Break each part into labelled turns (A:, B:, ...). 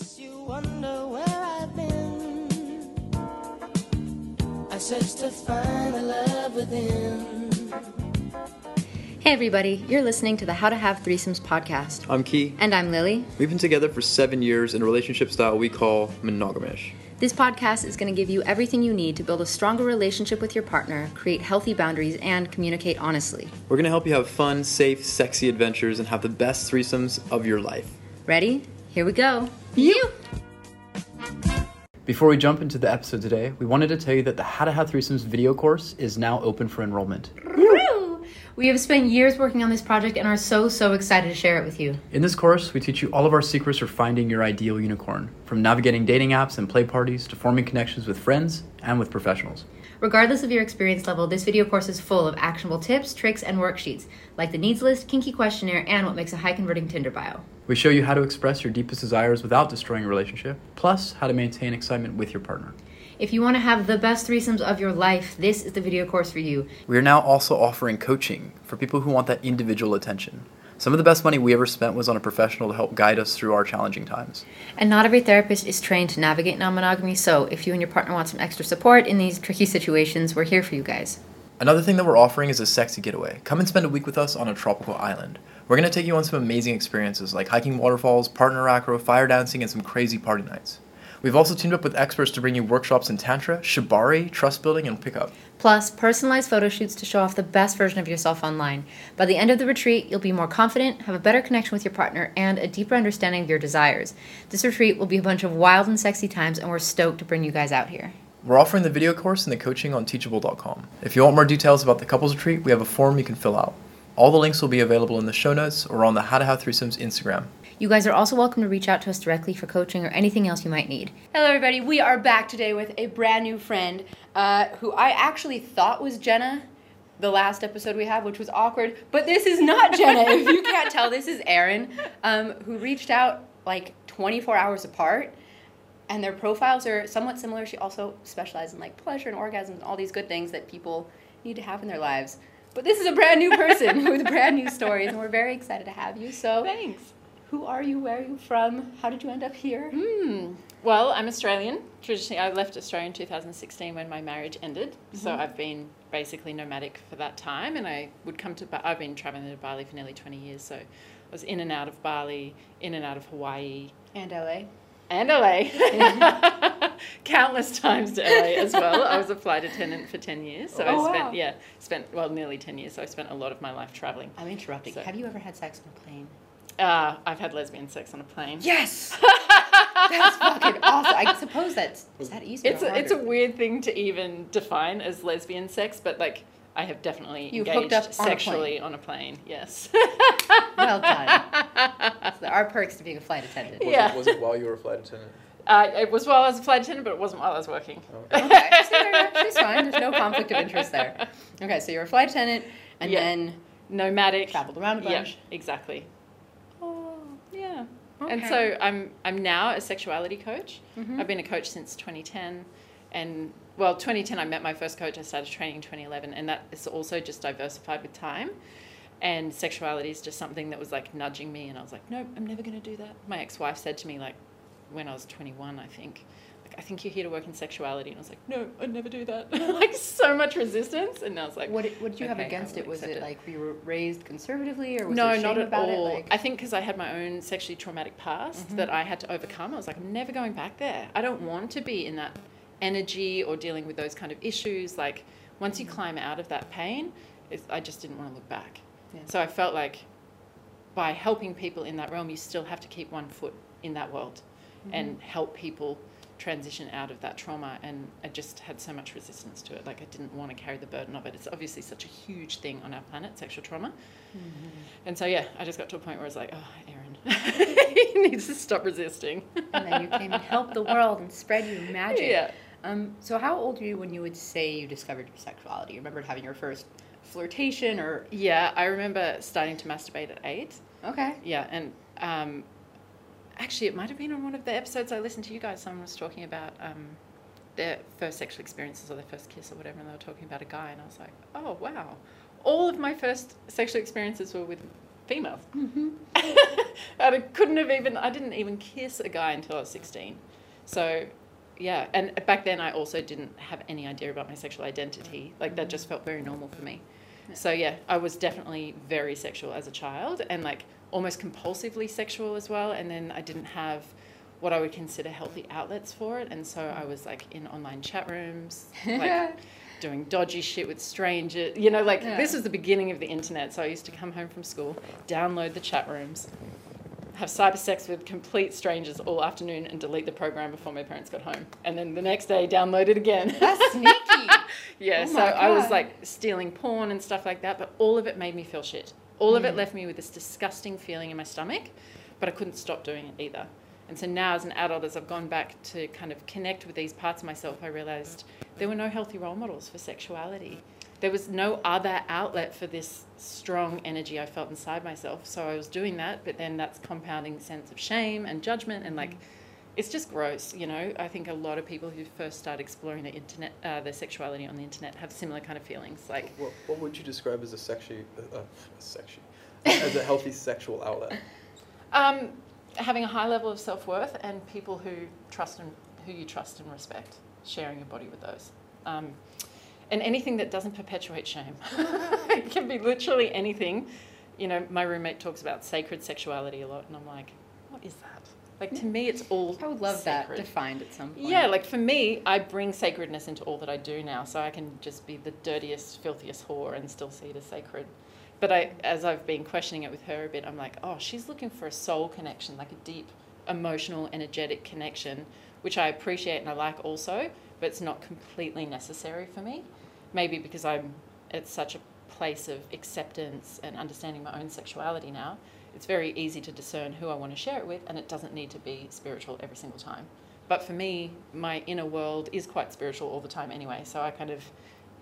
A: guess you wonder where I've been. I searched to find the love within.
B: Hey, everybody, you're listening to the How to Have Threesomes podcast.
C: I'm Key.
B: And I'm Lily.
C: We've been together for seven years in a relationship style we call monogamish.
B: This podcast is going to give you everything you need to build a stronger relationship with your partner, create healthy boundaries, and communicate honestly.
C: We're going to help you have fun, safe, sexy adventures and have the best threesomes of your life.
B: Ready? Here we go.
C: You! Before we jump into the episode today, we wanted to tell you that the How to Have Threesomes video course is now open for enrollment.
B: We have spent years working on this project and are so, so excited to share it with you.
C: In this course, we teach you all of our secrets for finding your ideal unicorn, from navigating dating apps and play parties to forming connections with friends and with professionals.
B: Regardless of your experience level, this video course is full of actionable tips, tricks, and worksheets, like the needs list, kinky questionnaire, and what makes a high converting Tinder bio.
C: We show you how to express your deepest desires without destroying a relationship, plus how to maintain excitement with your partner.
B: If you want to have the best threesomes of your life, this is the video course for you.
C: We are now also offering coaching for people who want that individual attention. Some of the best money we ever spent was on a professional to help guide us through our challenging times.
B: And not every therapist is trained to navigate non monogamy, so if you and your partner want some extra support in these tricky situations, we're here for you guys.
C: Another thing that we're offering is a sexy getaway. Come and spend a week with us on a tropical island. We're going to take you on some amazing experiences like hiking waterfalls, partner acro, fire dancing, and some crazy party nights. We've also teamed up with experts to bring you workshops in Tantra, Shibari, trust building, and pickup.
B: Plus, personalized photo shoots to show off the best version of yourself online. By the end of the retreat, you'll be more confident, have a better connection with your partner, and a deeper understanding of your desires. This retreat will be a bunch of wild and sexy times, and we're stoked to bring you guys out here.
C: We're offering the video course and the coaching on teachable.com. If you want more details about the couples retreat, we have a form you can fill out. All the links will be available in the show notes or on the How to Have Threesomes Instagram.
B: You guys are also welcome to reach out to us directly for coaching or anything else you might need.
D: Hello, everybody. We are back today with a brand new friend uh, who I actually thought was Jenna the last episode we had, which was awkward. But this is not Jenna. if you can't tell, this is Erin, um, who reached out like 24 hours apart. And their profiles are somewhat similar. She also specializes in like pleasure and orgasms and all these good things that people need to have in their lives. But this is a brand new person with brand new stories, and we're very excited to have you. So,
E: Thanks.
D: who are you? Where are you from? How did you end up here?
E: Hmm. Well, I'm Australian. Traditionally, I left Australia in 2016 when my marriage ended. So I've been basically nomadic for that time, and I would come to. Ba- I've been traveling to Bali for nearly 20 years. So I was in and out of Bali, in and out of Hawaii,
D: And LA.
E: And LA. Countless times to LA as well. I was a flight attendant for 10 years. So
D: Oh,
E: I spent
D: wow.
E: yeah spent well nearly 10 years. So I spent a lot of my life traveling.
D: I'm interrupting.
E: So-
D: Have you ever had sex on a plane?
E: Uh, I've had lesbian sex on a plane.
D: Yes. That's fucking awesome. I suppose that's is that easy?
E: It's a, it's a weird thing to even define as lesbian sex, but like I have definitely
D: You've
E: engaged
D: hooked up on a
E: sexually
D: plane.
E: on a plane. Yes.
D: well done. So there are perks to being a flight attendant.
E: Yeah.
C: Was it while you were a flight attendant?
E: uh, it was while I was a flight attendant, but it wasn't while I was working.
D: Okay, so there- she's fine. There's no conflict of interest there. Okay, so you're a flight attendant, and
E: Yeah.
D: then
E: Nomadic.
D: traveled around a
E: Yeah,
D: bunch.
E: exactly.
D: Oh,
E: Yeah. And so I'm I'm now a sexuality coach.
D: Mhm.
E: I've been a coach since 2010, and well, 2010 I met my first coach. I started training in 2011, and that is also just diversified with time. And sexuality is just something that was like nudging me, and I was like, nope, I'm never going to do that. My ex-wife said to me like, when I was 21, I think. like, I think you're here to work in sexuality, and I was like, no, I'd never do that. like so much resistance, and I was like,
D: what did, what did you have
E: okay, I
D: against it? Was
E: accept
D: it like we were raised conservatively, or was
E: no, not at
D: about
E: all.
D: it? Like,
E: I think because I had my own sexually traumatic past
D: Mhm.
E: that I had to overcome. I was like, I'm never going back there. I don't want to be in that energy or dealing with those kind of issues. Like once you climb out of that pain, it's, I just didn't want to look back.
D: Yeah.
E: So I felt like by helping people in that realm, you still have to keep one foot in that world mm-hmm. and help people transition out of that trauma and I just had so much resistance to it like I didn't want to carry the burden of it it's obviously such a huge thing on our planet sexual trauma mm-hmm. and so yeah I just got to a point where I was like oh Erin you need to stop resisting
D: and then you came and helped the world and spread your magic.
E: yeah
D: Um, so how old were you when you would say you discovered your sexuality? You remembered having your first flirtation or
E: yeah I remember starting to masturbate at eight
D: okay.
E: Yeah, and um, actually, it might have been on one of the episodes I listened to you guys. Someone was talking about um, their first sexual experiences or their first kiss or whatever, and they were talking about a guy, and I was like, oh wow, all of my first sexual experiences were with females. and I couldn't have even, I didn't even kiss a guy until I was 16. So, yeah. And back then, I also didn't have any idea about my sexual identity. Like, that just felt very normal for me. So, yeah, I was definitely very sexual as a child and like almost compulsively sexual as well. And then I didn't have what I would consider healthy outlets for it. And so I was like in online chat rooms, like doing dodgy shit with strangers. You know, like
D: Yeah.
E: this was the beginning of the internet. So I used to come home from school, download the chat rooms, have cyber sex with complete strangers all afternoon, and delete the program before my parents got home. And then the next day, download it again.
D: That's sneaky.
E: yeah,
D: Oh
E: so
D: my
E: I was like stealing porn and stuff like that, but all of it made me feel shit. All
D: Mm.
E: of it left me with this disgusting feeling in my stomach, but I couldn't stop doing it either. And so now, as an adult, as I've gone back to kind of connect with these parts of myself, I realized there were no healthy role models for sexuality. There was no other outlet for this strong energy I felt inside myself. So I was doing that, but then that's compounding sense of shame and judgment and like, it's just gross, you know. I think a lot of people who first start exploring the internet, uh, their sexuality on the internet, have similar kind of feelings. Like,
C: What, what would you describe as a sexy, uh, uh, sexy, as a healthy sexual outlet?
E: um, having a high level of self worth and people who trust and who you trust and respect, sharing your body with those. Um, and anything that doesn't perpetuate shame. it can be literally anything. You know, my roommate talks about sacred sexuality a lot, and I'm like, what is that? Like to me, it's all.
D: I would love that defined at some point.
E: Yeah, like for me, I bring sacredness into all that I do now, so I can just be the dirtiest, filthiest whore and still see it as sacred. But I, as I've been questioning it with her a bit, I'm like, oh, she's looking for a soul connection, like a deep, emotional, energetic connection, which I appreciate and I like also, but it's not completely necessary for me. Maybe because I'm at such a place of acceptance and understanding my own sexuality now. It's very easy to discern who I want to share it with, and it doesn't need to be spiritual every single time. But for me, my inner world is quite spiritual all the time anyway, so I kind of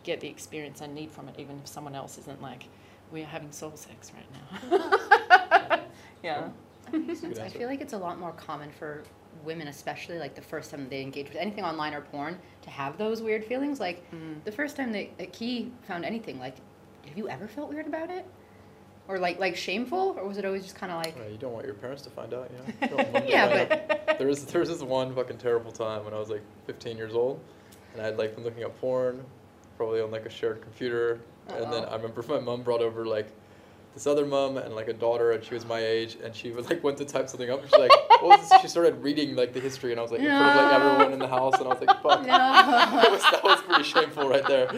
E: get the experience I need from it, even if someone else isn't like, we're having soul sex right now. yeah.
C: That's a good
D: I feel like it's a lot more common for women, especially like the first time they engage with anything online or porn, to have those weird feelings. Like
E: Mm.
D: the first time that that Key found anything, like, have you ever felt weird about it, or like like shameful, or was it always just kind of like,
C: Yeah, you don't want your parents to find out, you know? You don't want them to
D: Yeah,
C: find out. There was, there was this one fucking terrible time when I was like 15 years old, and i'd like been looking up porn, probably on like a shared computer, and then I remember my mom brought over like this other mom and like a daughter, and she was my age, and she was like went to type something up, and she's like, what was? She started reading like the history, and I was like in front of like everyone in the house, and I was like, fuck.
D: No.
C: that, was, that was pretty shameful right there.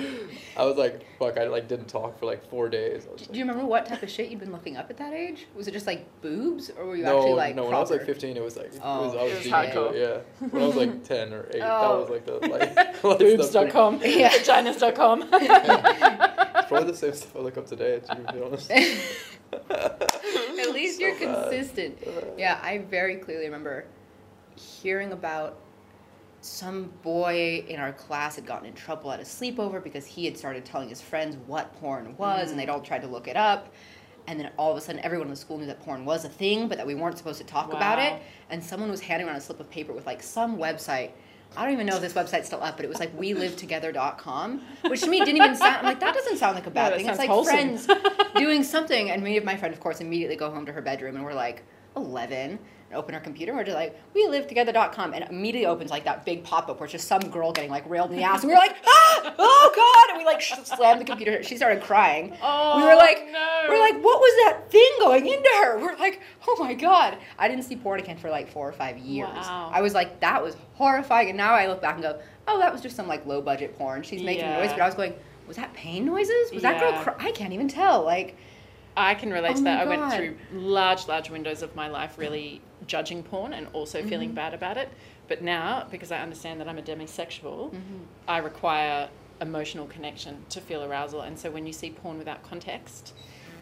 C: I was like, fuck, I like didn't talk for like four days. I was
D: do you remember what type of shit you'd been looking up at that age? Was it just like boobs, or were you
C: no,
D: actually like
C: no. When I was like 15, it was like it
D: Oh.
C: was, I was,
E: It was
C: deep into it. Yeah, when I was like 10 or 8, that
D: Oh.
C: was like the like like, stuff pretty-
E: Boobs.com,
D: Yeah.
E: vaginas.com.
C: Probably the same stuff I look up today. To be honest.
D: At least
C: So
D: you're
C: bad.
D: consistent. Uh-huh. Yeah, I very clearly remember hearing about some boy in our class had gotten in trouble at a sleepover because he had started telling his friends what porn was and mm. they'd all tried to look it up. And then all of a sudden, everyone in the school knew that porn was a thing, but that we weren't supposed to talk about it. And someone was handing around a slip of paper with like some website. I don't even know if this website's still up, but it was like welivetogether.com, which to me didn't even sound. I'm like, that doesn't sound like a bad thing. It's like
E: wholesome.
D: friends doing something. And me and my friend, of course, immediately go home to her bedroom and we're like, 11. Open her computer and we're just like, we live together.com. And immediately opens like that big pop up where it's just some girl getting like railed in the ass. And we were like, ah, oh God. And we like slammed the computer. She started crying.
E: Oh,
D: we were like,
E: no.
D: we're like, what was that thing going into her? We're like, oh my God. I didn't see porn again for like four or five years.
E: Wow.
D: I was like, that was horrifying. And now I look back and go, oh, that was just some like low budget porn. She's making
E: Yeah.
D: noise. But I was going, was that pain noises? Was that girl cry? I can't even tell. Like,
E: I can relate
D: Oh
E: to that. I went through large, large windows of my life really judging porn and also
D: Mm-hmm.
E: feeling bad about it. But now, because I understand that I'm a demisexual,
D: Mm-hmm.
E: I require emotional connection to feel arousal. And so when you see porn without context,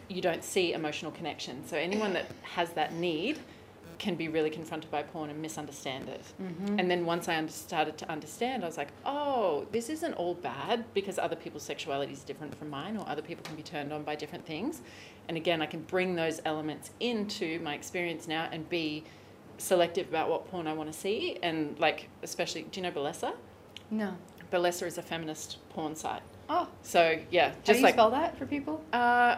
E: you don't see emotional connection. So anyone that has that need can be really confronted by porn and misunderstand it.
D: Mm-hmm.
E: And then once I under- started to understand, I was like, oh, this isn't all bad because other people's sexuality is different from mine, or other people can be turned on by different things. And again, I can bring those elements into my experience now and be selective about what porn I want to see. And like, especially, do you know Bellesa?
D: no.
E: Bellesa is a feminist porn site.
D: Oh,
E: So yeah,
D: how do
E: just
D: you
E: like
D: spell that for people?
E: uh,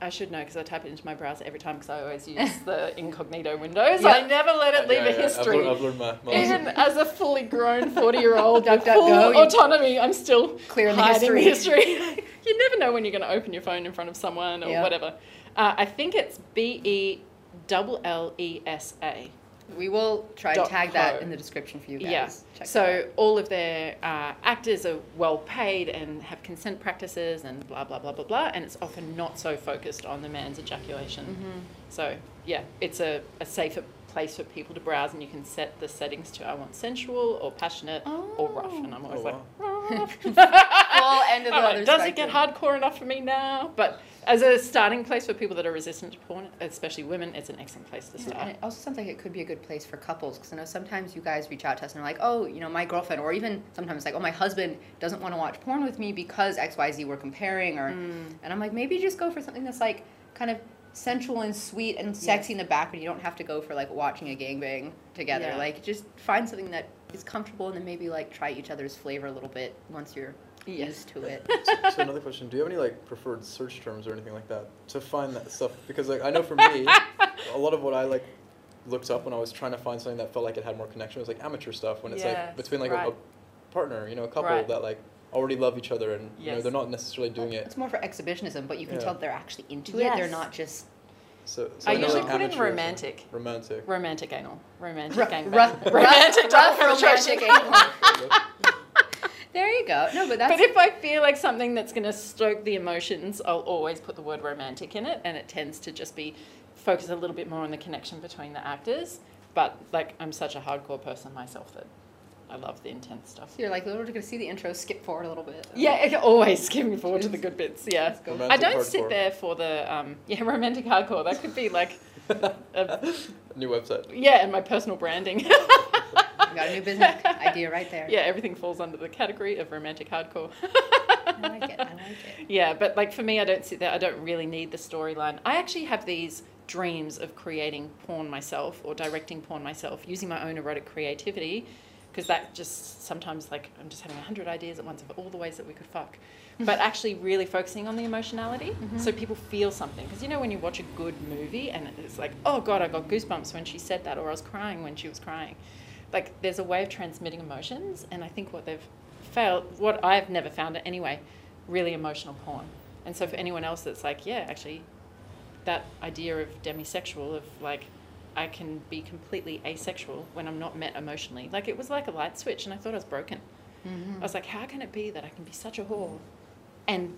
E: I should know because I type it into my browser every time because I always use the incognito windows.
B: Yeah.
E: I never let it leave
F: Yeah,
E: a
F: yeah, I've
E: history.
F: learned, I've learned my, my lesson.
E: Even as a fully grown 40 year old
D: Duck,
E: with full
D: go,
E: autonomy, I'm still
D: Clear the
E: hiding
D: history.
E: history. you never know when you're going to open your phone in front of someone or
D: Yeah.
E: whatever. Uh, I think it's B E double L E S A.
D: We will try to
E: Dot
D: tag that in the description for you guys.
E: Yeah.
D: Check.
E: So all of their uh, actors are well paid and have consent practices and blah blah blah blah blah, and it's often not so focused on the man's ejaculation.
D: Mm-hmm.
E: So yeah, it's a, a safer place for people to browse, and you can set the settings to I want sensual or passionate or rough, and I'm always
F: Oh,
E: like. rough.
D: Full end of the
E: like, Does it get hardcore enough for me now? But as a starting place for people that are resistant to porn, especially women, it's an excellent place to
D: And
E: start.
D: it also sounds like it could be a good place for couples because I know sometimes you guys reach out to us and are like, oh, you know, my girlfriend, or even sometimes like, oh, my husband doesn't want to watch porn with me because X, Y, Z we're comparing, or,
E: Mm.
D: and I'm like, maybe just go for something that's like kind of sensual and sweet and sexy in the background. You don't have to go for like watching a gangbang together.
E: Yeah.
D: Like, just find something that is comfortable and then maybe like try each other's flavor a little bit once you're
E: Yes.
D: used to it.
F: so, so another question: Do you have any like preferred search terms or anything like that to find that stuff? Because like I know for me, a lot of what I like looked up when I was trying to find something that felt like it had more connection was like amateur stuff. When it's
E: Yes,
F: like between like a, a partner, you know, a couple
E: Right.
F: that like already love each other and you know they're not necessarily doing it.
D: It's more for exhibitionism, but you can
F: Yeah.
D: tell they're actually into it. They're not just
F: So, so
E: I
F: know,
E: usually
F: like,
E: put in
F: amateur is, like,
E: romantic.
F: Romantic.
E: Romantic anal. Romantic
D: rough,
E: gangbang.
D: rough,
E: romantic
D: rough,
E: double
D: romantic
E: penetration.
D: anal. There you go. No, but that's
E: But if I feel like something that's going to stoke the emotions, I'll always put the word romantic in it, and it tends to just be focus a little bit more on the connection between the actors. But like, I'm such a hardcore person myself that I love the intense stuff.
D: you're like, we're gonna see the intro, skip forward a little bit.
E: Yeah, it always skipping forward to the good bits. Yeah,
D: Let's.
E: I don't
F: hardcore.
E: sit there for the um, yeah romantic hardcore. That could be like a,
F: New website.
E: yeah, and my personal branding.
D: We got a new business idea right there.
E: yeah, everything falls under the category of romantic hardcore.
D: I like it. I like it.
E: Yeah, but like for me, I don't sit there. I don't really need the storyline. I actually have these dreams of creating porn myself or directing porn myself using my own erotic creativity because that just sometimes like I'm just having a hundred ideas at once of all the ways that we could fuck. But actually, really focusing on the emotionality, mm-hmm. so people feel something. Because you know when you watch a good movie and it's like, oh god, I got goosebumps when she said that, or I was crying when she was crying. Like there's a way of transmitting emotions, and I think what they've failed, what I've never found it anyway, really emotional porn. And so for anyone else that's like, yeah, actually, that idea of demisexual, of like, I can be completely asexual when I'm not met emotionally. Like it was like a light switch, and I thought I was broken. Mm-hmm. I was like, how can it be that I can be such a whore and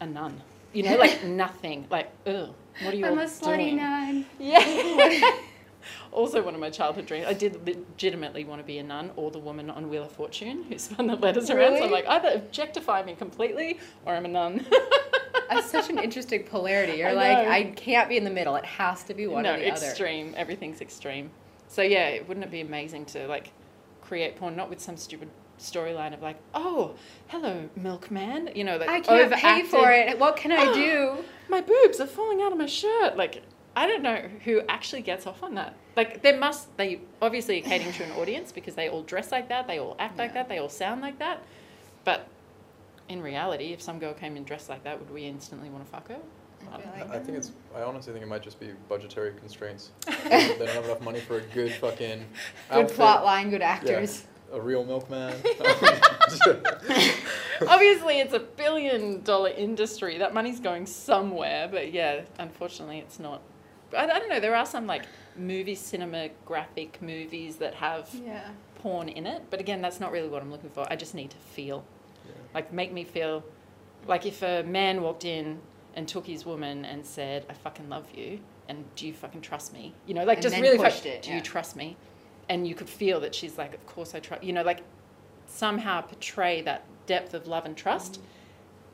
E: a nun? You know, like nothing. Like, ugh, what are you
D: I'm
E: all
D: a slutty
E: doing?
D: nun.
E: Yeah. also, one of my childhood dreams. I did legitimately want to be a nun or the woman on Wheel of Fortune who spun the letters around. So I'm like, either objectify me completely or I'm a nun.
D: That's such an interesting polarity. You're
E: I
D: like. I can't be in the middle. It has to be one
E: no,
D: or the other.
E: extreme. Everything's extreme. So yeah, wouldn't it be amazing to like create porn, not with some stupid storyline of like, oh, hello, milkman. You know, like
D: I can't pay for it. What can I do?
E: My boobs are falling out of my shirt. Like, I don't know who actually gets off on that. Like, there must they obviously are catering to an audience because they all dress like that, they all act like that, they all sound like that. But in reality, if some girl came in dressed like that, would we instantly want to fuck her? I.
F: I I think it's. I honestly think it might just be budgetary constraints. they don't have enough money for a good fucking.
D: Good
F: outfit.
D: plot line, good actors.
F: A real milkman.
E: Obviously, it's a billion dollar industry. That money's going somewhere, but yeah, unfortunately, it's not. I, I don't know. There are some like movie cinematographic movies that have
D: Yeah.
E: porn in it, but again, that's not really what I'm looking for. I just need to feel,
F: Yeah.
E: like, make me feel like if a man walked in and took his woman and said, "I fucking love you," and do you fucking trust me? You know, like
D: And
E: just really,
D: pushed
E: fu-
D: it,
E: do
D: yeah.
E: you trust me? And you could feel that she's like, "Of course I trust." You know, like somehow portray that depth of love and trust.
D: Mm.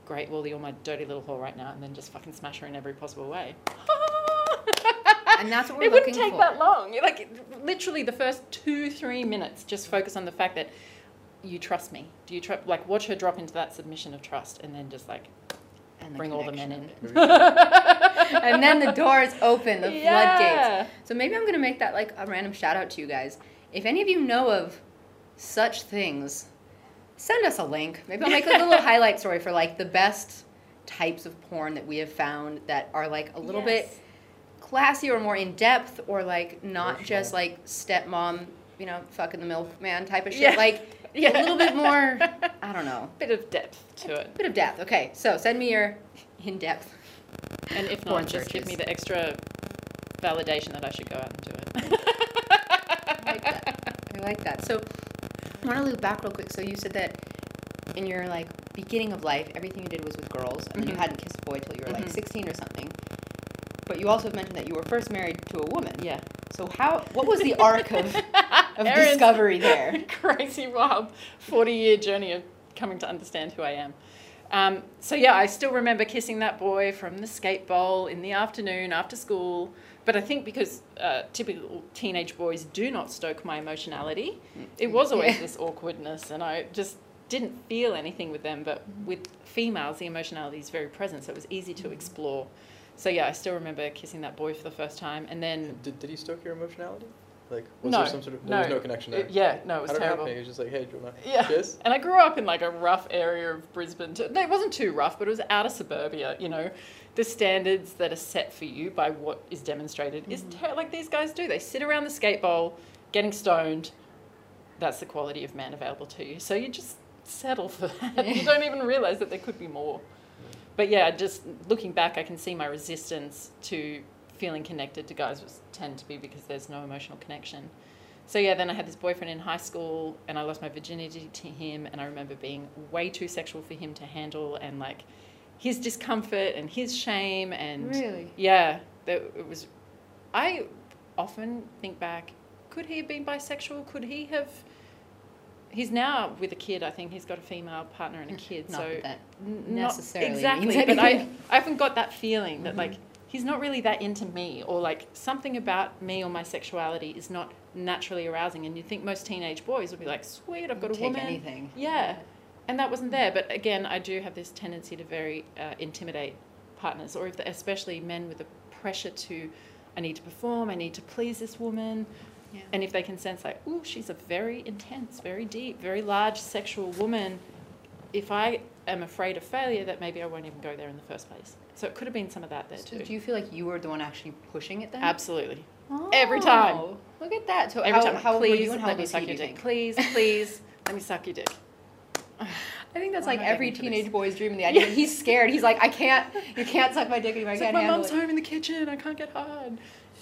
E: Great, well, you're my dirty little whore right now, and then just fucking smash her in every possible way.
D: And that's what we're
E: it wouldn't take
D: for.
E: that long. Like literally, the first two three minutes, just focus on the fact that you trust me. Do you trust? Like watch her drop into that submission of trust, and then just like
D: And
E: bring all the men in.
D: And then the doors open, the
E: Yeah.
D: floodgates. So maybe I'm gonna make that like a random shout out to you guys. If any of you know of such things, send us a link. Maybe I'll make like a little highlight story for like the best types of porn that we have found that are like a little
E: Yes.
D: bit classy or more in depth or like not just like stepmom, you know, fucking the milkman type of shit.
E: Yeah.
D: Like
E: Yeah.
D: a little bit more, I don't know,
E: Bit of depth to it.
D: bit of depth. Okay, so send me your in depth.
E: And if not, just give me the extra validation that I should go out and do it.
D: I like that. I like that. So, I want to loop back real quick. So you said that in your like beginning of life, everything you did was with girls, and then you hadn't kissed a boy till you were like
E: Mhm.
D: 16 or something. But you also mentioned that you were first married to a woman.
E: Yeah.
D: So how? What was the arc of of discovery there?
E: Crazy wild 40 year journey of coming to understand who I am. Um, so yeah, I still remember kissing that boy from the skate bowl in the afternoon after school. But I think because uh, typical teenage boys do not stoke my emotionality, it was always
D: Yeah.
E: this awkwardness, and I just didn't feel anything with them. But with females, the emotionality is very present, so it was easy to explore. So yeah, I still remember kissing that boy for the first time, and then
F: Did, did he stoke your emotionality? Like, was
E: no,
F: there some sort of there was no connection there?
E: It- yeah, no, it was
F: How did it
E: terrible.
F: happen? He was just like, hey, do you want to
E: Yeah.
F: kiss?
E: And I grew up in like a rough area of Brisbane. No, It wasn't too rough, but it was out of suburbia. You know, the standards that are set for you by what is demonstrated is mm-hmm. ter- like these guys do. They sit around the skate bowl, getting stoned. That's the quality of man available to you. So you just settle for that. you don't even realize that there could be more. But yeah, just looking back, I can see my resistance to feeling connected to guys was tend to be because there's no emotional connection. So yeah, then I had this boyfriend in high school, and I lost my virginity to him, and I remember being way too sexual for him to handle, and like his discomfort and his shame, and
D: Really?
E: yeah, that it was. I often think back, could he have been bisexual? Could he have? He's now with a kid. I think he's got a female partner and a kid.
D: Not
E: so
D: that necessarily
E: exactly. But I. I haven't got that feeling that like he's not really that into me, or like something about me or my sexuality is not naturally arousing. And you think most teenage boys would be like, "Sweet, I've got a
D: Take
E: woman."
D: anything.
E: Yeah, and that wasn't there. But again, I do have this tendency to very uh, intimidate partners, or if the, especially men with the pressure to, I need to perform, I need to please this woman.
D: Yeah.
E: And if they can sense like, oh, she's a very intense, very deep, very large sexual woman, if I am afraid of failure, that maybe I won't even go there in the first place. So it could have been some of that there
D: So
E: too.
D: do you feel like you were the one actually pushing it then?
E: Absolutely. Oh, every time.
D: Oh, Look at that. So
E: Every
D: how,
E: time,
D: how old
E: please
D: were you and how
E: let me suck your
D: you
E: dick. Please, please, let me suck your dick.
D: I think that's
E: Why
D: like every teenage boy's dream. In The idea
E: Yeah.
D: he's scared. He's like, I can't. You can't suck my dick anymore. I
E: It's like
D: can't
E: my
D: handle
E: mom's
D: it.
E: home in the kitchen. I can't get hard.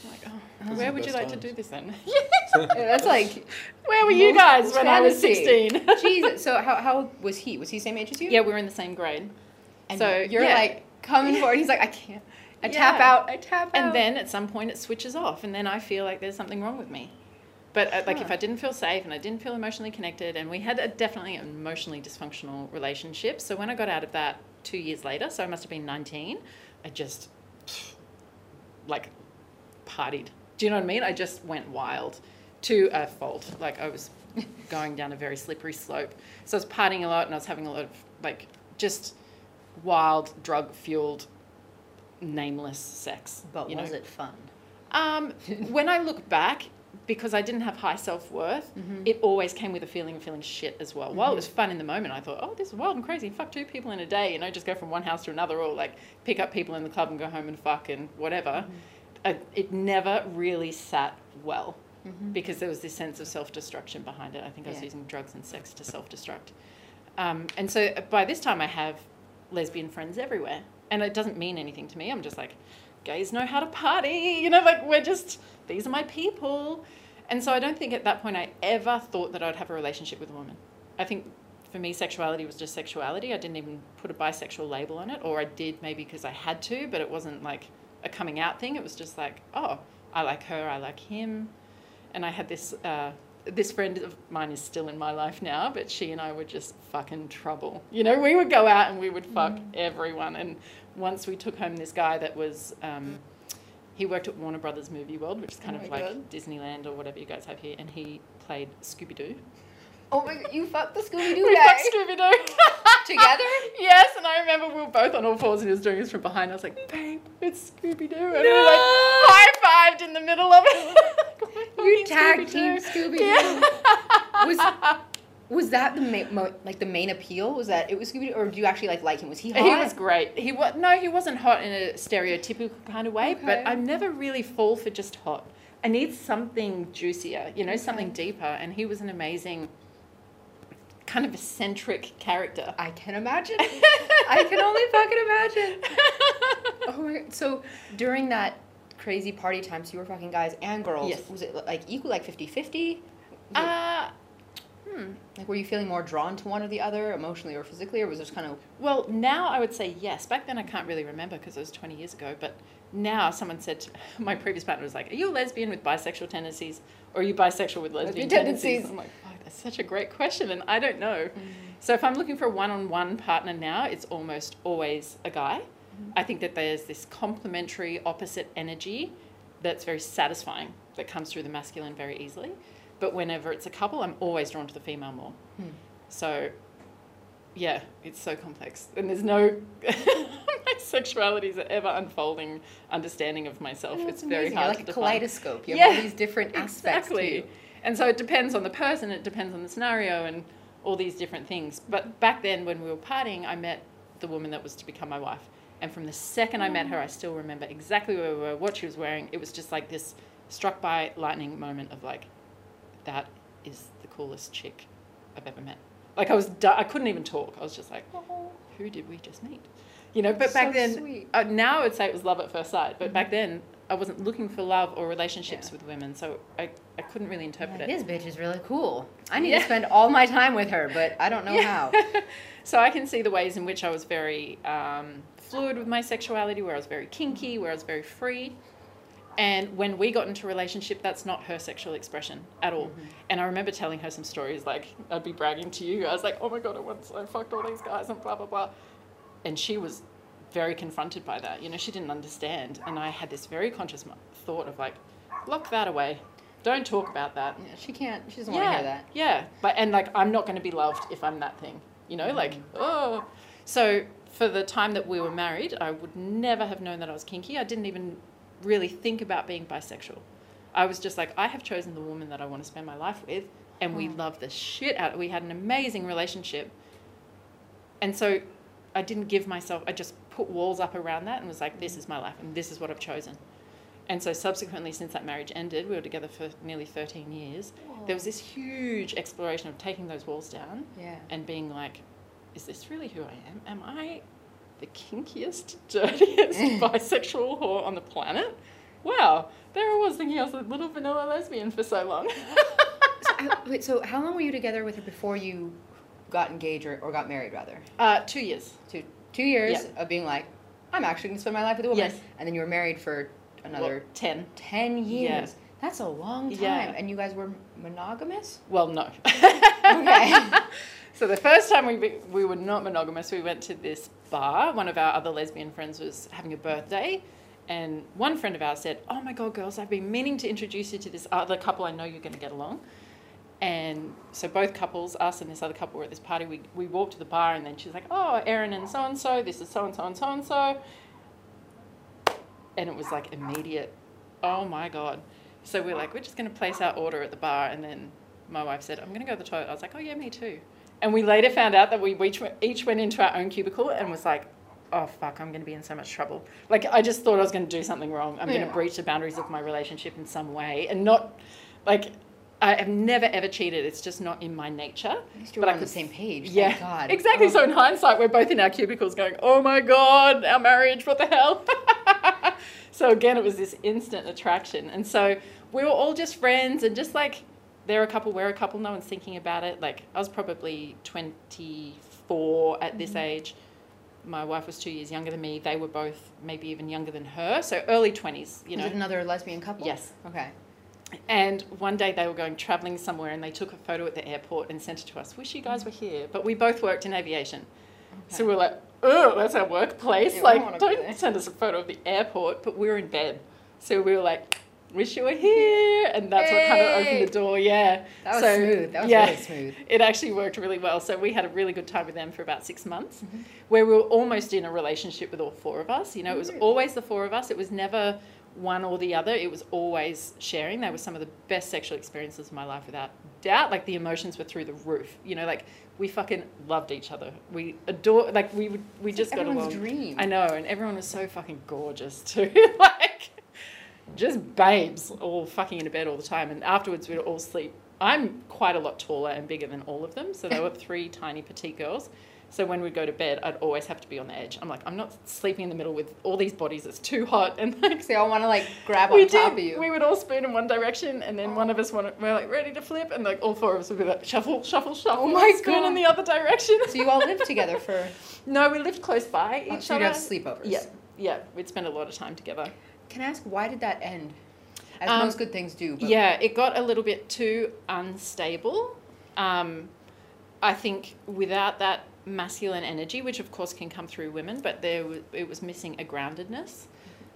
E: I'm like, oh,
F: Those
E: where would you
F: best
E: like to do this then?
D: Yeah, That's like
E: Where were you guys when I was
D: fantasy.
E: 16?
D: Jesus. So how, how was he? Was he the same age as you?
E: yeah, we were in the same grade.
D: And
E: so
D: you're
E: yeah.
D: like coming forward. He's like, I can't. I tap out. I tap out.
E: And then at some point it switches off, and then I feel like there's something wrong with me. But uh, like if I didn't feel safe and I didn't feel emotionally connected, and we had a definitely an emotionally dysfunctional relationship. So when I got out of that two years later, so I must have been 19, I just like partied. Do you know what I mean? I just went wild to a fault. Like I was going down a very slippery slope. So I was partying a lot and I was having a lot of like just wild, drug fueled, nameless sex.
D: But was
E: know?
D: it fun?
E: Um, when I look back, because I didn't have high self worth,
D: Mm-hmm.
E: it always came with a feeling of feeling shit as well. While it was fun in the moment, I thought, oh, this is wild and crazy. Fuck two people in a day, you know, just go from one house to another, or like pick up people in the club and go home and fuck and whatever.
D: Mm-hmm.
E: I, it never really sat well
D: Mm-hmm.
E: because there was this sense of self destruction behind it. I think I was
D: Yeah.
E: using drugs and sex to self destruct. Um, and so uh, by this time, I have lesbian friends everywhere. And it doesn't mean anything to me. I'm just like, gays know how to party. You know, like we're just, these are my people. And so I don't think at that point I ever thought that I'd have a relationship with a woman. I think for me, sexuality was just sexuality. I didn't even put a bisexual label on it, or I did maybe because I had to, but it wasn't like a coming out thing. It was just like, oh, I like her, I like him. And I had this, uh, this friend of mine is still in my life now, but she and I were just fucking trouble. You know, we would go out and we would fuck everyone. And once we took home this guy that was, um, he worked at Warner Brothers Movie World, which is kind
D: Oh
E: of like
D: God.
E: Disneyland or whatever you guys have here, and he played Scooby Doo.
D: Oh my god, you fucked the Scooby Doo
E: We
D: guy.
E: fucked Scooby Doo
D: Together?
E: Yes, and I remember we were both on all fours and he was doing this from behind. I was like, babe, it's Scooby Doo. And we were like high fived in the middle of it.
D: You tag team Scooby Doo.
E: Yeah.
D: Was Was that the main, mo- like the main appeal? Was that it was Scooby Doo, or do you actually like like him? Was he hot?
E: He was great. He was no, he wasn't hot in a stereotypical kind of way, but I never really fall for just hot. I need something juicier, you know, something deeper. And he was an amazing, kind of eccentric character.
D: I can imagine. I can only fucking imagine. Oh my god. So during that crazy party time, so you were fucking guys and girls.
E: Yes.
D: Was it like equal, like 50-50?
E: Uh, hmm.
D: Like were you feeling more drawn to one or the other, emotionally or physically, or was it just kind of
E: Well, now I would say yes. Back then I can't really remember because it was 20 years ago. But now someone said, to, my previous partner was like, Are you a lesbian with bisexual tendencies or are you bisexual with lesbian,
D: Lesbian
E: tendencies?
D: tendencies.
E: I'm like, fuck, that's such a great question. And I don't know. So if I'm looking for a one on one partner now, it's almost always a guy. I think that there's this complementary opposite energy that's very satisfying that comes through the masculine very easily. But whenever it's a couple, I'm always drawn to the female more. Hmm. So yeah, it's so complex. And there's no my sexuality is an ever unfolding understanding of myself. It's
D: that's
E: very hard
D: You're
E: to
D: like a
E: define.
D: kaleidoscope. You have
E: Yeah,
D: all these different aspects to
E: Exactly. And so it depends on the person, it depends on the scenario and all these different things. But back then when we were partying, I met the woman that was to become my wife. And from the second I met her, I still remember exactly where we were, what she was wearing. It was just like this struck by lightning moment of like, that is the coolest chick I've ever met. Like I was, du- I couldn't even talk. I was just like, who did we just meet? You know, but back then, uh, now I would say it was love at first sight. But back then, I wasn't looking for love or relationships
D: Yeah.
E: with women, so I, I couldn't really interpret
D: Like,
E: it.
D: this bitch is really cool. I need
E: Yeah.
D: to spend all my time with her, but I don't know how.
E: so I can see the ways in which I was very um, fluid with my sexuality, where I was very kinky, where I was very free. And when we got into a relationship, that's not her sexual expression at all. Mm-hmm. And I remember telling her some stories, like I'd be bragging to you I was like, "Oh my god, I once I fucked all these guys," and blah blah blah. And she was very confronted by that. You know, she didn't understand. And I had this very conscious thought of like, lock that away. Don't talk about that.
D: Yeah, she can't. She doesn't want to hear that.
E: Yeah, but and like I'm not going to be loved if I'm that thing. You know, like mm-hmm. oh. So for the time that we were married, I would never have known that I was kinky. I didn't even really think about being bisexual. I was just like, I have chosen the woman that I want to spend my life with, and we mm. love the shit out. Of we had an amazing relationship, and so I didn't give myself. I just put walls up around that and was like, this mm. is my life, and this is what I've chosen. And so subsequently, since that marriage ended, we were together for nearly 13 years. There was this huge exploration of taking those walls down
D: Yeah.
E: and being like, is this really who I am? Am I the kinkiest, dirtiest bisexual whore on the planet? Wow, there I was thinking I was a little vanilla lesbian for so long.
D: So, I- wait, so how long were you together with her before you got engaged or, or got married, rather?
E: uh, two years.
D: Two, two years
E: Yeah.
D: of being like, I'm actually going to spend my life with a woman.
E: Yes.
D: And then you were married for another
E: Well, 10.
D: 10 years.
E: Yeah.
D: That's a long time.
E: Yeah.
D: And you guys were monogamous?
E: Well, no.
D: Okay.
E: so the first time we we were not monogamous, we went to this bar. One of our other lesbian friends was having a birthday, and one friend of ours said, "Oh my god, girls, I've been meaning to introduce you to this other couple. I know you're going to get along." And so both couples, us and this other couple, were at this party. We we walked to the bar, and then she's like, "Oh, Erin and so and so. This is so and so and so and so." And it was like immediate. Oh my god. So we're like, we're just going to place our order at the bar, and then my wife said, I'm going to go to the toilet. I was like, oh, yeah, me too. And we later found out that we each went, each went into our own cubicle and was like, oh, fuck, I'm going to be in so much trouble. Like, I just thought I was going to do something wrong. I'm going to breach the boundaries of my relationship in some way. And not, like, I have never ever cheated. It's just not in my nature.
D: At least you
E: But
D: were
E: I
D: on the same page.
E: Yeah,
D: God.
E: exactly.
D: Oh.
E: So in hindsight, we're both in our cubicles going, "Oh my god, our marriage! What the hell?" so again, it was this instant attraction, and so we were all just friends, and just like they're a couple, we're a couple. No one's thinking about it. Like I was probably twenty four at this mm-hmm. age. My wife was two years younger than me. They were both maybe even younger than her, so early twenties. You
D: Was
E: know,
D: another lesbian couple?
E: Yes.
D: Okay.
E: and one day they were going traveling somewhere and they took a photo at the airport and sent it to us. Wish you guys were here. But we both worked in aviation. So we are like, oh, that's our workplace.
D: Yeah, we don't wanna
E: like, don't send us a photo of the airport. But we were in bed. So we were like, wish you were here. And that's what kind of opened the door. Yeah.
D: That was
E: So,
D: smooth. That was
E: yeah,
D: really smooth.
E: It actually worked really well. So we had a really good time with them for about six months,
D: Mm-hmm.
E: where we were almost in a relationship with all four of us. You know, it was always the four of us. It was never one or the other. It was always sharing. They were some of the best sexual experiences of my life, without doubt. Like the emotions were through the roof. You know, like we fucking loved each other. We adore. Like we would. We
D: It's
E: just
D: like
E: got along.
D: everyone's dream.
E: I know, and everyone was so fucking gorgeous too. like just babes, all fucking in a bed all the time. And afterwards, we'd all sleep. I'm quite a lot taller and bigger than all of them, so they were three tiny petite girls. So when we'd go to bed, I'd always have to be on the edge. I'm like, I'm not sleeping in the middle with all these bodies. It's too hot. And like,
D: They I want to like grab on
E: we
D: top
E: did.
D: of you.
E: We would all spoon in one direction, and then one of us wanted, we're like ready to flip, and like all four of us would be like shuffle, shuffle, oh shuffle.
D: Oh my
E: spoon
D: God.
E: in the other direction.
D: so you all lived together for.
E: no, we lived close by
D: Oh,
E: each
D: so you'd
E: other.
D: have sleepovers.
E: Yeah, yeah. We'd spend a lot of time together.
D: Can I ask why did that end? As
E: Um,
D: most good things do. But
E: Yeah, it got a little bit too unstable. Um, I think without that masculine energy, which of course can come through women, but there was, it was missing a groundedness.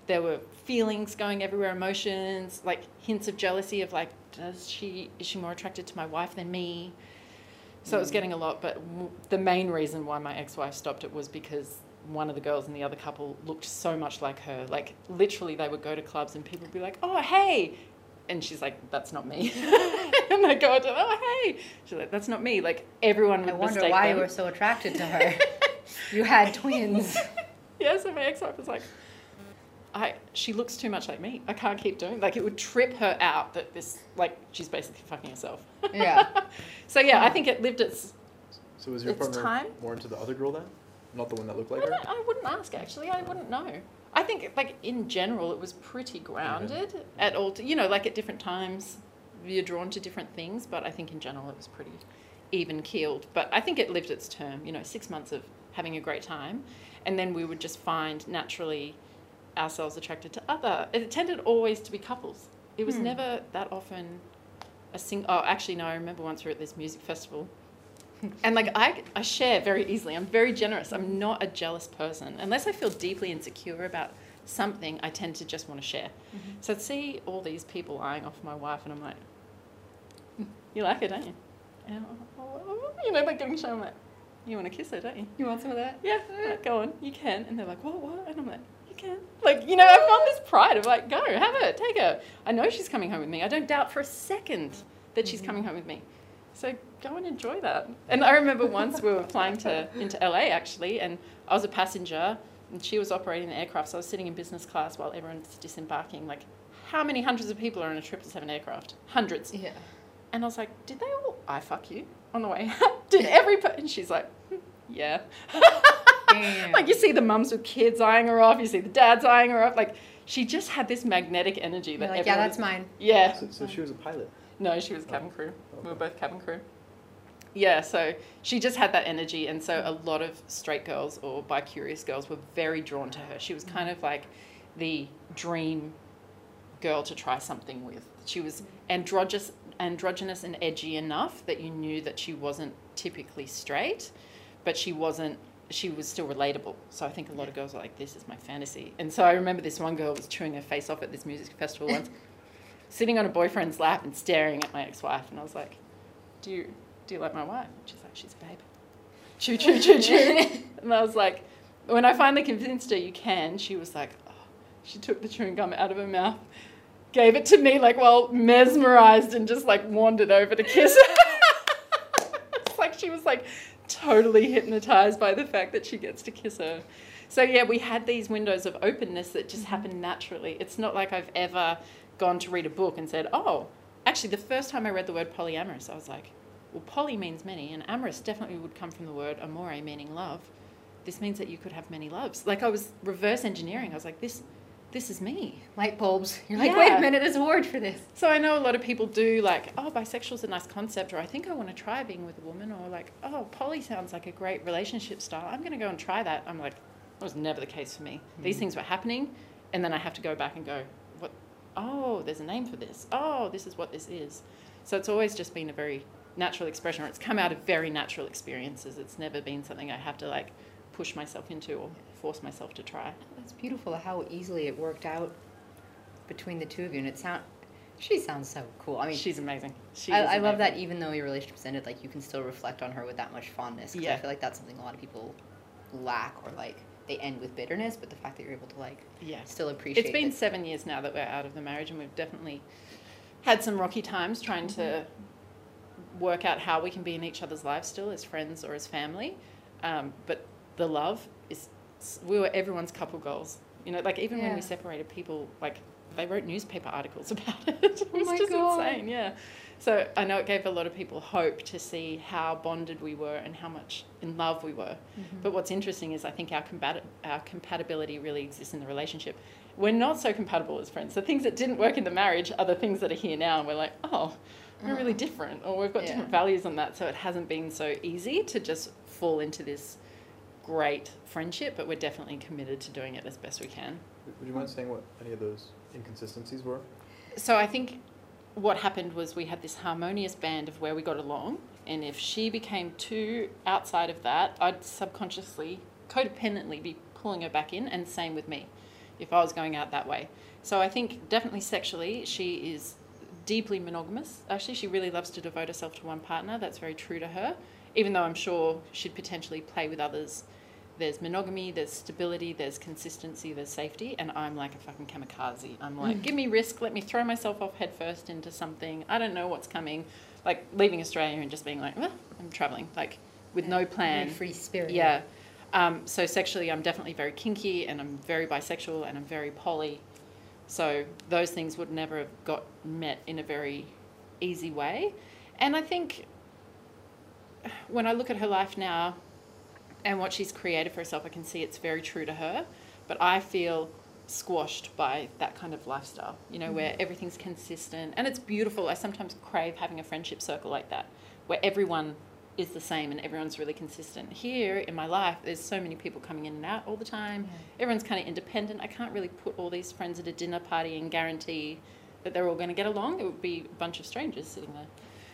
E: There were feelings going everywhere, emotions, like hints of jealousy of like, does she is she more attracted to my wife than me? So it was getting a lot, but w- the main reason why my ex-wife stopped it was because one of the girls in the other couple looked so much like her. Like literally, they would go to clubs and people would be like, "Oh, hey," and she's like, "That's not me." and they go to, "Oh, hey," she's like, "That's not me." Like everyone would
D: I wonder
E: mistake
D: why
E: them.
D: you were so attracted to her. you had twins.
E: yeah, so my ex-wife was like, I she looks too much like me. I can't keep doing like it would trip her out that this like she's basically fucking herself.
D: Yeah.
E: so yeah, I think it lived its.
F: So was your
E: It's
F: partner
E: time.
F: more into the other girl then? Not the one that looked
E: I,
F: like her?
E: don't, I wouldn't ask actually. I wouldn't know. I think like in general it was pretty grounded at all. you know, like at different times you're drawn to different things, but I think in general it was pretty even keeled. But I think it lived its term. You know, six months of having a great time, and then we would just find naturally ourselves attracted to other. It tended always to be couples. It was
D: Hmm.
E: never that often a sing. Oh, actually, no. I remember once we were at this music festival, and like I, I share very easily. I'm very generous. I'm not a jealous person unless I feel deeply insecure about something. I tend to just want to share. So I'd see all these people eyeing off my wife, and I'm like, "Hmm, "You like her, don't you?" And "Oh, you know, like getting shown I'm like, "You want to kiss her, don't you?"
D: You want some of that?
E: Yeah, go on, you can. And they're like, what, what? And I'm like, you can. Like, you know, I found this pride of like, go, have her, take her. I know she's coming home with me. I don't doubt for a second that she's coming home with me. So go and enjoy that. And I remember once we were flying to into LA actually, and I was a passenger, and she was operating the aircraft. So I was sitting in business class while everyone's disembarking. Like, how many hundreds of people are in a triple seven aircraft? Hundreds.
D: Yeah.
E: And I was like, did they all I fuck you on the way out? Did every per-? and she's like, "Hmm, yeah. Like you see the mums with kids eyeing her off, you see the dads eyeing her off. Like she just had this magnetic energy that
D: You're like, yeah, that's
E: was-
D: mine.
E: Yeah.
F: So, so she was a pilot.
E: No, she was cabin oh. crew. We were both cabin crew. Yeah, so she just had that energy, and so a lot of straight girls or bi curious girls were very drawn to her. She was kind of like the dream girl to try something with. She was androgynous, androgynous and edgy enough that you knew that she wasn't typically straight, but she wasn't. She was still relatable. So I think a lot of girls are like, "This is my fantasy." And so I remember this one girl was chewing her face off at this music festival once, sitting on a boyfriend's lap and staring at my ex-wife, and I was like, "Do you do you like my wife?" And she's like, "She's a babe." Chew, chew, chew, chew. and I was like, when I finally convinced her you can, she was like, oh. she took the chewing gum out of her mouth, gave it to me, like, well, mesmerized, and just like wandered over to kiss her. it's like she was like totally hypnotized by the fact that she gets to kiss her. So yeah, we had these windows of openness that just mm-hmm. happened naturally. It's not like I've ever gone to read a book and said, "Oh, actually the first time I read the word polyamorous, I was like, well, poly means many and amorous definitely would come from the word amore meaning love. This means that you could have many loves." Like I was reverse engineering. I was like, "This this is me."
D: Light bulbs. You're like, wait a minute, there's a word for this.
E: So I know a lot of people do like, oh, bisexual's a nice concept, or I think I want to try being with a woman, or like, oh, poly sounds like a great relationship style. I'm going to go and try that. I'm like, that was never the case for me. These hmm. things were happening, and then I have to go back and go? Oh, there's a name for this. Oh, this is what this is. So it's always just been a very natural expression, or it's come out of very natural experiences. It's never been something I have to like push myself into or force myself to try.
D: That's beautiful how easily it worked out between the two of you, and it sound. She sounds so cool. I mean,
E: She's amazing. She
D: I, I love that even though your relationship's ended, like you can still reflect on her with that much fondness. 'cause I
E: Yeah.
D: feel like that's something a lot of people lack or like
B: they end with bitterness, but the fact that you're able to like
E: Yeah.
B: still appreciate.
E: It's been
B: that-
E: seven years now that we're out of the marriage, and we've definitely had some rocky times trying to work out how we can be in each other's lives still as friends or as family. Um, but the love is, we were everyone's couple goals. You know, like even when we separated, people like they wrote newspaper articles about it. it oh was
B: my
E: just
B: God.
E: insane, yeah. So I know it gave a lot of people hope to see how bonded we were and how much in love we were. Mm-hmm. But what's interesting is I think our combat- our compatibility really exists in the relationship. We're not so compatible as friends. The things that didn't work in the marriage are the things that are here now, and we're like, oh, we're really mm. different, or we've got
B: Yeah.
E: different values on that. So it hasn't been so easy to just fall into this great friendship, but we're definitely committed to doing it as best we can.
F: Would you mind saying what any of those inconsistencies were?
E: so I think what happened was we had this harmonious band of where we got along, and if she became too outside of that, I'd subconsciously, codependently be pulling her back in, and same with me, if I was going out that way. So I think definitely sexually, she is deeply monogamous. Actually, she really loves to devote herself to one partner. That's very true to her, even though I'm sure she'd potentially play with others. There's monogamy, there's stability, there's consistency, there's safety, and I'm like a fucking kamikaze. I'm like, give me risk, let me throw myself off headfirst into something. I don't know what's coming. Like leaving Australia and just being like, well, I'm traveling, like with no plan.
B: Free spirit.
E: Yeah. Um, so sexually, I'm definitely very kinky and I'm very bisexual and I'm very poly. So those things would never have got met in a very easy way. And I think when I look at her life now and what she's created for herself, I can see it's very true to her. But I feel squashed by that kind of lifestyle, you know, where mm. everything's consistent and it's beautiful. I sometimes crave having a friendship circle like that, where everyone is the same and everyone's really consistent. Here in my life, there's so many people coming in and out all the time. Everyone's kind of independent. I can't really put all these friends at a dinner party and guarantee that they're all going to get along. It would be a bunch of strangers sitting there.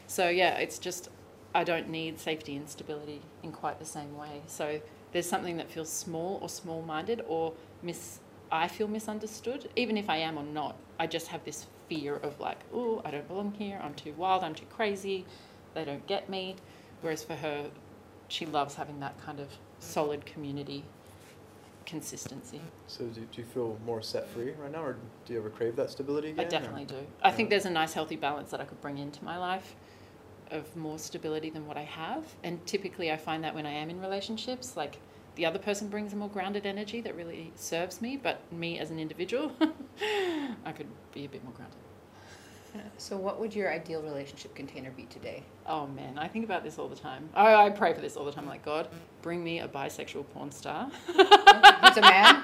E: So yeah, it's just I don't need safety and stability in quite the same way. So there's something that feels small or small-minded or mis I feel misunderstood, even if I am or not. I just have this fear of like, oh, I don't belong here. I'm too wild. I'm too crazy. They don't get me. Whereas for her, she loves having that kind of solid community consistency.
F: So do, do you feel more set free right now, or do you ever crave that stability again?
E: I
F: or-
E: definitely do. I think there's a nice healthy balance that I could bring into my life of more stability than what I have. And typically I find that when I am in relationships, like the other person brings a more grounded energy that really serves me, but me as an individual, I could be a bit more grounded.
B: So, what would your ideal relationship container be today?
E: Oh man, I think about this all the time. I, I pray for this all the time. Like, God, bring me a bisexual porn star.
B: It's a man.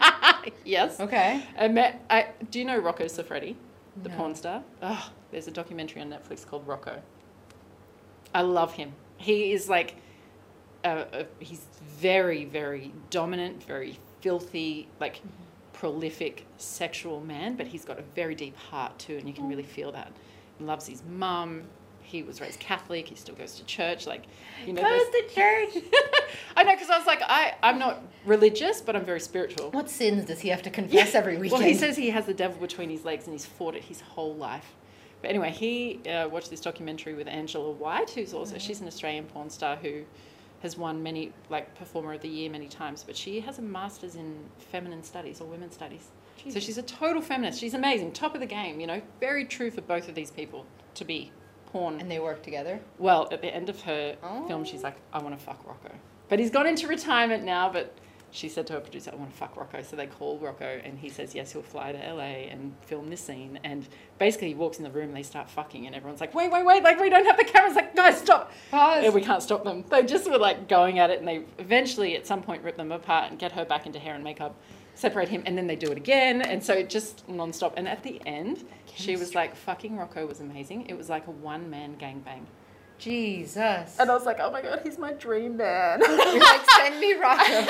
E: yes.
B: Okay.
E: I met. I do you know Rocco Siffredi, the
B: No.
E: porn star? Oh, there's a documentary on Netflix called Rocco. I love him. He is like, uh, uh, he's very, very dominant, very filthy, like prolific sexual man, but he's got a very deep heart too, and you can really feel that. He loves his mum. He was raised Catholic. He still goes to church. Like, you know,
B: Goes to church.
E: I know because I was like, I, I'm not religious, but I'm very spiritual.
B: What sins does he have to confess every weekend?
E: Well, he says he has the devil between his legs and he's fought it his whole life. But anyway, he uh, watched this documentary with Angela White, who's also she's an Australian porn star who has won many like performer of the year many times, but she has a master's in feminine studies or women's studies. So she's a total feminist. She's amazing, top of the game. You know, very true for both of these people to be porn.
B: and they work together.
E: Well, at the end of her film, she's like, I want to fuck Rocco. But he's gone into retirement now, but she said to her producer, I want to fuck Rocco. So they call Rocco and he says, yes, he'll fly to LA and film this scene. And basically he walks in the room and they start fucking and everyone's like, wait, wait, wait, like we don't have the cameras. Like, guys, stop.
B: Pause.
E: And we can't stop them. They just were like going at it and they eventually at some point rip them apart and get her back into hair and makeup, separate him, and then they do it again. And so it just nonstop. And at the end, she was like, fucking Rocco was amazing. It was like a one man gangbang.
B: Jesus.
E: And I was like, oh my god, he's my dream man.
B: Like, send me Rocco.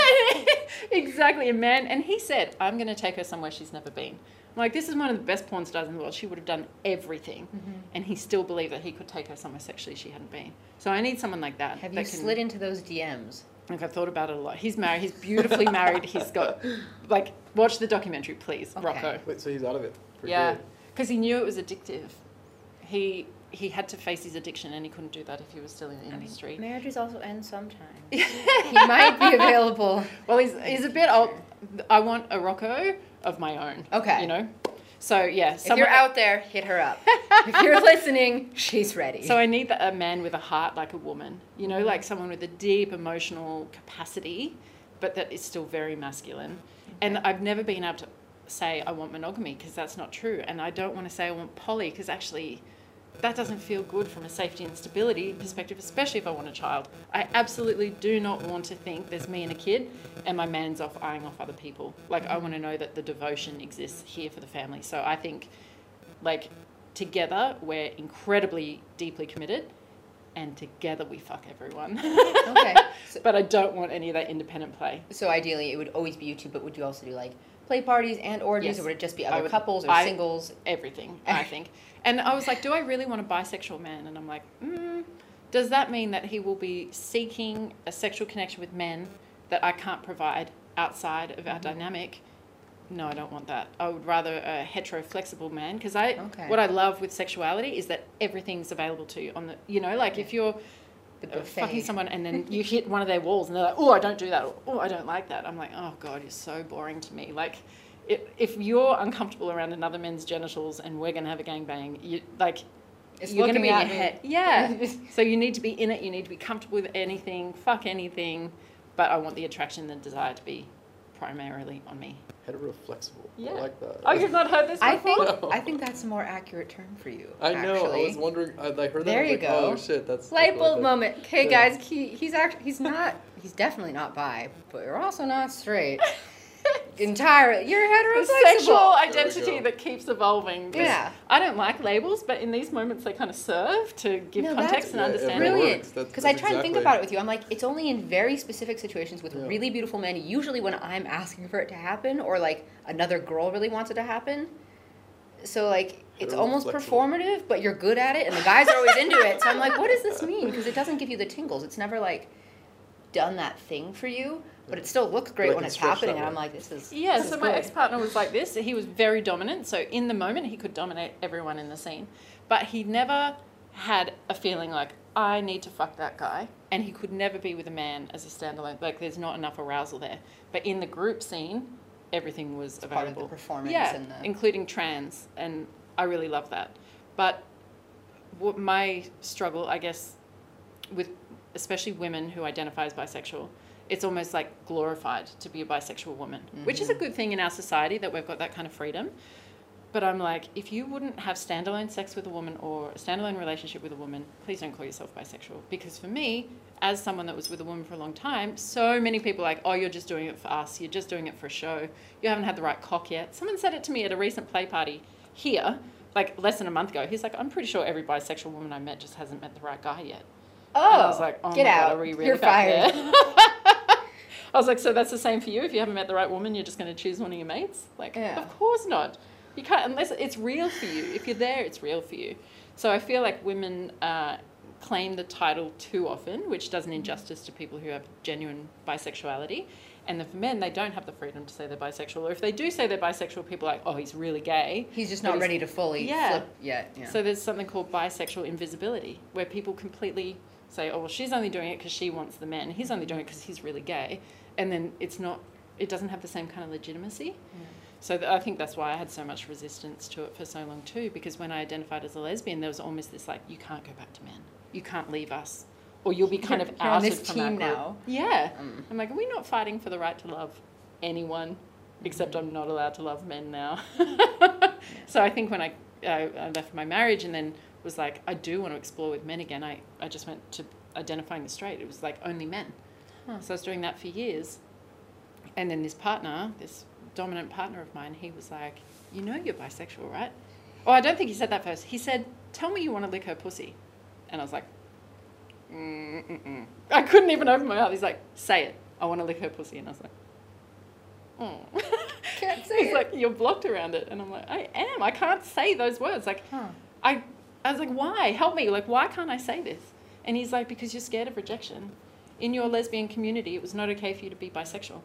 E: exactly, a man. And he said, I'm going to take her somewhere she's never been. I'm like, this is one of the best porn stars in the world. She would have done everything.
B: Mm-hmm.
E: And he still believed that he could take her somewhere sexually she hadn't been. So I need someone like that.
B: Have
E: that
B: you
E: can-
B: slid into those DMs?
E: Like, I've thought about it a lot. He's married. He's beautifully married. He's got, like, watch the documentary, please,
B: Okay.
E: Rocco.
F: Wait, so he's out of it? for
E: Yeah, because he knew it was addictive. He he had to face his addiction, and he couldn't do that if he was still in the industry.
D: Marriages also end sometimes. he might be available.
E: Well, he's, he's a bit old. I want a Rocco of my own.
D: Okay.
E: You know? So, yeah.
D: If you're out there, hit her up. if you're listening, she's ready.
E: So I need that, a man with a heart like a woman. You know, like someone with a deep emotional capacity, but that is still very masculine. And I've never been able to say I want monogamy because that's not true. And I don't want to say I want poly because actually that doesn't feel good from a safety and stability perspective, especially if I want a child. I absolutely do not want to think there's me and a kid and my man's off eyeing off other people. Like, I want to know that the devotion exists here for the family. So I think, like, together we're incredibly deeply committed and together we fuck everyone.
D: okay. So,
E: but I don't want any of that independent play.
D: so ideally, it would always be you two, but would you also do like play parties and orgies,
E: Yes.
D: or would it just be other
E: would-
D: couples or
E: I-
D: singles?
E: everything, I think. And I was like, do I really want a bisexual man? And I'm like, mm, does that mean that he will be seeking a sexual connection with men that I can't provide outside of our
D: Mm-hmm.
E: dynamic? No, I don't want that. I would rather a hetero flexible man because I
D: Okay.
E: what I love with sexuality is that everything's available to you on the you know like if you're
D: The buffet.
E: fucking someone and then you hit one of their walls and they're like, oh, I don't do that, or oh, I don't like that. I'm like, oh god, you're so boring to me. Like, if, if you're uncomfortable around another man's genitals and we're gonna have a gangbang, you like.
D: It's
E: you're gonna be in your head. Yeah. so you need to be in it. You need to be comfortable with anything. Fuck anything. But I want the attraction and the desire to be primarily on me.
F: Hetero flexible.
E: Yeah.
F: I like that.
E: Oh, you've not heard this before?
D: I think
F: No.
D: I think that's a more accurate term for you.
F: I know.
D: Actually.
F: I was wondering. I, I heard that.
D: There
F: I was
D: you
F: like, oh,
D: go.
F: Oh shit, that's
D: Light bulb
F: like
D: moment. Okay,
F: Yeah.
D: guys, he, he's actually he's not he's definitely not bi, but you're also not straight. Entirely, you're
E: the sexual identity that keeps evolving. 'Cause
D: Yeah.
E: I don't like labels, but in these moments they kind of serve to give
D: No,
E: context
D: that's
E: and
F: Yeah, it
E: understanding.
F: really
D: Brilliant.
F: works. That's-
D: Because I
F: that's
D: try and think
F: exactly-
D: about it with you. I'm like, it's only in very specific situations with
F: Yeah.
D: really beautiful men, usually when I'm asking for it to happen, or like another girl really wants it to happen. So like it's almost
F: Heteroflexible.
D: performative, but you're good at it, and the guys are always into it. So I'm like, what does this mean? Because it doesn't give you the tingles. It's never like done that thing for you, but it still looks great
F: But
D: when
F: can
D: it's
F: stretch
D: happening.
F: that
D: And I'm
F: way.
D: like, this is
E: Yeah,
D: this
E: so
D: is
E: my
D: good.
E: ex partner was like this. He was very dominant. So in the moment, he could dominate everyone in the scene. But he never had a feeling like, I need to fuck that guy. And he could never be with a man as a standalone. Like, there's not enough arousal there. But in the group scene, everything was
D: part of the
E: available.
D: performance
E: yeah,
D: and the-
E: including trans. And I really love that. But what my struggle, I guess, with especially women who identify as bisexual, it's almost like glorified to be a bisexual woman, which is a mm-hmm. good thing in our society that we've got that kind of freedom. But I'm like, if you wouldn't have standalone sex with a woman or a standalone relationship with a woman, please don't call yourself bisexual. Because for me, as someone that was with a woman for a long time, so many people are like, oh, you're just doing it for us. You're just doing it for a show. You haven't had the right cock yet. Someone said it to me at a recent play party here, like less than a month ago. He's like, I'm pretty sure every bisexual woman I met just hasn't met the right guy yet.
D: Oh,
E: And I was oh, like, oh
D: get
E: my
D: out!
E: God, really
D: You're fired.
E: I was like, so that's the same for you? If you haven't met the right woman, you're just going to choose one of your mates? Like,
D: Yeah.
E: of course not. You can't unless it's real for you. If you're there, it's real for you. So I feel like women uh, claim the title too often, which does an injustice to people who have genuine bisexuality. And then for men, they don't have the freedom to say they're bisexual. Or if they do say they're bisexual, people are like, oh, he's really gay.
D: He's just not
E: he's-
D: ready to fully
E: Yeah.
D: flip yet. Yeah.
E: So there's something called bisexual invisibility, where people completely say, "Oh, well, she's only doing it because she wants the men. He's only doing it because he's really gay," and then it's not. It doesn't have the same kind of legitimacy. So th- I think that's why I had so much resistance to it for so long too. Because when I identified as a lesbian, there was almost this like, "You can't go back to men. You can't leave us." Or you'll be kind of
D: You're- you're on
E: outed
D: this
E: from our
D: team
E: group."
D: now.
E: Yeah,
D: Um,
E: I'm like, are we not fighting for the right to love anyone? Except I'm not allowed to love men now. so I think when I, I, I left my marriage and then was like, I do want to explore with men again, I, I just went to identifying as straight. It was like only men. So I was doing that for years. And then this partner, this dominant partner of mine, he was like, You know you're bisexual, right? Oh, I don't think he said that first. He said, Tell me you want to lick her pussy. And I was like, mm, mm-mm. I couldn't even open my mouth. He's like, Say it. I want to lick her pussy. And I was like, Oh.
D: Can't say
E: He's
D: it.
E: like, You're blocked around it. And I'm like, I am. I can't say those words. Like,
D: Huh.
E: I, I was like, why? Help me. Like, why can't I say this? And he's like, because you're scared of rejection. In your lesbian community, it was not okay for you to be bisexual.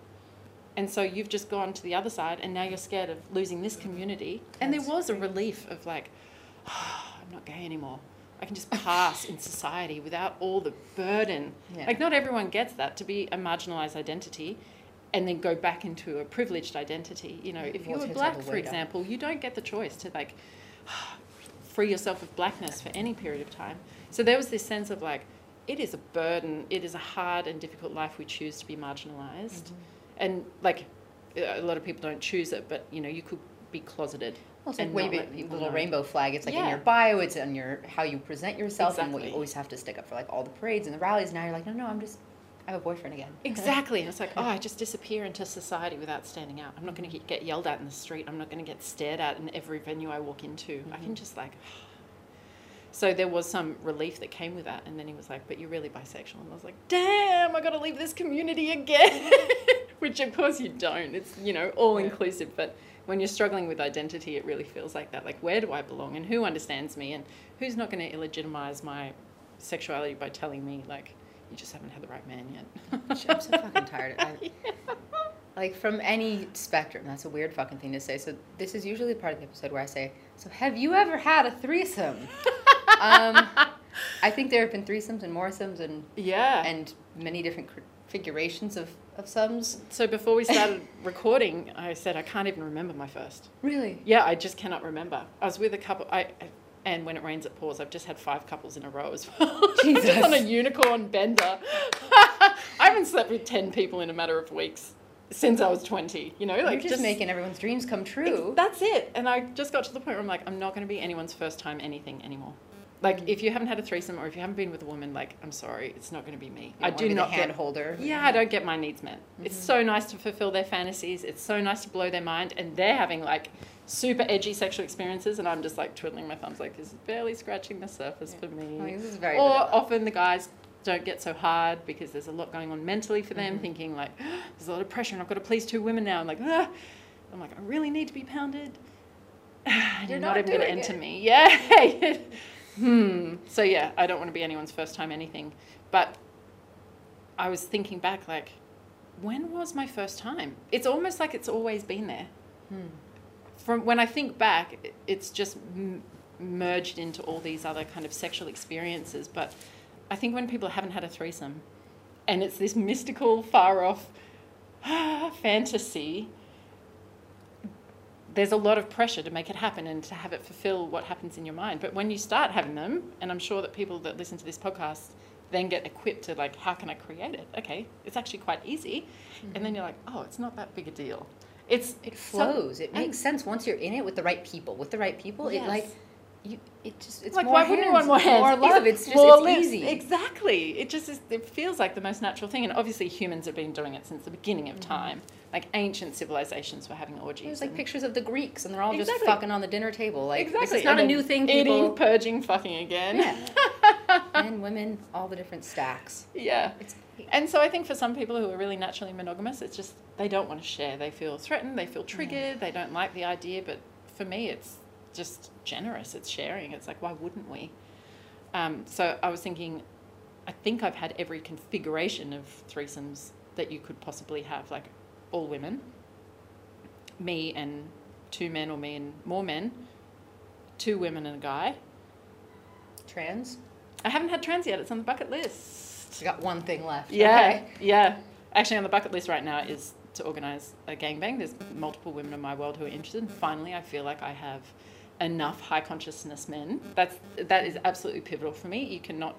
E: And so you've just gone to the other side, and now you're scared of losing this community. And there was a relief of like, I'm not gay anymore. I can just pass in society without all the burden.
D: Yeah.
E: Like not everyone gets that to be a marginalized identity and then go back into a privileged identity. You know, if you were black, for example, you don't get the choice to like free yourself of blackness for any period of time. So there was this sense of like, it is a burden, it is a hard and difficult life we choose to be marginalized.
D: Mm-hmm.
E: And like, a lot of people don't choose it, but you know, you could be closeted.
D: Well, it's like
E: and
D: waving
E: not let
D: the
E: people
D: little
E: know.
D: rainbow flag. It's like in your bio. It's on your how you present yourself and what you always have to stick up for, like all the parades and the rallies. Now you're like, no, no, I'm just, I have a boyfriend again.
E: Exactly. And it's like, oh, I just disappear into society without standing out. I'm not going to get yelled at in the street. I'm not going to get stared at in every venue I walk into. I can just like. So there was some relief that came with that. And then he was like, but you're really bisexual. And I was like, damn, I got to leave this community again. Which of course you don't. It's, you know, all inclusive. But when you're struggling with identity, it really feels like that. Like, where do I belong? And who understands me? And who's not going to illegitimize my sexuality by telling me, like, you just haven't had the right man yet?
D: I'm so fucking tired. I, Like from any spectrum, that's a weird fucking thing to say. So this is usually the part of the episode where I say, "So have you ever had a threesome?" um, I think there have been threesomes and moresomes and
E: Yeah.
D: and many different configurations of of sums.
E: so before we started recording, I said I can't even remember my first.
D: Really?
E: Yeah, I just cannot remember. I was with a couple. I, I and when it rains, it pours. I've just had five couples in a row as well.
D: Jesus.
E: just on a unicorn bender. I haven't slept with ten people in a matter of weeks since I was twenty. You know, like
D: You're just, making everyone's dreams come true.
E: That's it. And I just got to the point where I'm like, I'm not going to be anyone's first time anything anymore. Like,
D: Mm.
E: if you haven't had a threesome or if you haven't been with a woman, like, I'm sorry, it's not going to be me. I do not
D: hand
E: get
D: holder.
E: Yeah, I don't get my needs met. It's
D: Mm-hmm.
E: so nice to fulfill their fantasies. It's so nice to blow their mind, and they're having like super edgy sexual experiences, and I'm just like twiddling my thumbs, like this is barely scratching the surface for me.
D: Oh, this is very
E: or
D: vanilla.
E: often the guys don't get so hard because there's a lot going on mentally for
D: Mm-hmm.
E: them, thinking like there's a lot of pressure, and I've got to please two women now. I'm like, ah. I'm like, I really need to be pounded.
D: You're
E: you're
D: not
E: not, even going to enter
D: it.
E: me. Yeah. hmm. So yeah, I don't want to be anyone's first time anything, but I was thinking back, like, when was my first time? It's almost like it's always been there.
D: Hmm.
E: From when I think back, it's just m- merged into all these other kind of sexual experiences. But I think when people haven't had a threesome, and it's this mystical, far off fantasy, there's a lot of pressure to make it happen and to have it fulfill what happens in your mind. But when you start having them, and I'm sure that people that listen to this podcast then get equipped to like, how can I create it? Okay, it's actually quite easy. And then you're like, oh, it's not that big a deal. It's
D: It
E: so-
D: flows. it makes sense once you're in it with the right people. With the right people, it like
E: Yes.
D: You. It just it's
E: like why
D: hands,
E: wouldn't you want more hands?
D: more love. It's just
E: more
D: it's easy.
E: Exactly. It just is, it feels like the most natural thing, and obviously humans have been doing it since the beginning
D: Mm-hmm.
E: of time. Like ancient civilizations were having orgies.
D: There's like pictures of the Greeks, and they're all just fucking on the dinner table. Like
E: exactly.
D: is not
E: and
D: a new thing.
E: Eating, purging, fucking again.
D: Yeah. men, women, all the different stacks.
E: yeah.
D: It's
E: And so I think for some people who are really naturally monogamous, it's just they don't want to share. They feel threatened, they feel triggered, they don't like the idea. But for me, it's just generous, it's sharing. It's like, why wouldn't we? Um, so I was thinking, I think I've had every configuration of threesomes that you could possibly have, like all women, me and two men, or me and more men, two women and a guy.
D: trans.
E: I haven't had trans yet, it's on the bucket list.
D: We got one thing left.
E: Yeah,
D: Okay.
E: yeah. Actually, on the bucket list right now is to organise a gangbang. There's multiple women in my world who are interested. And finally, I feel like I have enough high consciousness men. That's that is absolutely pivotal for me. You cannot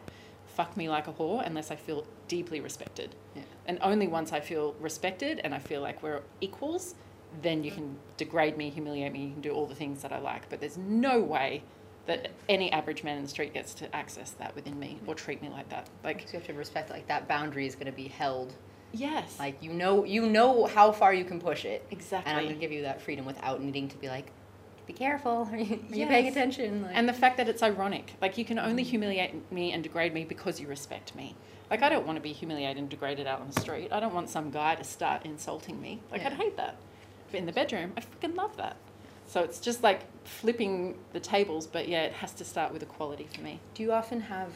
E: fuck me like a whore unless I feel deeply respected.
D: Yeah.
E: And only once I feel respected and I feel like we're equals, then you can degrade me, humiliate me, you can do all the things that I like. But there's no way that any average man in the street gets to access that within me or treat me like that. Like,
D: So you have to respect like that boundary is going to be held.
E: yes.
D: Like you know, you know how far you can push it.
E: Exactly.
D: And I'm going to give you that freedom without needing to be like, be careful. Are you, are you paying attention? Like,
E: And the fact that it's ironic. Like, you can only mm. humiliate me and degrade me because you respect me. Like, I don't want to be humiliated and degraded out on the street. I don't want some guy to start insulting me. Like, I'd hate that. But in the bedroom, I freaking love that. So it's just like flipping the tables, but yeah, it has to start with equality for me.
D: do you often have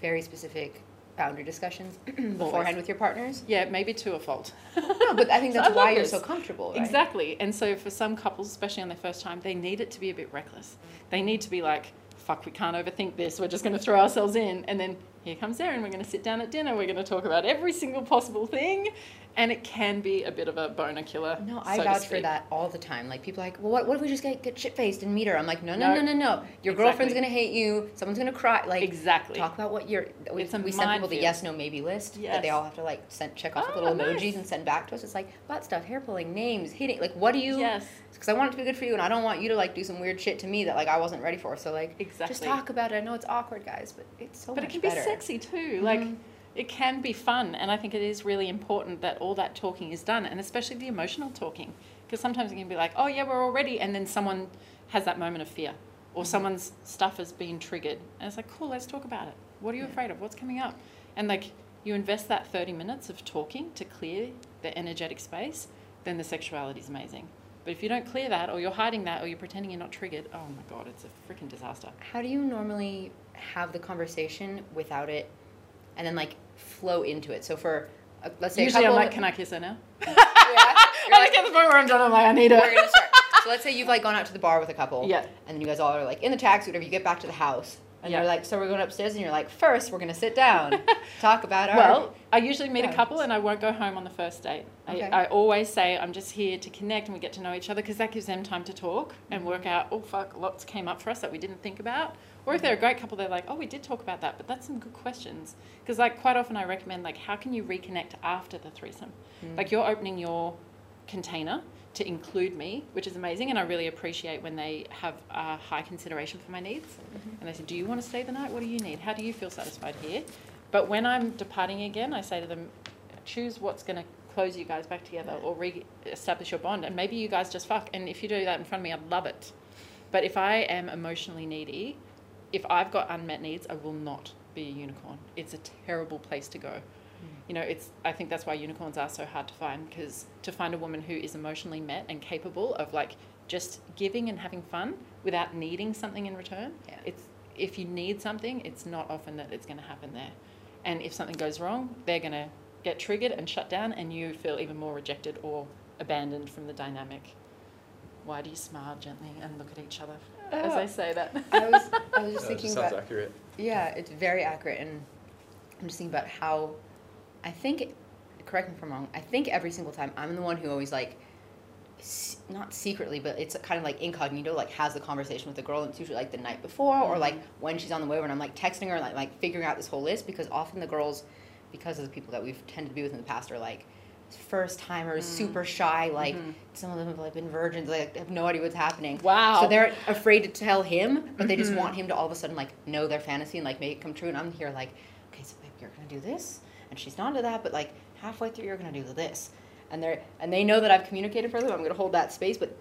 D: very specific boundary discussions beforehand with your partners?
E: Yeah, maybe to a fault.
D: No, but I think that's
E: I
D: why you're so comfortable. Right?
E: Exactly. And so for some couples, especially on their first time, they need it to be a bit reckless. They need to be like fuck, we can't overthink this. We're just going to throw ourselves in. And then here comes Erin. We're going to sit down at dinner. We're going to talk about every single possible thing. And it can be a bit of a boner killer.
D: No, I
E: so
D: vouch for that all the time. Like people are like, well, what, what if we just get, get shit faced and meet her? I'm like, no, no, no,
E: No.
D: no. Your girlfriend's gonna hate you. Someone's gonna cry. Like
E: Exactly.
D: Talk about what you're. We,
E: It's a
D: we send people the yes, no, maybe list that they all have to like send check off with
E: Oh,
D: little emojis
E: nice.
D: and send back to us. It's like butt stuff, hair pulling, names, hitting. Like, what do you?
E: Yes.
D: Because I want it to be good for you, and I don't want you to like do some weird shit to me that like I wasn't ready for. So like,
E: exactly.
D: just talk about it. I know it's awkward, guys, but it's so
E: but it can
D: better.
E: be sexy too. Like
D: Mhm.
E: It can be fun, and I think it is really important that all that talking is done, and especially the emotional talking, because sometimes it can be like, oh yeah, we're all ready, and then someone has that moment of fear, or
D: Mm-hmm.
E: someone's stuff has been triggered, and it's like, cool, let's talk about it. What are you afraid of? What's coming up? And like you invest that thirty minutes of talking to clear the energetic space, then the sexuality is amazing. But if you don't clear that, or you're hiding that, or you're pretending you're not triggered, oh my god, it's a freaking disaster.
D: How do you normally have the conversation without it, and then like flow into it? So for uh, let's say a
E: Usually I'm
D: couple,
E: like, can I kiss her now?
D: Yeah. You're
E: I
D: like,
E: just get the point where I'm done. I'm like, I need her.
D: we're gonna start. So let's say you've like gone out to the bar with a couple.
E: Yeah.
D: And then you guys all are like in the taxi, whatever. You get back to the house, and
E: Yeah.
D: you're like, so we're going upstairs, and you're like, first we're gonna sit down, talk about our.
E: Well, I usually meet a couple and I won't go home on the first date.
D: Okay.
E: I, I always say I'm just here to connect and we get to know each other because that gives them time to talk
D: Mm-hmm.
E: and work out, oh fuck, lots came up for us that we didn't think about. Or if they're a great couple, they're like, oh, we did talk about that, but that's some good questions. Because like quite often I recommend like, how can you reconnect after the threesome?
D: Mm.
E: Like you're opening your container to include me, which is amazing, and I really appreciate when they have a high consideration for my needs. Mm-hmm. And they say, "Do you want to stay the night? What do you need? How do you feel satisfied here?" But when I'm departing again, I say to them, "Choose what's going to close you guys back together or re-establish your bond, and maybe you guys just fuck. And if you do that in front of me, I'd love it. But if I am emotionally needy, if I've got unmet needs, I will not be a unicorn. It's a terrible place to go you know it's i think that's why unicorns are so hard to find because to find a woman who is emotionally met and capable of like just giving and having fun without needing something in return
D: Yeah.
E: it's if you need something it's not often that it's going to happen there and if something goes wrong they're going to get triggered and shut down and you feel even more rejected or abandoned from the dynamic why do you smile gently and look at each other as i say that uh,
D: I was I was just
F: Yeah,
D: thinking
F: just sounds
D: about
F: accurate.
D: yeah, it's very accurate, and I'm just thinking about how I think. Correct me if I'm wrong. I think every single time I'm the one who always like, s- not secretly, but it's kind of like incognito, like has the conversation with the girl, and it's usually like the night before or like mm-hmm. when she's on the way when I'm like texting her, like like figuring out this whole list because often the girls, because of the people that we've tended to be with in the past, are like first timers, mm. super shy, like mm-hmm. some of them have like been virgins, like have no idea what's happening.
E: Wow.
D: So they're afraid to tell him, but they just
E: Mhm.
D: want him to all of a sudden like know their fantasy and like make it come true. And I'm here like, okay, so babe, you're gonna do this, and she's not into that, but like halfway through you're gonna do this, and they're and they know that I've communicated for them. I'm gonna hold that space, but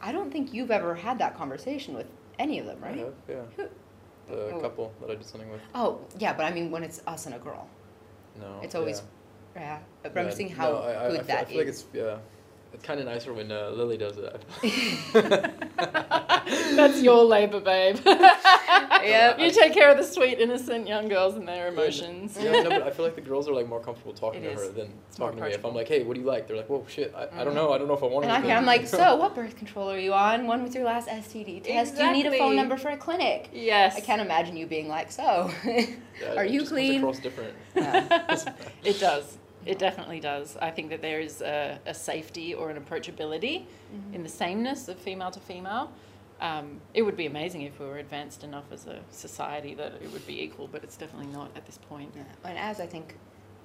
D: I don't think you've ever had that conversation with any of them,
F: I
D: right?
F: have, yeah.
D: Who-
F: The
D: Oh.
F: couple that I did something with.
D: Oh yeah, but I mean when it's us and a girl,
F: No.
D: it's always
F: yeah.
D: yeah. But I'm
F: Yeah,
D: just thinking
F: no,
D: how
F: I, I,
D: good
F: I feel,
D: that
F: I feel like it's yeah, it's kind of nicer when uh, Lily does it.
E: That's your labor, babe.
D: Yep.
E: You take care of the sweet, innocent young girls and their emotions.
F: yeah, no, but I feel like the girls are like more comfortable talking
E: It
F: to her than
E: It's
F: talking to me. If I'm like, hey, what do you like? They're like, whoa, shit, I, I don't know. I don't know if I want
D: And I'm
F: anything.
D: I'm like, so what birth control are you on? When was your last STD test? Do you need a phone number for a clinic?
E: Yes.
D: I can't imagine you being like, so,
F: Yeah,
D: are
F: it
D: you
F: just comes
D: clean?
F: across different.
D: Yeah.
E: it does. It definitely does. I think that there is a, a safety or an approachability
D: Mm-hmm.
E: in the sameness of female to female. Um, it would be amazing if we were advanced enough as a society that it would be equal, but it's definitely not at this point.
D: Yeah. And as I think,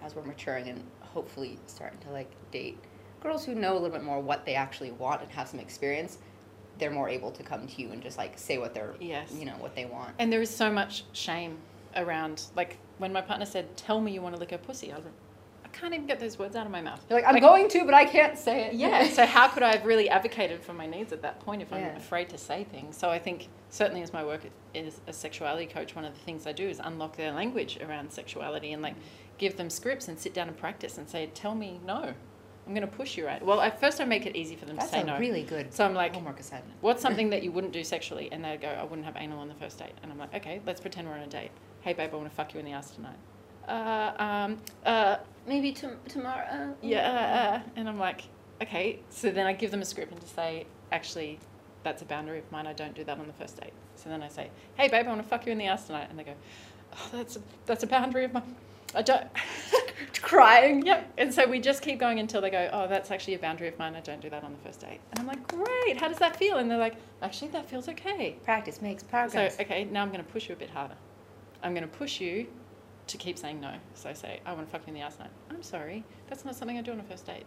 D: as we're maturing and hopefully starting to like date girls who know a little bit more what they actually want and have some experience, they're more able to come to you and just like say what they're,
E: Yes.
D: you know, what they want.
E: And there is so much shame around, like when my partner said, "Tell me you want to lick her pussy," I was like, can't even get those words out of my mouth.
D: You're like, I'm going to, but I can't say it.
E: Yeah. so how could I have really advocated for my needs at that point if I'm
D: Yeah.
E: afraid to say things? So I think certainly as my work as a sexuality coach, one of the things I do is unlock their language around sexuality and like give them scripts and sit down and practice and say, "Tell me no." I'm going to push you right. Well, at first I make it easy for them
D: That's
E: to say
D: a
E: no.
D: really good
E: So I'm like,
D: homework assignment.
E: What's something that you wouldn't do sexually? And they go, I wouldn't have anal on the first date. And I'm like, okay, let's pretend we're on a date. Hey, babe, I want to fuck you in the ass tonight. Uh, um, uh,
D: Maybe to- tomorrow.
E: yeah, uh, uh. And I'm like, okay. So then I give them a script and to say, actually, that's a boundary of mine. I don't do that on the first date. So then I say, hey, babe, I want to fuck you in the ass tonight. And they go, oh, that's a, that's a boundary of mine. I don't.
D: Crying.
E: Yep. And so we just keep going until they go, oh, that's actually a boundary of mine. I don't do that on the first date. And I'm like, great. How does that feel? And they're like, actually, that feels okay.
D: Practice makes progress.
E: So, okay, now I'm going to push you a bit harder. I'm going to push you to keep saying no. So I say, I want to fuck you in the ass tonight. I'm sorry. That's not something I do on a first date.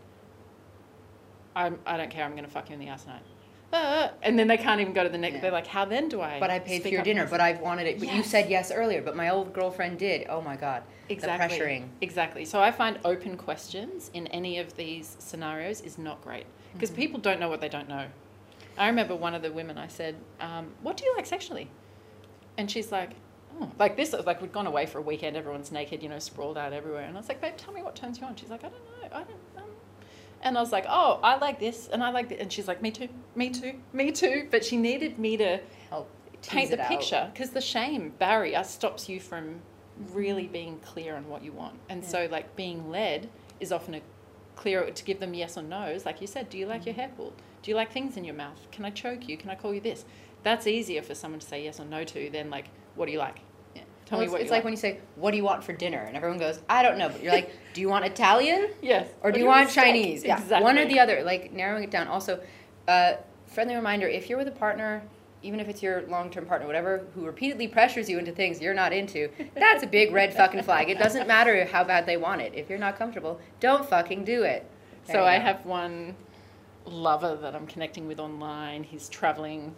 E: I'm, I don't care. I'm going to fuck you in the ass tonight. Uh, and then they can't even go to the next.
D: Yeah.
E: They're like, how then do I?
D: But I paid for your dinner, but I've wanted it. But you said yes earlier, but my old girlfriend did. Oh my god.
E: Exactly.
D: The pressuring.
E: Exactly. So I find open questions in any of these scenarios is not great because
D: Mm-hmm.
E: people don't know what they don't know. I remember one of the women I said, um, "What do you like sexually?" And she's like, "Oh, like this." Like we'd gone away for a weekend, everyone's naked, you know, sprawled out everywhere, and I was like, "Babe, tell me what turns you on." She's like, "I don't know. I don't." Um. And I was like, "Oh, I like this, and I like that," and she's like, "Me too, me too, me too." But she needed me to
D: Help
E: paint the picture because the shame barrier stops you from really being clear on what you want and so like being led is often a clear to give them yes or no's like you said do you like your hair pulled do you like things in your mouth can i choke you can i call you this that's easier for someone to say yes or no to than like what do you like
D: Yeah.
E: Tell
D: Well,
E: me
D: it's,
E: what
D: it's like
E: like.
D: when you say, "What do you want for dinner?" and everyone goes, "I don't know." But you're like, "Do you want Italian
E: yes
D: or do you want? Chinese?" Yeah,
E: exactly
D: one or the other. Like narrowing it down. Also, uh, friendly reminder: if you're with a partner, even if it's your long-term partner, whatever, who repeatedly pressures you into things you're not into, that's a big red fucking flag. It doesn't matter how bad they want it. If you're not comfortable, don't fucking do it. There
E: So I have one lover that I'm connecting with online. He's traveling,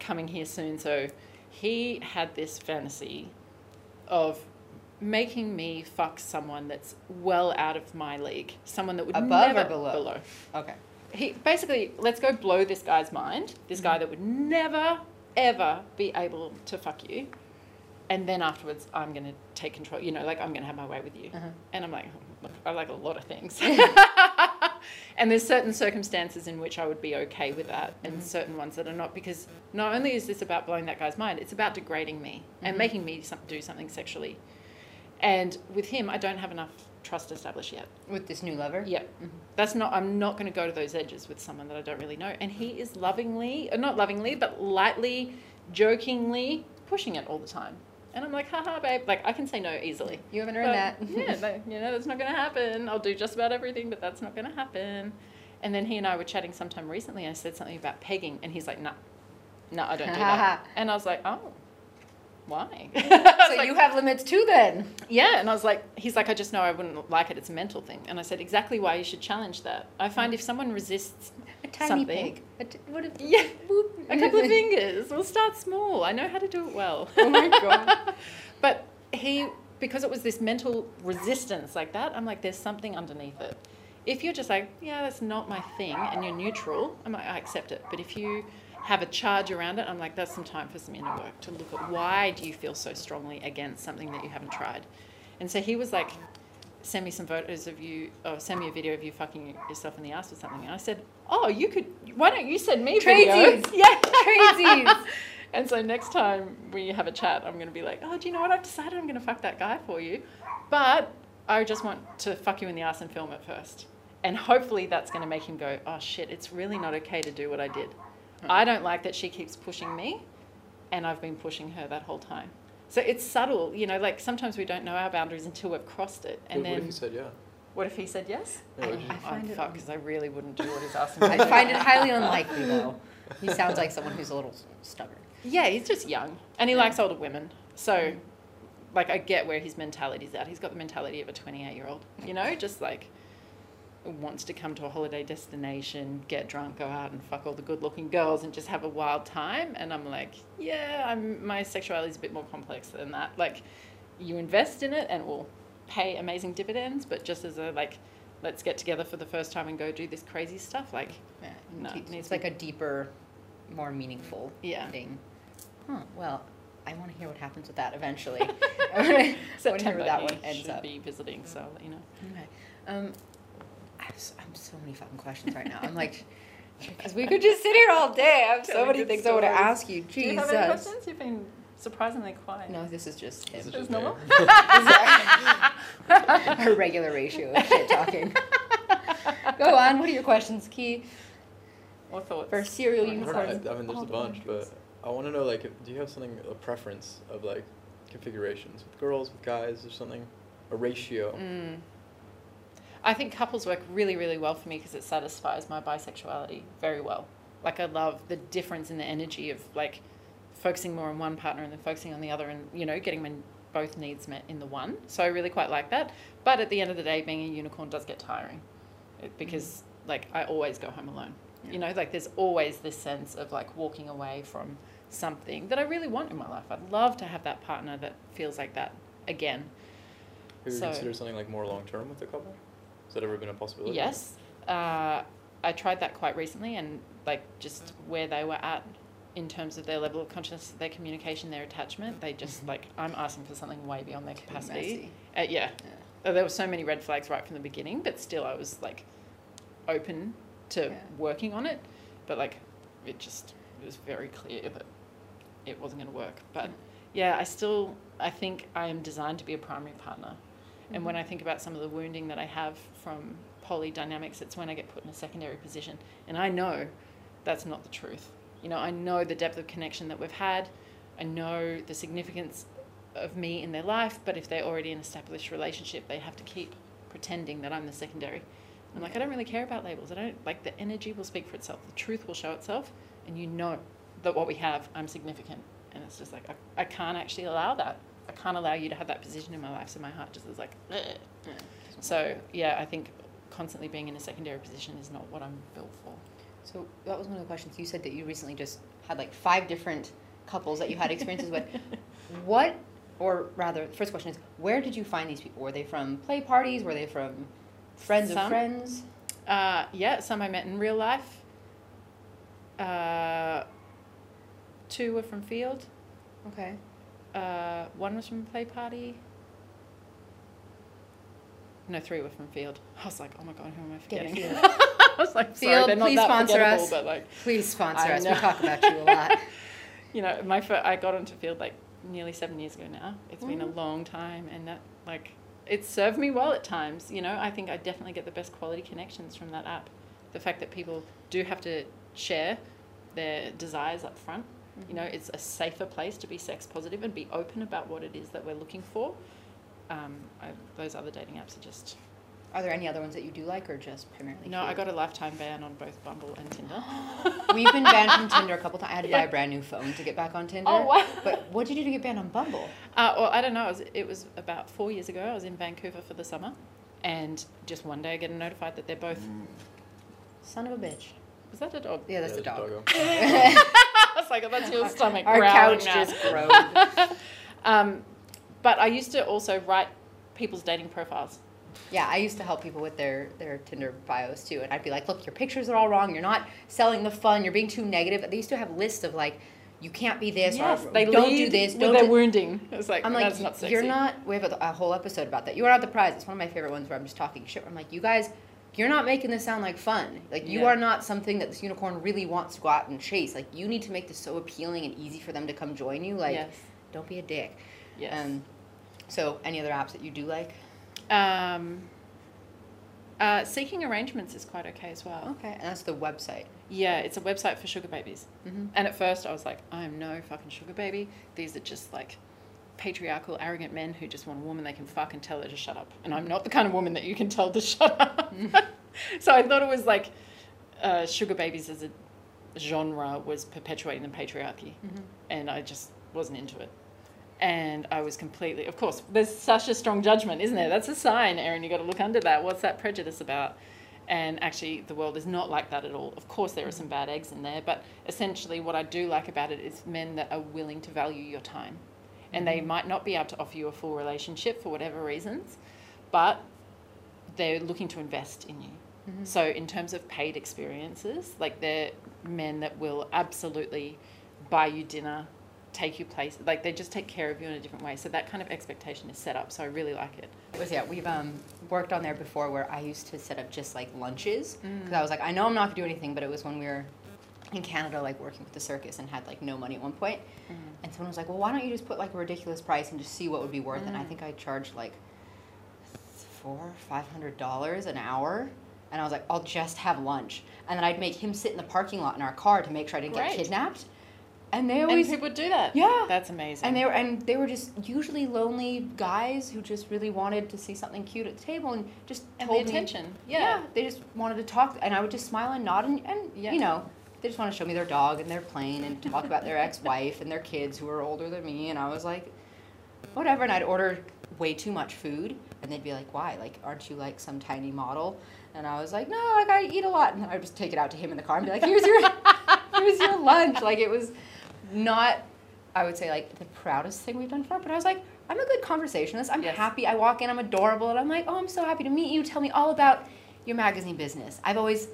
E: coming here soon. So he had this fantasy of making me fuck someone that's well out of my league, someone that would
D: Above or
E: never
D: below?
E: below.
D: Okay.
E: He basically let's go blow this guy's mind. This guy that would never ever be able to fuck you. And then afterwards, I'm going to take control. You know, like I'm going to have my way with you.
D: Uh-huh.
E: And I'm like, look, I like a lot of things. and there's certain circumstances in which I would be okay with that, and mm-hmm. certain ones that are not. Because not only is this about blowing that guy's mind, it's about degrading me and mm-hmm. making me some, do something sexually. And with him, I don't have enough trust established yet.
D: With this new lover.
E: Yeah, mm-hmm. that's not. I'm not going to go to those edges with someone that I don't really know. And he is lovingly, uh, not lovingly, but lightly, jokingly pushing it all the time. And I'm like, haha, babe. Like I can say no easily.
D: You haven't earned that.
E: Yeah, but, you know that's not going to happen. I'll do just about everything, but that's not going to happen. And then he and I were chatting sometime recently. And I said something about pegging, and he's like, no, no, I don't do that. and I was like, oh, why?
D: so you have limits too, then.
E: yeah, and I was like, he's like, I just know I wouldn't like it. It's a mental thing. And I said, exactly why you should challenge that. I find if someone resists
D: A tiny
E: something,
D: pig. A t- what if?
E: yeah,
D: Boop.
E: a couple of fingers. We'll start small. I know how to do it well.
D: Oh my God.
E: but he, because it was this mental resistance like that, I'm like, there's something underneath it. If you're just like, yeah, that's not my thing, and you're neutral, I'm like, I accept it. But if you have a charge around it, I'm like, that's some time for some inner work to look at why do you feel so strongly against something that you haven't tried. And so he was like, send me some photos of you, or send me a video of you fucking yourself in the ass or something. And I said, oh, you could, why don't you send me videos?
D: Tradesies.
E: Yeah,
D: Tradesies.
E: and so next time we have a chat, I'm going to be like, oh, do you know what? I've decided I'm going to fuck that guy for you. But I just want to fuck you in the ass and film it first. And hopefully that's going to make him go, oh shit, it's really not okay to do what I did. I don't like that she keeps pushing me, and I've been pushing her that whole time. So it's subtle, you know, like sometimes we don't know our boundaries until we've crossed it. And
F: what,
E: then
F: what if you said yeah?
E: what if he said yes?
F: Yeah,
D: I-
F: I oh,
D: I find
E: find
D: it-
E: because I really wouldn't do what he's asking me.
D: I find it highly unlikely, though. He sounds like someone who's a little stubborn.
E: Yeah, he's just young and he
D: Yeah.
E: likes older women. So, mm. like, I get where his mentality's at. He's got the mentality of a 28 year old, you know, just like wants to come to a holiday destination, get drunk, go out and fuck all the good looking girls and just have a wild time. And I'm like, yeah, I'm, my sexuality is a bit more complex than that. Like, you invest in it and it will pay amazing dividends, but just as a like, let's get together for the first time and go do this crazy stuff, like,
D: Yeah,
E: No,
D: it's- it's like a deeper, more meaningful
E: Yeah.
D: thing. Huh. Well, I want to hear what happens with that eventually. I want to hear where that one ends
E: should
D: up.
E: be visiting, so let you know.
D: Okay. Um, I have, so, I have so many fucking questions right now. I'm like, because we could just sit here all day. I have so many
E: good
D: things I want to ask you. Jesus.
E: Do you have any questions? You've been surprisingly quiet.
D: No, this is just him.
F: This Is it
E: There's no
F: me?
E: more?
D: Our regular ratio of shit talking. Go on. What are your questions, Key?
E: or thoughts?
D: For cereal
F: I don't. I, I mean, there's
D: all
F: a bunch, but. I want to know like, do you have something a preference of like configurations with girls, with guys, or something, a ratio?
E: Mm. I think couples work really, really well for me because it satisfies my bisexuality very well. Like I love the difference in the energy of like focusing more on one partner and then focusing on the other, and you know, getting my both needs met in the one. So I really quite like that. But at the end of the day, being a unicorn does get tiring, it, mm-hmm. because like I always go home alone. You know, like there's always this sense of like walking away from something that I really want in my life. I'd love to have that partner that feels like that again.
F: Have you
E: So-
F: considered something like more long term with the couple? Has that ever been a possibility?
E: Yes, uh, I tried that quite recently, and like just where they were at in terms of their level of consciousness, their communication, their attachment, they just like I'm asking for something way beyond their capacity. Uh, yeah. Uh, there were so many red flags right from the beginning, but still I was like open to
D: Yeah.
E: working on it, but like it just it was very clear that it wasn't going to work. But yeah, I still I think I am designed to be a primary partner. And when mm-hmm. I think about some of the wounding that I have from poly dynamics, it's when I get put in a secondary position. And I know that's not the truth. You know, I know the depth of connection that we've had. I know the significance of me in their life, but if they're already in an established relationship, they have to keep pretending that I'm the secondary. I'm like, I don't really care about labels. I don't like the energy will speak for itself. The truth will show itself, and you know that what we have, I'm significant. And it's just like I, I can't actually allow that. I can't allow you to have that position in my life. So my heart just is like, "Ugh." so yeah, I think constantly being in a secondary position is not what I'm built for.
D: So that was one of the questions. You said that you recently just had like five different couples that you had experiences with. What, or rather, the first question is, where did you find these people? Were they from play parties? Were they from friends of friends?
E: Uh, yeah, some I met in real life. Uh, two were from Feeld.
D: Okay.
E: Uh, one was from play party. No, three were from Feeld. I was like, oh my god, who am I forgetting?
D: Feeld.
E: I was like, sorry, Feeld, not
D: please sponsor us.
E: But like,
D: Please sponsor us. We talk about you a lot.
E: you know, my fir- I got onto Feeld like nearly seven years ago now. It's been a
D: Mhm.
E: long time, and that like it served me well at times. You know, I think I definitely get the best quality connections from that app. The fact that people do have to share their desires up front. You know, it's a safer place to be sex positive and be open about what it is that we're looking for. Um, I, those other dating apps are just
D: Are there any other ones that you do like, or just primarily?
E: no. I got a lifetime ban on both Bumble and Tinder.
D: We've been banned from Tinder a couple times. I had to buy a brand new phone to get back on Tinder.
E: Oh wow!
D: But what did you do to get banned on Bumble?
E: Uh, well, I don't know. It was, it was about four years ago. I was in Vancouver for the summer, and just one day I get notified that they're both.
D: Son of a bitch.
E: Was that a dog?
D: Yeah, that's
F: Yeah,
D: the dog.
F: doggo.
E: I was like, that's your stomach
D: Our
E: growling
D: couch
E: now.
D: just groaned.
E: um, but I used to also write people's dating profiles.
D: Yeah, I used to help people with their their Tinder bios too, and I'd be like, "Look, your pictures are all wrong. You're not selling the fun. You're being too negative." They used to have lists of like, "You can't be this.
E: yes,
D: or,
E: they
D: don't do this. Don't
E: their
D: do."
E: wounding. It's like
D: I'm like,
E: that's not sexy.
D: "You're not." We have a, a whole episode about that. You are not the prize. It's one of my favorite ones where I'm just talking shit. I'm like, "You guys." You're not making this sound like fun. Like you
E: Yeah.
D: are not something that this unicorn really wants to go out and chase. Like you need to make this so appealing and easy for them to come join you. Like
E: yes,
D: don't be a dick.
E: yes.
D: Um, so any other apps that you do like?
E: um, uh, seeking arrangements is quite okay as well.
D: Okay, and that's the website.
E: Yeah, it's a website for sugar babies.
D: Mm-hmm.
E: And at first I was like, I am no fucking sugar baby. These are just like patriarchal, arrogant men who just want a woman they can fuck and tell her to shut up. And I'm not the kind of woman that you can tell to shut up. so I thought it was like uh, sugar babies as a genre was perpetuating the patriarchy.
D: Mm-hmm.
E: And I just wasn't into it. And I was completely, of course, there's such a strong judgment, isn't there? That's a sign, Erin. You've got to look under that. What's that prejudice about? And actually, the world is not like that at all. Of course, there are some bad eggs in there, but essentially, what I do like about it is men that are willing to value your time. And they might not be able to offer you a full relationship for whatever reasons, but they're looking to invest in you. So, in terms of paid experiences, like they're men that will absolutely buy you dinner, take you places, like they just take care of you in a different way. So, that kind of expectation is set up. So, I really like it.
D: It was yeah. We've um, worked on there before where I used to set up just like lunches
E: Mm.
D: because I was like, I know I'm not gonna do anything, but it was when we were in Canada, like working with the circus and had like no money at one point. And someone was like, well, why don't you just put like a ridiculous price and just see what would be worth it? And I
E: Mm.
D: think I charged like four, five hundred dollars an hour. and I was like, I'll just have lunch. And then I'd make him sit in the parking lot in our car to make sure I didn't
E: Great.
D: get kidnapped. And they
E: And
D: always
E: people would do that.
D: Yeah.
E: That's amazing.
D: and they were and they were just usually lonely guys who just really wanted to see something cute at the table and just
E: and
D: told
E: the
D: me-
E: attention.
D: yeah.
E: Yeah.
D: they just wanted to talk, and I would just smile and nod, and, and
E: Yeah.
D: you know, they just want to show me their dog and their plane and talk about their ex-wife and their kids who are older than me, and I was like, whatever, and I'd order way too much food, and they'd be like, why? Like, aren't you like some tiny model? And I was like, no, like I eat a lot, and I'd just take it out to him in the car and be like, here's your, here's your lunch. Like it was not, I would say like the proudest thing we've done for, but I was like. I'm a good conversationalist. I'm
E: Yes.
D: happy. I walk in, I'm adorable, and I'm like, oh, I'm so happy to meet you. Tell me all about your magazine business. I've always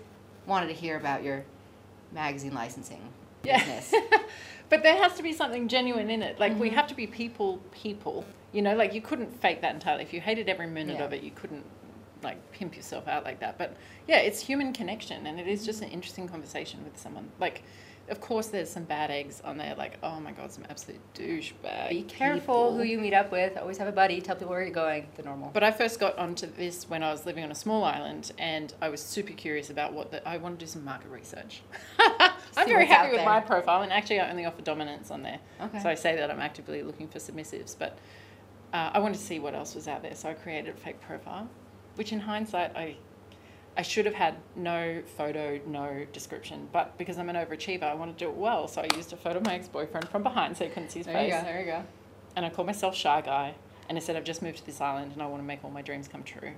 D: wanted to hear about your magazine licensing business.
E: but there has to be something genuine in it. Like we
D: Mhm.
E: have to be people, people. You know, like you couldn't fake that entirely. If you hated every minute
D: Yeah.
E: of it, you couldn't like pimp yourself out like that. But yeah, it's human connection, and it is just an interesting conversation with someone. Like, of course, there's some bad eggs on there. Like, oh my god, some absolute douchebag.
D: Be careful
E: people.
D: who you meet up with. Always have a buddy. Tell people where you're going. The normal.
E: But I first got onto this when I was living on a small island, and I was super curious about what the, I want to do some market research. I'm very happy with
D: there.
E: my profile, and actually, I only offer dominance on there.
D: Okay.
E: So I say that I'm actively looking for submissives, but uh, I wanted to see what else was out there, so I created a fake profile, which in hindsight I. I should have had no photo, no description, but because I'm an overachiever, I want to do it well. So I used a photo of my ex-boyfriend from behind, so you couldn't see his
D: there
E: face
D: you go. There you go.
E: and I called myself Shy Guy. And I said, I've just moved to this island and I want to make all my dreams come true.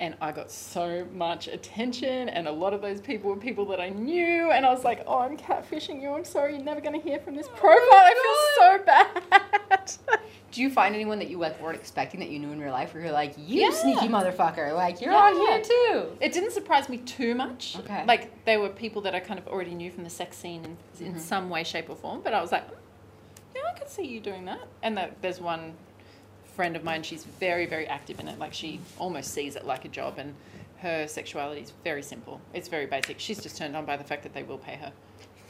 E: And I got so much attention, and a lot of those people were people that I knew. And I was like, Oh, I'm catfishing you. I'm sorry, you're never going to hear from this oh profile. I feel so bad.
D: Do you find anyone that you like weren't expecting that you knew in real life, where you're like, you
E: Yeah.
D: sneaky motherfucker, like you're on
E: Yeah.
D: here too?
E: It didn't surprise me too much.
D: Okay.
E: Like, they were people that I kind of already knew from the sex scene in, in
D: Mhm.
E: some way, shape, or form. But I was like, Yeah, I could see you doing that. And that there's one friend of mine, she's very, very active in it. Like she almost sees it like a job, and her sexuality is very simple. It's very basic. She's just turned on by the fact that they will pay her.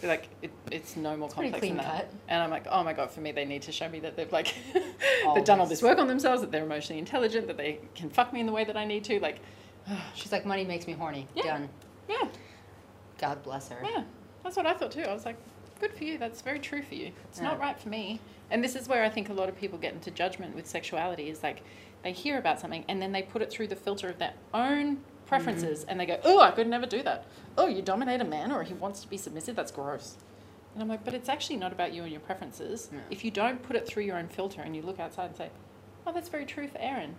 E: They're like it, it's no more
D: pretty
E: complex than that.
D: cut.
E: And I'm like, oh my god, for me, they need to show me that they've like
D: oh,
E: they've done all this. work on themselves, that they're emotionally intelligent, that they can fuck me in the way that I need to. Like,
D: She's like, money makes me horny.
E: Yeah.
D: Done.
E: yeah,
D: God bless her.
E: yeah, that's what I thought too. I was like, good for you. That's very true for you. It's not right for me. And this is where I think a lot of people get into judgment with sexuality is like they hear about something and then they put it through the filter of their own preferences and they go, oh, I could never do that. Oh, you dominate a man or he wants to be submissive. That's gross. And I'm like, but it's actually not about you and your preferences.
D: Yeah.
E: If you don't put it through your own filter and you look outside and say, oh, that's very true for Erin.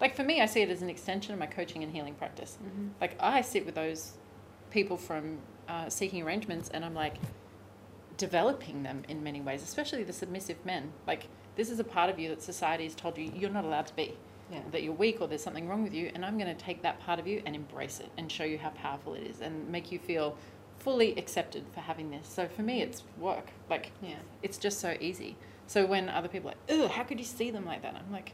E: Like for me, I see it as an extension of my coaching and healing practice.
D: Mm-hmm.
E: Like I sit with those people from uh, seeking arrangements and I'm like developing them in many ways, especially the submissive men. Like this is a part of you that society has told you you're not allowed to be.
D: Yeah.
E: That you're weak or there's something wrong with you, and I'm going to take that part of you and embrace it and show you how powerful it is and make you feel fully accepted for having this. So for me, it's work. Like
D: Yeah.
E: it's just so easy. So when other people are like, ugh, how could you see them like that? I'm like,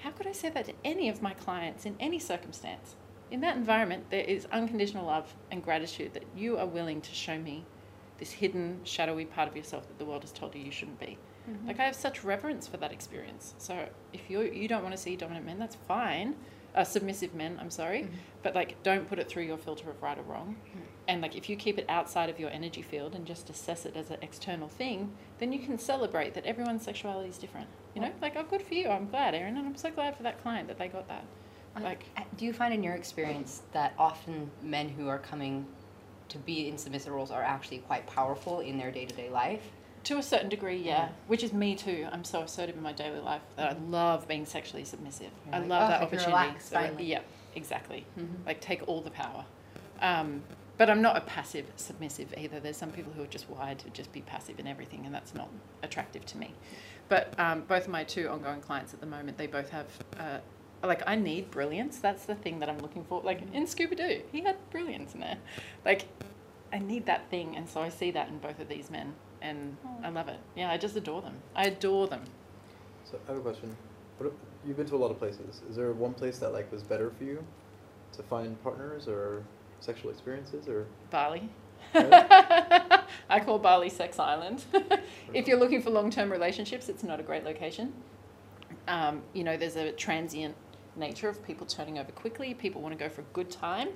E: how could I say that to any of my clients in any circumstance? In that environment, there is unconditional love and gratitude that you are willing to show me this hidden, shadowy part of yourself that the world has told you you shouldn't be. Mm-hmm. Like I have such reverence for that experience. So if you you don't want to see dominant men, that's fine. Uh, submissive men, I'm sorry, mm-hmm. but like don't put it through your filter of right or wrong. Mm-hmm. And like if you keep it outside of your energy field and just assess it as an external thing, then you can celebrate that everyone's sexuality is different. You know, like oh, good for you. I'm glad, Erin, and I'm so glad for that client that they got that. Like
D: Do you find in your experience that often men who are coming to be in submissive roles are actually quite powerful in their day to day life?
E: To a certain degree, yeah. Which is me too. I'm so assertive in my daily life that I love being sexually submissive.
D: You're
E: I
D: like,
E: love
D: "Oh,
E: that opportunity.
D: relax
E: So, yeah, exactly.
D: Mhm.
E: Like take all the power. Um, but I'm not a passive submissive either. There's some people who are just wired to just be passive in everything, and that's not attractive to me. But um, both of my two ongoing clients at the moment, they both have. Uh, like I need brilliance. That's the thing that I'm looking for. Like in Scooby Doo, he had brilliance in there. Like I need that thing, and so I see that in both of these men, and I love it. Yeah, I just adore them. I adore them.
F: So I have a question. What, if- you've been to a lot of places. Is there one place that like was better for you to find partners or sexual experiences or?
E: Bali.
F: Right.
E: I call Bali Sex Island. if you're looking for long term relationships, it's not a great location. Um, you know, there's a transient nature of people turning over quickly. People want to go for a good time.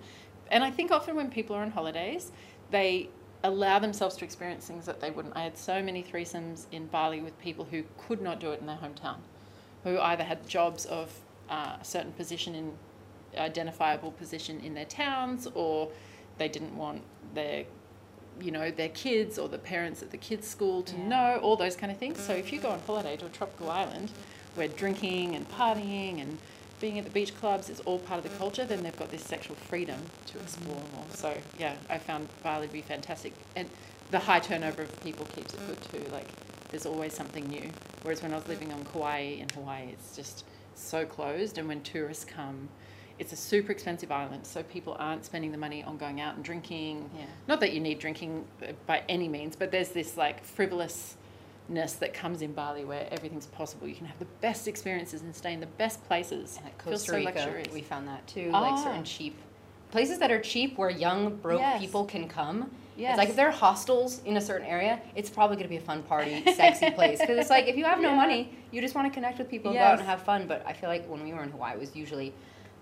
E: And I think often when people are on holidays, they allow themselves to experience things that they wouldn't. I had so many threesomes in Bali with people who could not do it in their hometown, who either had jobs of uh, a certain position in identifiable position in their towns or they didn't want their you know their kids or the parents at the kids school to
B: Yeah.
E: know all those kind of things so if you go on holiday to a tropical island where drinking and partying and being at the beach clubs is all part of the mm. culture then they've got this sexual freedom to mm. explore more. So yeah i found bali to be fantastic. And the high turnover of people keeps it good mm. too like there's always something new. Whereas when i was living on kauai in hawaii it's just so closed and when tourists come it's a super expensive island so people aren't spending the money on going out and drinking.
B: Yeah.
E: not that you need drinking by any means but there's this like frivolousness that comes in bali where everything's possible you can have the best experiences and stay in the best places
B: And at
E: Feels
B: Costa
E: so
B: Rica,
E: luxurious.
B: we found that too.
E: Ah.
B: Like certain cheap places that are cheap where young broke
E: Yes.
B: people can come.
E: Yes.
B: It's like if there are hostels in a certain area, it's probably going to be a fun party, sexy place. Because it's like if you have no
E: Yeah.
B: money, you just want to connect with people, and go out and have fun. But I feel like when we were in Hawaii, it was usually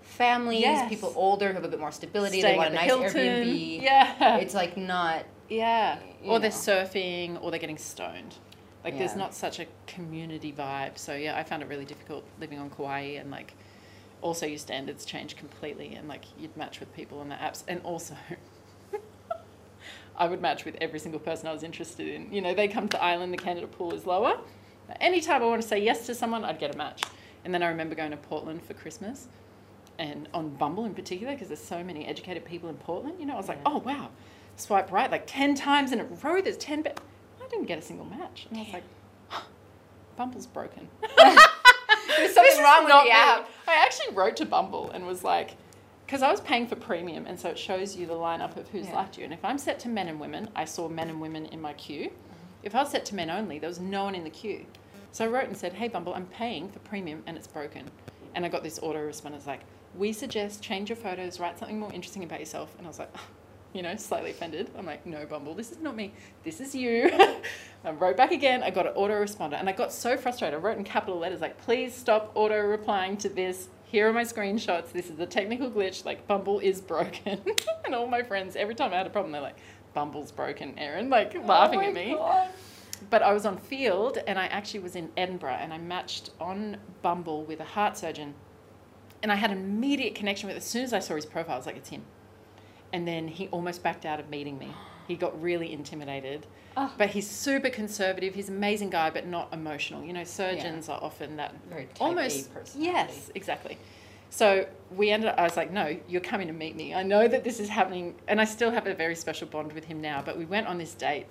B: families,
E: Yes.
B: people older who have a bit more stability.
E: Staying
B: they want a nice
E: Hilton.
B: Airbnb.
E: yeah
B: It's like not.
E: Yeah. Or they're surfing or they're getting stoned. Like there's not such a community vibe. So yeah, I found it really difficult living on Kauai and like also your standards change completely and like you'd match with people on the apps and also I would match with every single person I was interested in. You know, they come to Ireland, the candidate pool is lower. Anytime I want to say yes to someone, I'd get a match. And then I remember going to Portland for Christmas and on Bumble in particular, because there's so many educated people in Portland, you know, I was like, oh wow, swipe right like 10 times in a row, there's 10, but I didn't get a single match. And I was like, Bumble's broken.
B: There's something
E: This is
B: wrong with
E: not
B: the
E: me.
B: app.
E: I actually wrote to Bumble and was like, because I was paying for premium, and so it shows you the lineup of who's
B: Yeah.
E: liked you. And if I'm set to men and women, I saw men and women in my queue.
B: Mm-hmm.
E: If I was set to men only, there was no one in the queue. So I wrote and said, "Hey Bumble, I'm paying for premium and it's broken." And I got this auto response it's like, "We suggest change your photos, write something more interesting about yourself." And I was like, you know, slightly offended. I'm like, "No, Bumble, this is not me. This is you." I wrote back again. I got an auto responder, and I got so frustrated. I wrote in capital letters like, "Please stop auto replying to this. Here are my screenshots. This is a technical glitch. Like, Bumble is broken." and all my friends, every time I had a problem, they're like, "Bumble's broken, Erin," like oh laughing at me but I was on Feeld and I actually was in Edinburgh and I matched on Bumble with a heart surgeon. And I had an immediate connection with As soon as I saw his profile, I was like, it's him. And then he almost backed out of meeting me. He got really intimidated.
B: Oh.
E: But he's super conservative. He's an amazing guy, but not emotional. You know, surgeons are often that
B: Very
E: almost yes exactly so we ended up i was like no you're coming to meet me i know that this is happening and i still have a very special bond with him now but we went on this date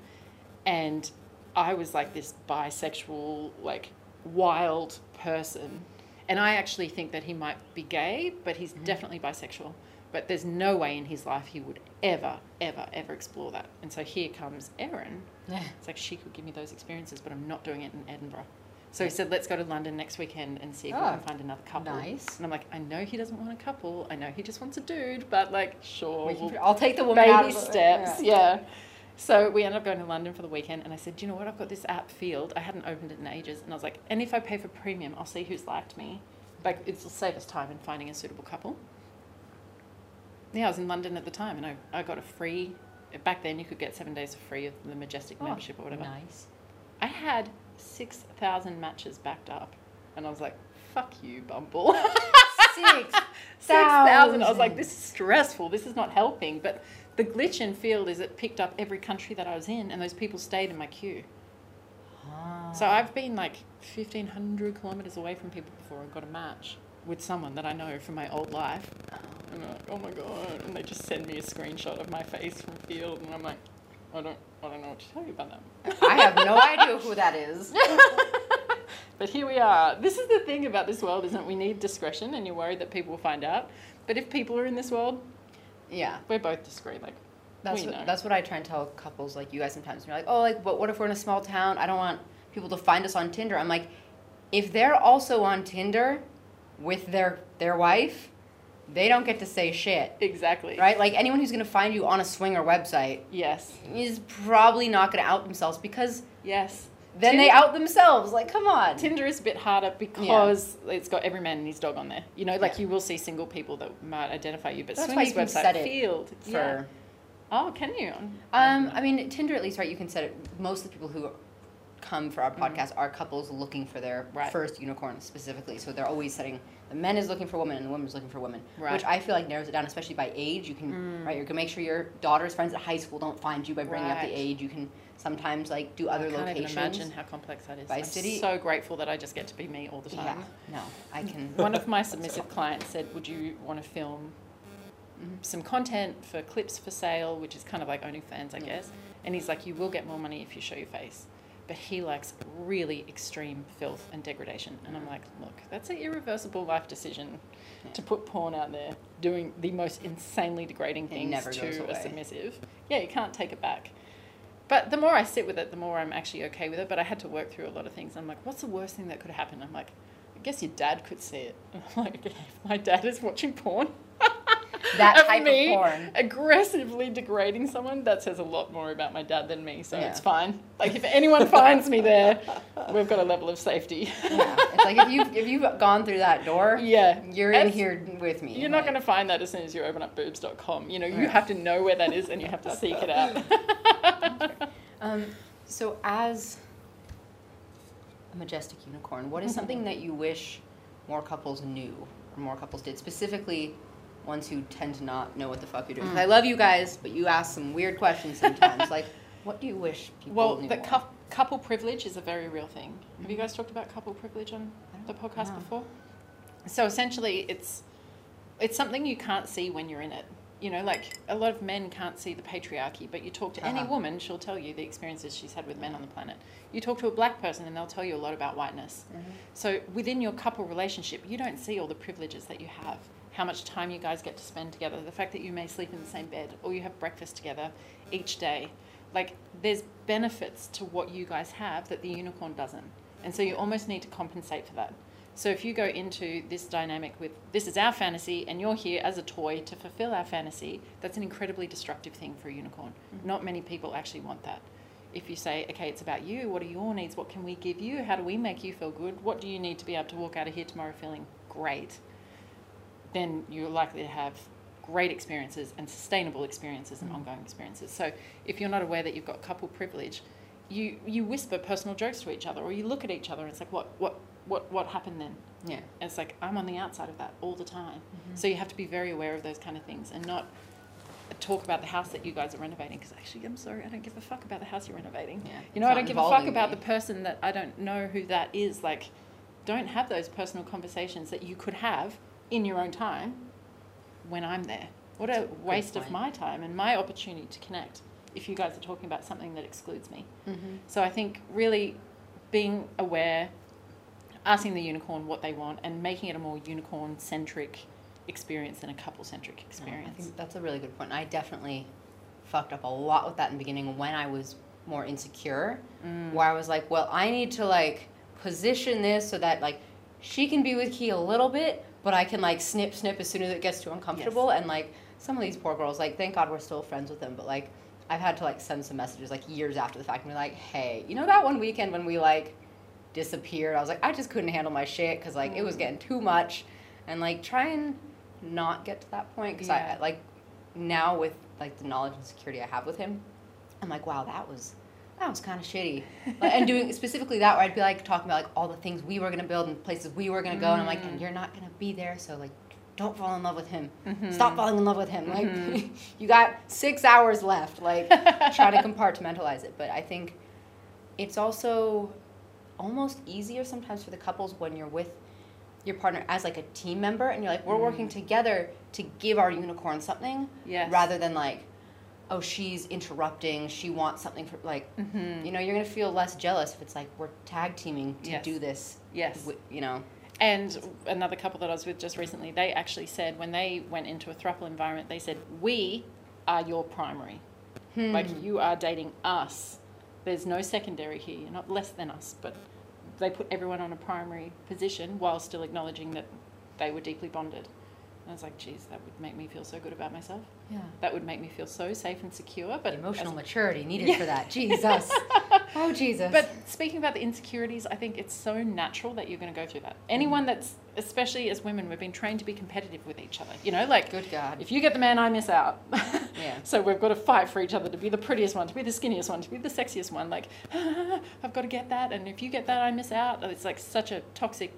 E: and i was like this bisexual like wild person and i actually think that he might be gay but he's definitely bisexual but there's no way in his life he would ever ever ever explore that and so here comes erin
B: Yeah.
E: it's like she could give me those experiences, but I'm not doing it in Edinburgh. So he said, let's go to London next weekend and see if we
B: Oh,
E: can ah, find another couple.
B: nice.
E: And I'm like, I know he doesn't want a couple. I know he just wants a dude, but like, sure.
B: We
E: we'll-
B: I'll take the woman out
E: baby
B: the-
E: steps.
B: yeah.
E: Yeah. So we ended up going to London for the weekend, and I said, Do you know what? I've got this app Feeld. I hadn't opened it in ages, and I was like, and if I pay for premium, I'll see who's liked me. Like, it'll save us time in finding a suitable couple. Yeah, I was in London at the time, and I, I got a free. Back then, you could get seven days for free of the Majestic
B: Oh,
E: membership or whatever.
B: Nice.
E: I had 6,000 matches backed up. And I was like, fuck you, Bumble. 6,000. I was like, this is stressful. This is not helping. But the glitch in Feeld is it picked up every country that I was in, and those people stayed in my queue.
B: Ah.
E: So I've been like 1,500 kilometers away from people before I got a match with someone that I know from my old life. Oh. And I'm like, oh my God. And they just send me a screenshot of my face from Feeld, and I'm like, I don't, I don't know what to tell you about that.
B: I have no idea who that is.
E: But here we are. This is the thing about this world, isn't it? We need discretion, and you're worried that people will find out. But if people are in this world,
B: Yeah.
E: we're both discreet. Like,
B: That's what, that's what I try and tell couples like you guys sometimes. You're like, oh, like, but what if we're in a small town? I don't want people to find us on Tinder. I'm like, if they're also on Tinder with their their wife, they don't get to say shit,
E: exactly.
B: right? Like anyone who's gonna find you on a swinger website
E: Yes.
B: is probably not gonna out themselves because
E: Yes.
D: then they out themselves. Like, come on.
E: Tinder is a bit harder because it's got every man and his dog on there. You know, like
D: Yeah.
E: you will see single people that might identify you, but
D: That's why
E: Swingers
D: you can
E: website
D: set it
E: field
D: for.
E: yeah. Oh, can you?
D: Um, I mean, Tinder at least, right? You can set it. Most of the people who come for our podcast are couples looking for their
E: Mm-hmm. Right.
D: first unicorn specifically. So they're always setting the men is looking for women and the woman is looking for women,
E: Right. Mm.
D: which I feel like narrows it down, especially by age. You can right. You can make sure your daughter's friends at high school don't find you by bringing up the age. You can sometimes like do other
E: I can't
D: locations.
E: even imagine how complex that is.
D: By
E: I'm
D: city-
E: so grateful that I just get to be me all the time.
D: yeah, no, I can.
E: One of my submissive clients said, "Would you want to film some content for clips for sale, which is kind of like OnlyFans, I
D: Yeah.
E: guess?" And he's like, "You will get more money if you show your face." But he likes really extreme filth and degradation. And I'm like, look, that's an irreversible life decision
D: Yeah.
E: to put porn out there doing the most insanely degrading things to
D: away.
E: a submissive. Yeah, you can't take it back. But the more I sit with it, the more I'm actually okay with it. But I had to work through a lot of things. I'm like, what's the worst thing that could happen? I'm like, I guess your dad could see it. And I'm like, my dad is watching porn,
D: That
E: of
D: type of
E: me
D: porn.
E: aggressively degrading someone, that says a lot more about my dad than me. So
D: Yeah.
E: it's fine. Like if anyone finds me there, we've got a level of safety.
D: yeah, it's like if you if you've gone through that door,
E: yeah.
D: you're in here with me.
E: You're not going to find that as soon as you open up boobs.com. You know, you have to know where that is and you have to seek it out.
D: Um, so as a majestic unicorn, what is something that you wish more couples knew or more couples did? Specifically, ones who tend to not know what the fuck you're doing. 'Cause I love you guys, but you ask some weird questions sometimes. like, what do you wish people
E: well,
D: knew
E: the
D: more?
E: cou- couple privilege is a very real thing. Have you guys talked about couple privilege on the podcast
D: know.
E: before? So essentially, it's it's something you can't see when you're in it. You know, like a lot of men can't see the patriarchy, but you talk to any
D: Uh-huh.
E: woman, she'll tell you the experiences she's had with men on the planet. You talk to a black person, and they'll tell you a lot about whiteness.
D: Mm-hmm.
E: So within your couple relationship, you don't see all the privileges that you have. How much time you guys get to spend together, the fact that you may sleep in the same bed or you have breakfast together each day. Like there's benefits to what you guys have that the unicorn doesn't. And so you almost need to compensate for that. So if you go into this dynamic with this is our fantasy and you're here as a toy to fulfill our fantasy, that's an incredibly destructive thing for a unicorn. Mm-hmm. Not many people actually want that. If you say, okay, it's about you, what are your needs? What can we give you? How do we make you feel good? What do you need to be able to walk out of here tomorrow feeling great? Then you're likely to have great experiences and sustainable experiences and ongoing experiences. So if you're not aware that you've got couple privilege, you you whisper personal jokes to each other or you look at each other and it's like what what what what happened then?
D: Yeah.
E: And it's like I'm on the outside of that all the time. So you have to be very aware of those kind of things and not talk about the house that you guys are renovating because actually I'm sorry I don't give a fuck about the house you're renovating.
D: Yeah,
E: You know I don't give a fuck
D: involving
E: about the person that I don't know who that is like don't have those personal conversations that you could have in your own time when I'm there. What a waste of my time and my opportunity to connect if you guys are talking about something that excludes me.
D: Mm-hmm.
E: So I think really being aware, asking the unicorn what they want, and making it a more unicorn centric experience than a couple centric
D: I
E: experience.
D: think that's a really good point. I definitely fucked up a lot with that in the beginning when I was more insecure,
E: Mm.
D: where I was like, well, I need to like position this so that like she can be with Key a little bit, but I can like snip snip as soon as it gets too uncomfortable. And like some of these poor girls, like thank God we're still friends with them, but like I've had to like send some messages like years after the fact and be like, hey, you know that one weekend when we like disappeared? I was like, I just couldn't handle my shit because like it was mm. getting too much, and like try and not get to that point because
E: Yeah.
D: I like now with like the knowledge and security I have with him, I'm like, wow, that was that was kind of shitty. Like, and doing specifically that where I'd be like talking about like all the things we were gonna build and places we were gonna go, and I'm like, and mm. you're not gonna be there, so like. Don't fall in love with him. Mm-hmm. Stop falling in love with him. Like, mm-hmm. you got six hours left. Like, try to compartmentalize it. But I think it's also almost easier sometimes for the couples when you're with your partner as like a team member and you're like we're working mm. together to give our unicorn something
E: Yes.
D: rather than like oh she's interrupting she wants something for like mm-hmm. you know you're gonna feel less jealous if it's like we're tag teaming to
E: Yes.
D: do this
E: Yes.
D: wi- you know
E: And another couple that I was with just recently, they actually said when they went into a thruple environment, they said, We are your primary. Hmm. Like you are dating us. There's no secondary here. You're not less than us. But they put everyone on a primary position while still acknowledging that they were deeply bonded. And I was like, geez, that would make me feel so good about myself.
B: Yeah.
E: That would make me feel so safe and secure. But
B: Emotional
E: as-
B: maturity needed
E: Yeah.
B: for that. Jesus. oh, Jesus.
E: But speaking about the insecurities, I think it's so natural that you're going to go through that. Anyone mm. that's, especially as women, we've been trained to be competitive with each other. You know, like
B: Good God.
E: if you get the man, I miss out.
B: Yeah.
E: So we've got to fight for each other to be the prettiest one, to be the skinniest one, to be the sexiest one. Like, I've got to get that, and if you get that, I miss out. It's like such a toxic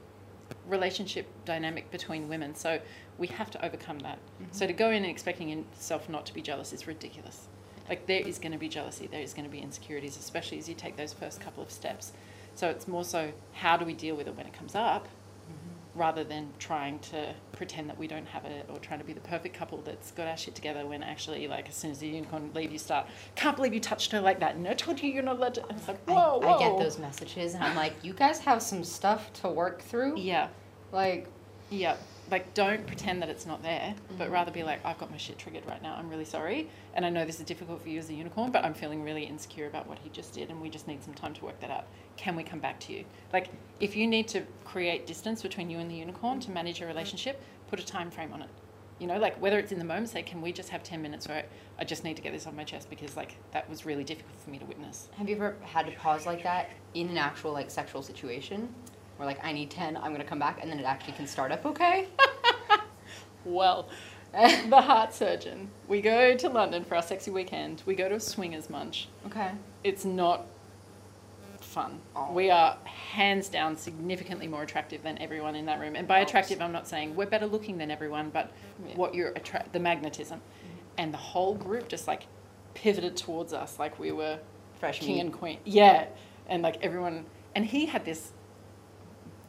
E: relationship dynamic between women. So we have to overcome that. Mm-hmm. So to go in and expecting yourself not to be jealous is ridiculous. Like there is going to be jealousy, there is going to be insecurities, especially as you take those first couple of steps. So it's more so how do we deal with it when it comes up, mm-hmm. rather than trying to pretend that we don't have it or trying to be the perfect couple that's got our shit together when actually like as soon as the unicorn leave you start can't believe you touched her like that and I told you you're not allowed to and it's like
B: I,
E: whoa, whoa.
B: I get those messages, and I'm like, you guys have some stuff to work through.
E: yeah
B: Like,
E: Yeah, like don't pretend that it's not there, but mm-hmm. rather be like, I've got my shit triggered right now. I'm really sorry, and I know this is difficult for you as a unicorn, but I'm feeling really insecure about what he just did, and we just need some time to work that out. Can we come back to you? Like, if you need to create distance between you and the unicorn to manage your relationship, put a time frame on it. You know, like whether it's in the moment, say, can we just have ten minutes where I just need to get this off my chest because like that was really difficult for me to witness.
B: have you ever had to pause like that in an actual like sexual situation, where like I need ten, I'm gonna come back, and then it actually can start up okay?
E: Well, the heart surgeon. We go to London for our sexy weekend. We go to a swingers munch.
B: Okay.
E: it's not fun.
B: Oh.
E: We are hands down significantly more attractive than everyone in that room. And by attractive, I'm not saying we're better looking than everyone, but
B: Yeah.
E: what you're attract the magnetism, mm-hmm. and the whole group just like pivoted towards us like we were
B: Fresh
E: king
B: meat.
E: and queen. Yeah, and like everyone, and he had this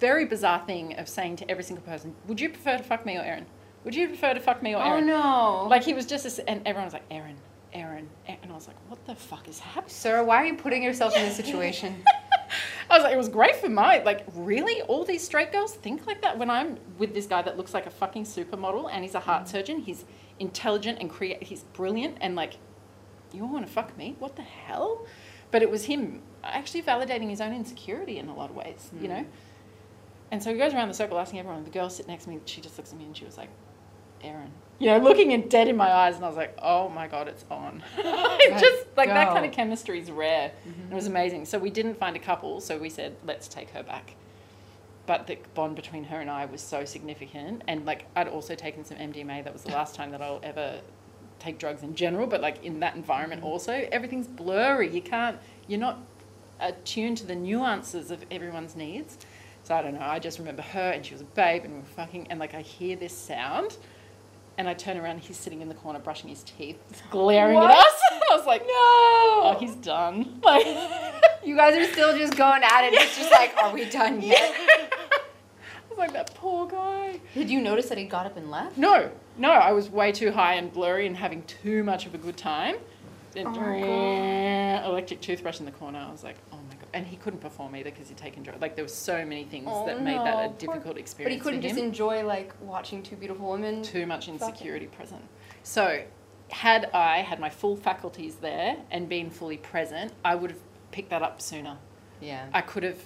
E: very bizarre thing of saying to every single person, "Would you prefer to fuck me or Erin? Would you prefer to fuck me or
B: Erin?"
E: Oh
B: no.
E: Like he was just, this, and everyone was like, "Erin, Erin," and I was like, "What the fuck is happening?"
B: Sarah, why are you putting yourself in this situation?
E: I was like, it was great for my like, really, all these straight girls think like that when I'm with this guy that looks like a fucking supermodel and he's a heart mm. surgeon. He's intelligent and create. He's brilliant and like, you want to fuck me? What the hell? But it was him actually validating his own insecurity in a lot of ways, you know. Mm. And so he goes around the circle asking everyone. The girl sitting next to me, she just looks at me and she was like, Erin. You know, looking in dead in my eyes, and I was like, "Oh my god, it's on!" it just like that kind of chemistry is rare. Mm-hmm. It was amazing. So we didn't find a couple, so we said, let's take her back. But the bond between her and I was so significant. And like, I'd also taken some MDMA. That was the last time that I'll ever take drugs in general, but like in that environment mm-hmm. also, everything's blurry. You can't, you're not attuned to the nuances of everyone's needs. So I don't know. I just remember her and she was a babe and we were fucking, and like I hear this sound. And I turn around, he's sitting in the corner brushing his teeth, glaring
B: What?
E: at us. I was like,
B: no.
E: oh, he's done. Like,
B: You guys are still just going at it. It's just like, are we done yet?
E: I was like, that poor guy.
B: Did you notice that he got up and left?
E: No, no, I was way too high and blurry and having too much of a good time. Then
B: Oh,
E: electric toothbrush in the corner. I was like, oh! And he couldn't perform either because he'd taken drugs. Like there were so many things
B: Oh,
E: that made that a
B: no, poor-
E: difficult
B: But he couldn't just enjoy like watching two beautiful women.
E: too much
B: Fucking-
E: insecurity present. So, had I had my full faculties there and been fully present, I would have picked that up sooner.
B: Yeah.
E: I could have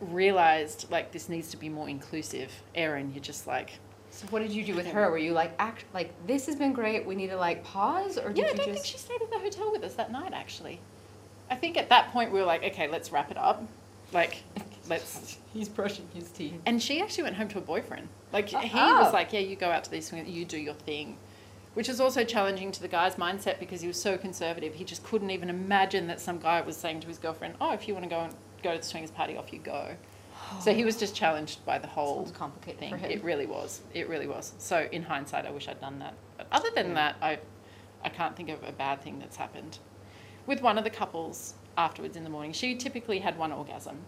E: realized like this needs to be more inclusive. Erin, you're just like
B: So what did you do with her? Were you like, act like this has been great. We need to like pause, or did
E: Yeah, I don't
B: just?
E: think she stayed at the hotel with us that night actually. I think at that point we were like, okay, let's wrap it up. Like, let's.
B: He's brushing his teeth.
E: And she actually went home to a boyfriend. Like he
B: Oh.
E: was like, yeah, you go out to these swings, you do your thing, which is also challenging to the guy's mindset because he was so conservative. He just couldn't even imagine that some guy was saying to his girlfriend, oh, if you want to go and go to the swingers party, off you go. So he was just challenged by the whole
B: Sounds complicated
E: thing. It really was. It really was. So in hindsight, I wish I'd done that. But other than that, I, I can't think of a bad thing that's happened. With one of the couples afterwards in the morning, she typically had one orgasm,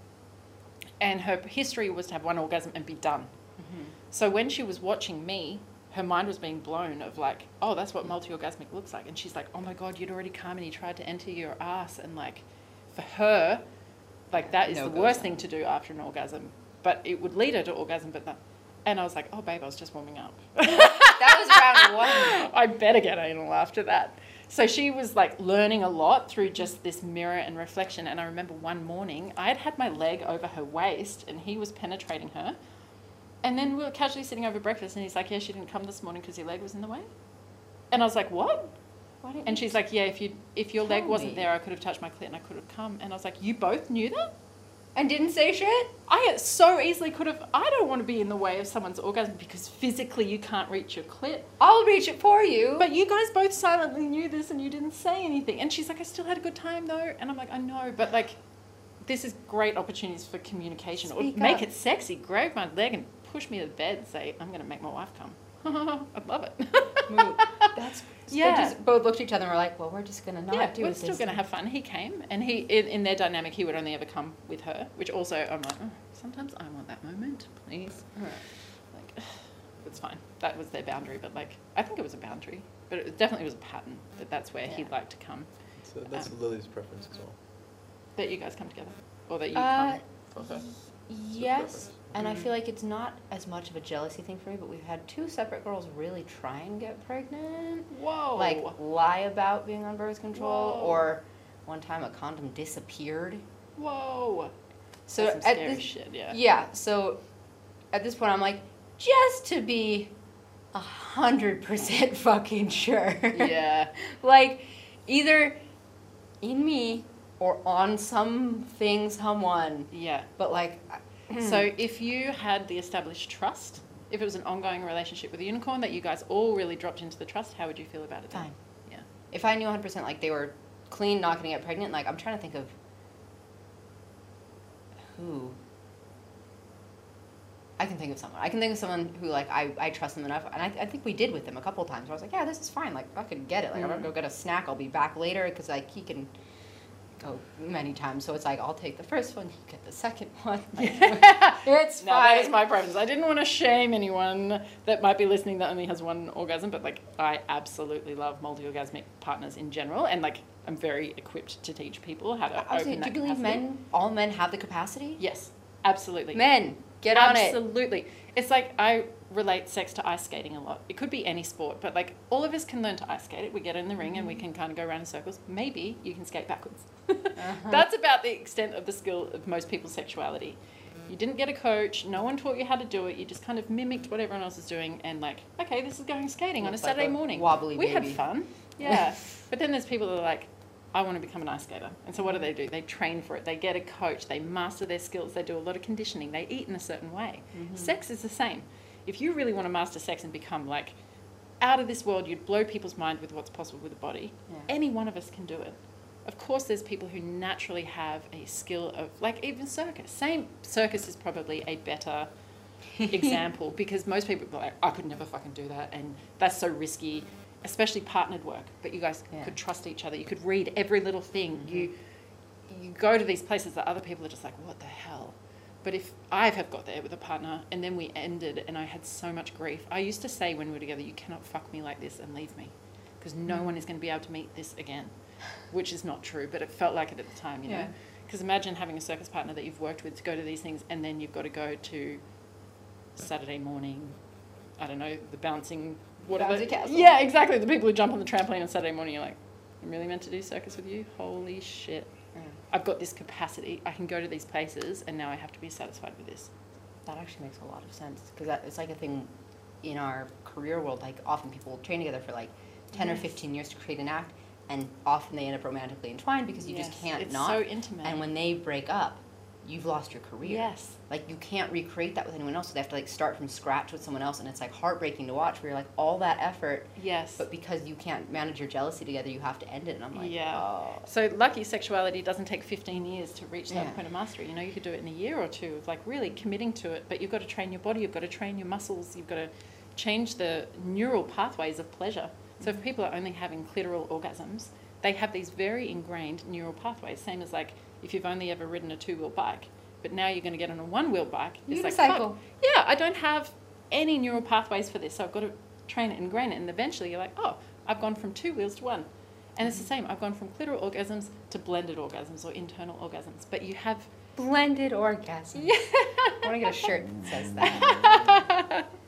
E: and her history was to have one orgasm and be done. Mm-hmm. So when she was watching me, her mind was being blown of like, oh, that's what multi-orgasmic looks like, and she's like, oh my god, you'd already come and he tried to enter your ass, and like, for her, like that is
B: No
E: the
B: go
E: worst thing to do after an orgasm, but it would lead her to orgasm, but that. And I was like, oh, babe, I was just warming up.
B: That was round one.
E: I better get anal after that. So she was like learning a lot through just this mirror and reflection. And I remember one morning I had had my leg over her waist and he was penetrating her. And then we were casually sitting over breakfast, and he's like, "Yeah, she didn't come this morning because your leg was in the way." And I was like, "What?" And she's like, "Yeah, if you if your leg wasn't
B: me.
E: there, I could have touched my clit and I could have come." And I was like, "You both knew that?"
D: And didn't say shit?
E: I so easily could have. I don't want to be in the way of someone's orgasm because physically you can't reach your clit.
D: I'll reach it for you.
E: But you guys both silently knew this and you didn't say anything. And she's like, I still had a good time though. And I'm like, I know, but like, this is great opportunities for communication.
D: Speak
E: or make
D: up.
E: it sexy. Grab my leg and push me to bed. and Say, I'm going to make my wife come. I'd love it.
D: That's
E: Yeah.
D: They just both looked at each other and were like, "Well, we're just gonna not
E: yeah,
D: do
E: we're
D: it."
E: still going to have fun. He came, and he in, in their dynamic, he would only ever come with her. Which also, I'm like, oh, sometimes I want that moment, please. Like, it's fine. That was their boundary, but like, I think it was a boundary, but it definitely was a pattern that that's where he'd like to come.
F: So that's
E: Um,
F: Lily's preference as well.
E: That you guys come together, or that you
D: Uh,
E: come.
F: Okay.
D: Yes,
F: preference.
D: And I
E: Mhm.
D: feel like it's not as much of a jealousy thing for me, but we've had two separate girls really try and get pregnant.
E: Whoa!
D: Like lie about being on birth control,
E: Whoa.
D: or one time a condom disappeared.
E: whoa!
D: So
E: That's
D: at this,
E: shit. Yeah.
D: yeah, so at this point I'm like, just to be a hundred percent fucking sure.
E: Yeah.
D: like either in me or on something, someone.
E: Yeah.
D: But like,
E: So if you had the established trust, if it was an ongoing relationship with a unicorn that you guys all really dropped into the trust, how would you feel about it? Then?
D: Fine.
E: Yeah.
D: if I knew 100% like they were clean, not gonna get pregnant, like I'm trying to think of who. I can think of someone. I can think of someone who like I, I trust them enough, and I, I think we did with them a couple of times. Where I was like, yeah, this is fine. Like I could get it. Like I'm gonna
E: Mm.
D: go get a snack. I'll be back later because like he can go many times. So it's like I'll take the first one, you get the second one. Like, it's
E: No, that is
D: fine.
E: my preference. I didn't want to shame anyone that might be listening that only has one orgasm, but like I absolutely love multi-orgasmic partners in general, and like I'm very equipped to teach people how to
D: I was
E: open
D: saying, do you believe
E: capacity.
D: men? All men have the capacity.
E: Yes, absolutely.
D: Men, get on it.
E: Absolutely. It's like I relate sex to ice skating a lot. It could be any sport, but like all of us can learn to ice skate it. We get in the ring and we mm. can kind of go around in circles. Maybe you can skate backwards. Uh-huh. That's about the extent of the skill of most people's sexuality. Mm. You didn't get a coach, no one taught you how to do it, you just kind of mimicked what everyone else is doing and like, okay, this is going skating on a
D: Looks like
E: Saturday
D: a
E: morning.
D: wobbly
E: we had fun. Yeah. but then there's people that are like, I want to become an ice skater. And so what do they do? They train for it. They get a coach. They master their skills. They do a lot of conditioning. They eat in a certain way. Mm-hmm. Sex is the same. If you really want to master sex and become like out of this world, you'd blow people's mind with what's possible with the body.
D: Yeah.
E: Any one of us can do it. Of course, there's people who naturally have a skill of, like even circus. Same circus is probably a better example because most people are like, I could never fucking do that, and that's so risky, especially partnered work. But you guys
D: Yeah.
E: could trust each other. You could read every little thing. Mm-hmm. You you go to these places that other people are just like, what the hell? But if I have got there with a partner and then we ended and I had so much grief, I used to say when we were together, you cannot fuck me like this and leave me because no mm. one is going to be able to meet this again, which is not true, but it felt like it at the time, you know? Because imagine having a circus partner that you've worked with to go to these things and then you've got to go to Saturday morning, I don't know, the bouncing, whatever.
D: Bouncy castle.
E: Yeah, exactly. The people who jump on the trampoline on Saturday morning, you're like, I'm really meant to do circus with you? Holy shit.
D: Yeah.
E: I've got this capacity. I can go to these places, and now I have to be satisfied with this.
D: That actually makes a lot of sense because it's like a thing in our career world. Like often people train together for like ten or fifteen years to create an act, and often they end up romantically entwined because you just can't
E: it's
D: not.
E: so intimate.
D: And when they break up, you've lost your career.
E: Yes.
D: Like you can't recreate that with anyone else. So they have to like start from scratch with someone else, and it's like heartbreaking to watch. Where you're like all that effort,
E: Yes.
D: but because you can't manage your jealousy together, you have to end it. And I'm like,
E: Yeah.
D: oh.
E: So lucky sexuality doesn't take 15 years to reach that
D: Yeah.
E: point of mastery. You know, you could do it in a year or two of like really committing to it, but you've got to train your body, you've got to train your muscles, you've got to change the neural pathways of pleasure. So if mm-hmm. people are only having clitoral orgasms, they have these very ingrained neural pathways, same as like if you've only ever ridden a two-wheel bike, but now you're going to get on a one-wheel bike. It's like, fuck, yeah, I don't have any neural pathways for this, so I've got to train it and ingrain it. And eventually you're like, oh, I've gone from two wheels to one. And it's the same. I've gone from clitoral orgasms to blended orgasms or internal orgasms. But you have.
D: Blended orgasm. I want to get a shirt that says that.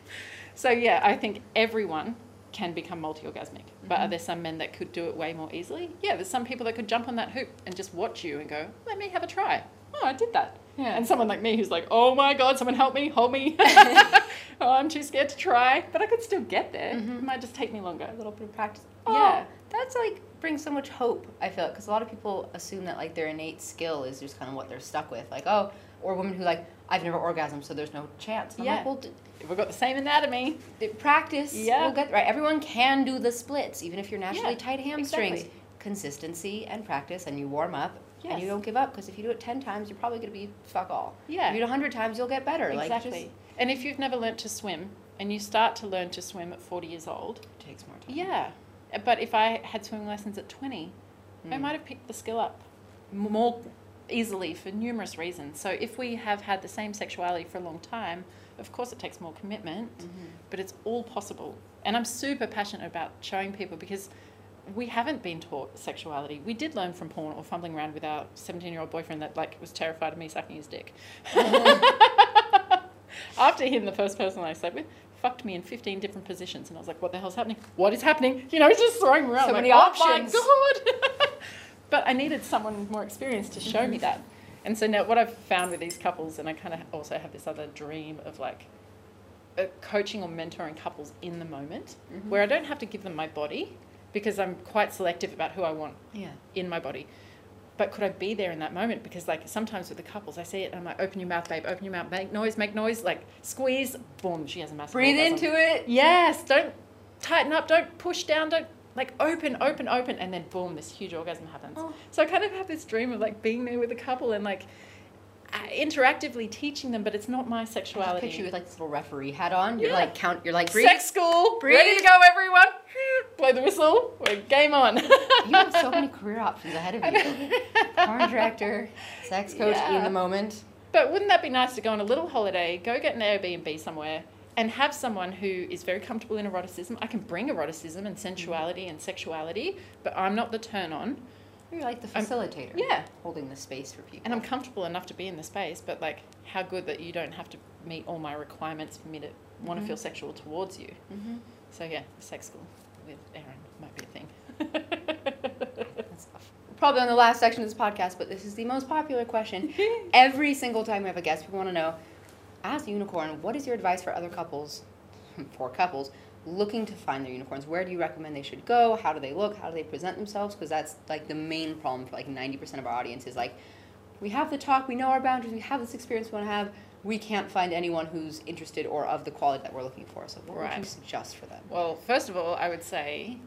E: So yeah, I think everyone can become multi-orgasmic. But are there some men that could do it way more easily? Yeah, there's some people that could jump on that hoop and just watch you and go, let me have a try. Oh, I did that.
D: Yeah.
E: And someone like me who's like, oh my God, someone help me, hold me. oh, I'm too scared to try, but I could still get there.
D: Mhm.
E: It might just take me longer.
D: a little bit of practice.
E: Oh.
D: Yeah, that's like brings so much hope. I feel because a lot of people assume that like their innate skill is just kind of what they're stuck with. Like oh, or women who like I've never orgasmed, so there's no chance. And I'm
E: Yeah.
D: like, well, d-
E: We've got the same anatomy.
D: d- practice.
E: Yeah.
D: We'll get right. Everyone can do the splits, even if you're naturally
E: Yeah,
D: tight hamstrings.
E: exactly.
D: Consistency and practice, and you warm up. And you don't give up because if you do it ten times, you're probably gonna be fuck all.
E: Yeah.
D: If you do it hundred times, you'll get better. Like
E: Exactly.
D: just
E: and if you've never learnt to swim and you start to learn to swim at 40 years old,
D: takes more time.
E: yeah. But if I had swimming lessons at 20, I
D: Mm.
E: might have picked the skill up more easily for numerous reasons. So if we have had the same sexuality for a long time, of course it takes more commitment,
D: Mhm.
E: but it's all possible. And I'm super passionate about showing people because we haven't been taught sexuality. We did learn from porn or fumbling around with our 17 year old boyfriend that like was terrified of me sucking his dick. After him, the first person I slept with fucked me in 15 different positions. And I was like, what the hell's happening? What is happening? You know, he's just throwing around.
D: So
E: like,
D: many
E: "Oh
D: options."
E: my God. but I needed someone more experienced to show
D: Mm-hmm.
E: me that. And so now what I've found with these couples, and I kind of also have this other dream of like uh, coaching or mentoring couples in the moment,
D: Mhm.
E: where I don't have to give them my body because I'm quite selective about who I want
D: Yeah.
E: in my body. But could I be there in that moment? Because like sometimes with the couples, I see it and I'm like, open your mouth, babe, open your mouth, make noise, make noise, like squeeze, boom, she has a massive
D: Breathe
E: orgasm.
D: into it.
E: Yes, don't tighten up, don't push down, don't like open, open, open, and then boom, this huge orgasm happens.
D: Oh.
E: So I kind of have this dream of like being there with a couple and like uh, interactively teaching them, but it's not my
D: I
E: sexuality.
D: picture you with like this little referee hat on. You're
E: Yeah.
D: like count. You're like breathe.
E: Sex school,
D: Breathe.
E: ready to go, everyone. Blow the whistle. We're game on.
D: You have so many career options ahead of you. Porn director, sex coach in the moment.
E: But wouldn't that be nice to go on a little holiday, go get an Airbnb somewhere, and have someone who is very comfortable in eroticism? I can bring eroticism and sensuality and sexuality, but I'm not the turn on.
D: You're like the
E: I'm-
D: facilitator.
E: yeah.
D: Holding the space for people.
E: And I'm comfortable enough to be in the space, but like, how good that you don't have to meet all my requirements for me to want to
D: Mhm.
E: feel sexual towards you.
D: Mhm.
E: So, yeah, sex school with Erin might be a thing.
D: Probably on the last section of this podcast, but this is the most popular question. Every single time we have a guest, we want to know, as a unicorn, what is your advice for other couples, for couples, looking to find their unicorns? Where do you recommend they should go? How do they look? How do they present themselves? Because that's like the main problem for like 90% of our audience is like, we have the talk, we know our boundaries, we have this experience we want to have. We can't find anyone who's interested or of the quality that we're looking for. So, what would you suggest for them?
E: Well, first of all, I would say,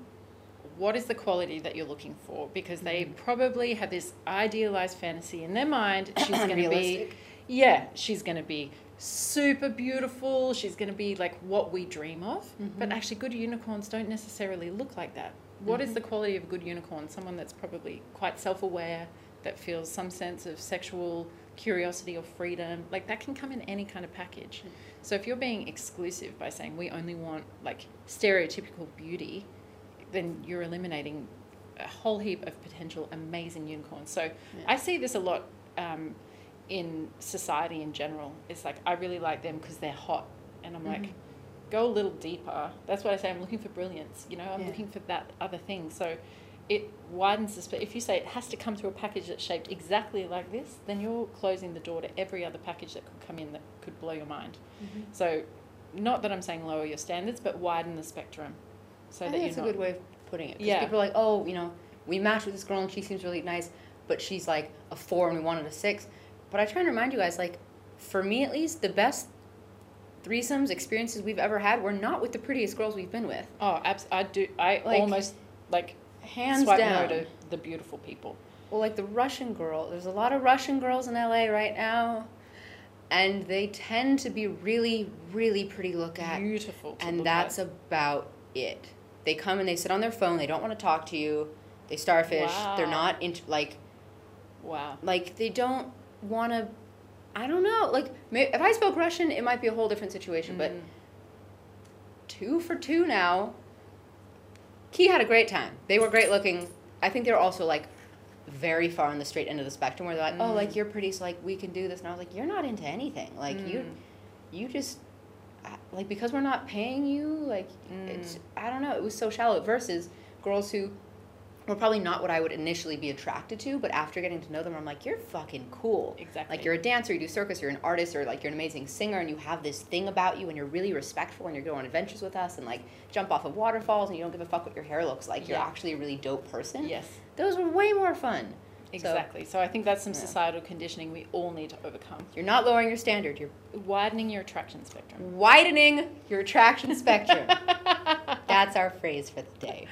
E: what is the quality that you're looking for? Because they
D: Mm.
E: probably have this idealized fantasy in their mind. She's going to be, yeah, she's going to be super beautiful. She's going to be like what we dream of. But
D: Mhm.
E: actually, good unicorns don't necessarily look like that. What is
D: Mhm.
E: the quality of a good unicorn? Someone that's probably quite self aware, that feels some sense of sexual curiosity or freedom. Like that can come in any kind of package. So if you're being exclusive by saying we only want like stereotypical beauty, then you're eliminating a whole heap of potential amazing unicorns. So I see this a lot um, in society in general. It's like I really like them because they're hot, and I'm like,
D: Mhm.
E: go a little deeper. That's what I say. I'm looking for brilliance. You know, I'm
D: Yeah.
E: looking for that other thing. So it widens the space. If you say it has to come through a package that's shaped exactly like this, then you're closing the door to every other package that could come in that could blow your mind.
D: Mm-hmm.
E: So, not that I'm saying lower your standards, but widen the spectrum, so
D: I
E: that
D: think that's a good way of putting it.
E: Yeah.
D: People are like, oh, you know, we matched with this girl and she seems really nice, but she's like a four and we wanted a six. But I try and remind you guys, like, for me at least, the best threesomes experiences we've ever had were not with the prettiest girls we've been with.
E: Oh, abs- I do. I
D: Like,
E: almost like
D: Hands
E: swipe
D: down.
E: no to the beautiful people.
D: Well, like the Russian girl, there's a lot of Russian girls in LA right now, and they tend to be really, really pretty look at.
E: Beautiful.
D: And that's
E: at.
D: about it. They come and they sit on their phone. They don't want to talk to you. They starfish. They're not into like
E: wow.
D: like they don't want to. I don't know. Like if I spoke Russian, it might be a whole different situation. But
E: Mm.
D: two for two now. Key had a great time. They were great looking. I think they were also like very far on the straight end of the spectrum where they're like, oh,
E: Mm.
D: like you're pretty, so like we can do this. And I was like, you're not into anything. Like you,
E: Mm.
D: you just like because we're not paying you. Like it's
E: Mm.
D: I don't know. It was so shallow. Versus girls who were probably not what I would initially be attracted to, but after getting to know them, I'm like, you're fucking cool.
E: Exactly.
D: Like you're a dancer, you do circus, you're an artist, or like you're an amazing singer, and you have this thing about you, and you're really respectful, and you're going on adventures with us, and like jump off of waterfalls, and you don't give a fuck what your hair looks like. You're
E: Yeah.
D: actually a really dope person.
E: Yes.
D: Those were way more fun. So,
E: Exactly. So, I think that's some
D: Yeah.
E: societal conditioning we all need to overcome.
D: you're not lowering your standard. You're
E: Widening your attraction spectrum.
D: widening your attraction spectrum. That's our phrase for the day.